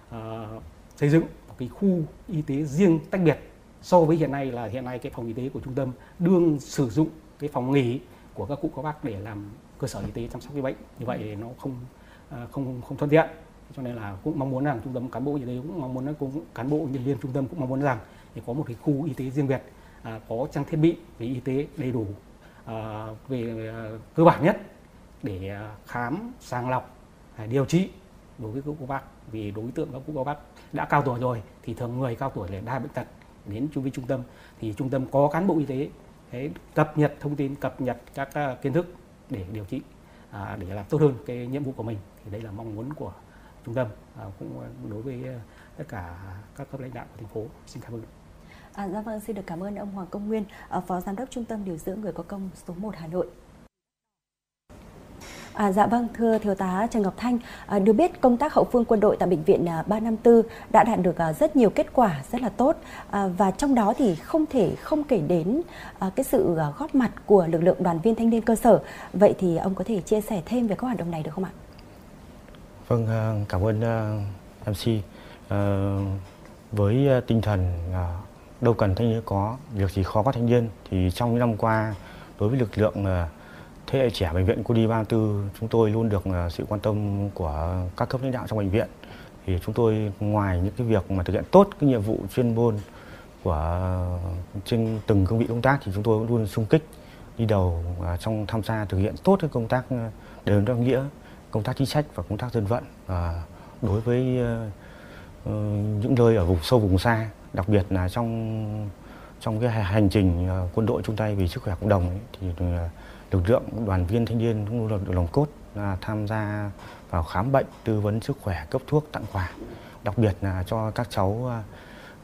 uh, xây dựng cái khu y tế riêng tách biệt so với hiện nay là hiện nay cái phòng y tế của trung tâm đương sử dụng cái phòng nghỉ của các cụ các bác để làm cơ sở y tế chăm sóc cái bệnh. Như vậy nó không ờ, không không thuận tiện. Cho nên là cũng mong muốn rằng trung tâm cán bộ y tế cũng mong muốn cũng cán bộ nhân viên trung tâm cũng mong muốn rằng để có một cái khu y tế riêng biệt à, có trang thiết bị về y tế đầy đủ. Ờ, về ờ, cơ bản nhất để ờ, khám sàng lọc à, điều trị đối với các bác vì đối tượng các cụ bác đã cao tuổi rồi thì thường người cao tuổi là đa bệnh tật đến trung với trung tâm thì trung tâm có cán bộ y tế đấy, cập nhật thông tin cập nhật các kiến thức để điều trị à, để làm tốt hơn cái nhiệm vụ của mình. Thì đây là mong muốn của trung tâm à, cũng đối với tất cả các cấp lãnh đạo của thành phố. Xin cảm ơn. À, dạ vâng, xin được cảm ơn ông Hoàng Công Nguyên, ờ, Phó Giám đốc Trung tâm Điều dưỡng Người có công số 1 Hà Nội. À, dạ vâng, thưa Thiếu tá Trần Ngọc Thanh, à, được biết công tác hậu phương quân đội tại Bệnh viện à, 354 đã đạt được à, rất nhiều kết quả rất là tốt à, và trong đó thì không thể không kể đến à, cái sự à, góp mặt của lực lượng đoàn viên thanh niên cơ sở. Vậy thì ông có thể chia sẻ thêm về các hoạt động này được không ạ? Vâng, à, cảm ơn uh, MC. Uh, với à, tinh thần uh, đâu cần thanh niên có, việc gì khó có thanh niên. Thì trong những năm qua đối với lực lượng ờ, thế hệ trẻ bệnh viện Cô Đi 34 chúng tôi luôn được ờ, sự quan tâm của các cấp lãnh đạo trong bệnh viện. Thì chúng tôi ngoài những cái việc mà thực hiện tốt cái nhiệm vụ chuyên môn của ờ, trên từng cương vị công tác thì chúng tôi luôn sung kích đi đầu trong tham gia thực hiện tốt cái công tác à, đền đáp nghĩa công tác chính sách và công tác dân vận đối với những nơi ở vùng sâu vùng xa đặc biệt là trong trong cái hành trình ờ, quân đội chung tay vì sức khỏe cộng đồng ấy, thì ờ, lực lượng đoàn viên thanh niên cũng luôn được lòng cốt là tham gia vào khám bệnh, tư vấn sức khỏe, cấp thuốc, tặng quà. Đặc biệt là cho các cháu ờ,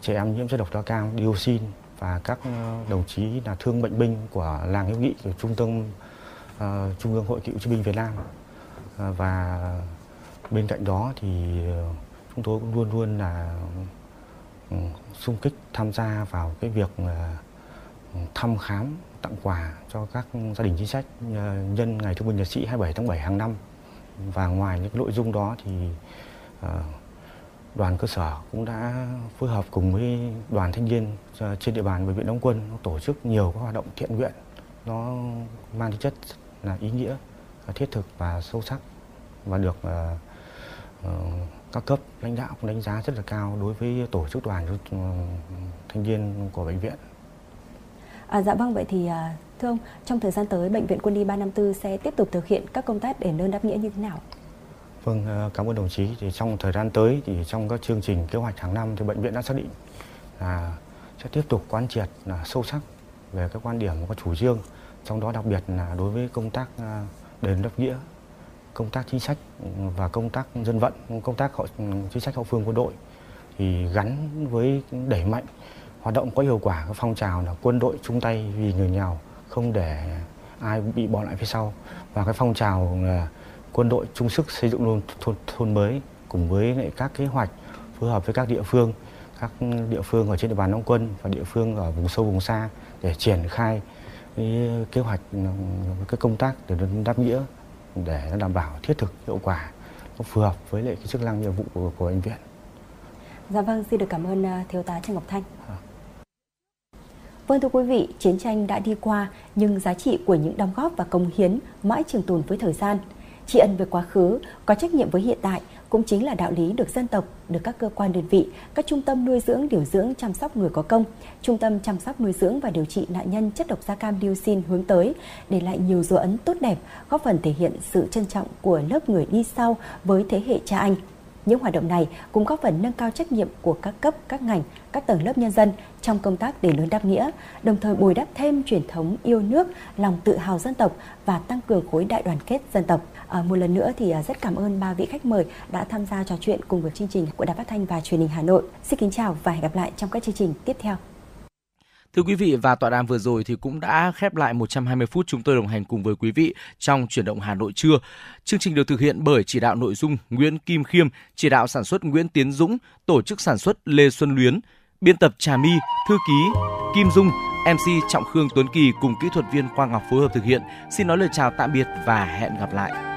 trẻ em nhiễm chất độc da cam, dioxin và các đồng chí là thương bệnh binh của làng hữu nghị của trung tâm uh, trung ương hội cựu chiến binh Việt Nam uh, và bên cạnh đó thì chúng tôi cũng luôn luôn là uh, xung kích tham gia vào cái việc ờ, thăm khám, tặng quà cho các gia đình chính sách ờ, nhân ngày thương binh liệt sĩ 27 tháng 7 hàng năm. Và ngoài những nội dung đó thì ờ, đoàn cơ sở cũng đã phối hợp cùng với đoàn thanh niên trên địa bàn bệnh viện đóng quân tổ chức nhiều các hoạt động thiện nguyện. Nó mang tính chất là ý nghĩa, thiết thực và sâu sắc và được các cấp lãnh đạo cũng đánh giá rất là cao đối với tổ chức đoàn ừ, thanh niên của bệnh viện. À, dạ vâng vậy thì à, thưa ông trong thời gian tới bệnh viện quân y 354 sẽ tiếp tục thực hiện các công tác đền ơn đáp nghĩa như thế nào? Vâng, à, cảm ơn đồng chí. Thì trong thời gian tới thì trong các chương trình kế hoạch hàng năm thì bệnh viện đã xác định là sẽ tiếp tục quán triệt là sâu sắc về các quan điểm và chủ trương trong đó đặc biệt là đối với công tác à, đền đáp nghĩa công tác chính sách và công tác dân vận công tác hậu, chính sách hậu phương quân đội thì gắn với đẩy mạnh hoạt động có hiệu quả các phong trào là quân đội chung tay vì người nghèo không để ai bị bỏ lại phía sau. Và cái phong trào là quân đội chung sức xây dựng thôn, thôn, thôn mới cùng với các kế hoạch phối hợp với các địa phương các địa phương ở trên địa bàn nông quân và địa phương ở vùng sâu vùng xa để triển khai cái kế hoạch cái công tác để đáp nghĩa để nó đảm bảo thiết thực hiệu quả nó phù hợp với lại cái chức năng nhiệm vụ của, của bệnh viện. Dạ vâng, xin được cảm ơn à, thiếu tá Trần Ngọc Thanh. À. Vâng thưa quý vị, chiến tranh đã đi qua nhưng giá trị của những đóng góp và công hiến mãi trường tồn với thời gian. Tri ân về quá khứ, có trách nhiệm với hiện tại cũng chính là đạo lý được dân tộc, được các cơ quan đơn vị, các trung tâm nuôi dưỡng, điều dưỡng, chăm sóc người có công, trung tâm chăm sóc nuôi dưỡng và điều trị nạn nhân chất độc da cam dioxin hướng tới, để lại nhiều dấu ấn tốt đẹp, góp phần thể hiện sự trân trọng của lớp người đi sau với thế hệ cha anh. Những hoạt động này cũng góp phần nâng cao trách nhiệm của các cấp, các ngành, các tầng lớp nhân dân trong công tác đền ơn đáp nghĩa, đồng thời bồi đắp thêm truyền thống yêu nước, lòng tự hào dân tộc và tăng cường khối đại đoàn kết dân tộc. À, một lần nữa thì ờ, rất cảm ơn ba vị khách mời đã tham gia trò chuyện cùng với chương trình của Đài Phát thanh và Truyền hình Hà Nội. Xin kính chào và hẹn gặp lại trong các chương trình tiếp theo. Thưa quý vị và tọa đàm vừa rồi thì cũng đã khép lại 120 phút chúng tôi đồng hành cùng với quý vị trong chuyển động Hà Nội trưa. Chương trình được thực hiện bởi chỉ đạo nội dung Nguyễn Kim Khiêm, chỉ đạo sản xuất Nguyễn Tiến Dũng, tổ chức sản xuất Lê Xuân Luyến, biên tập Trà My, thư ký Kim Dung, MC Trọng Khương Tuấn Kỳ cùng kỹ thuật viên Quang Ngọc phối hợp thực hiện. Xin nói lời chào tạm biệt và hẹn gặp lại.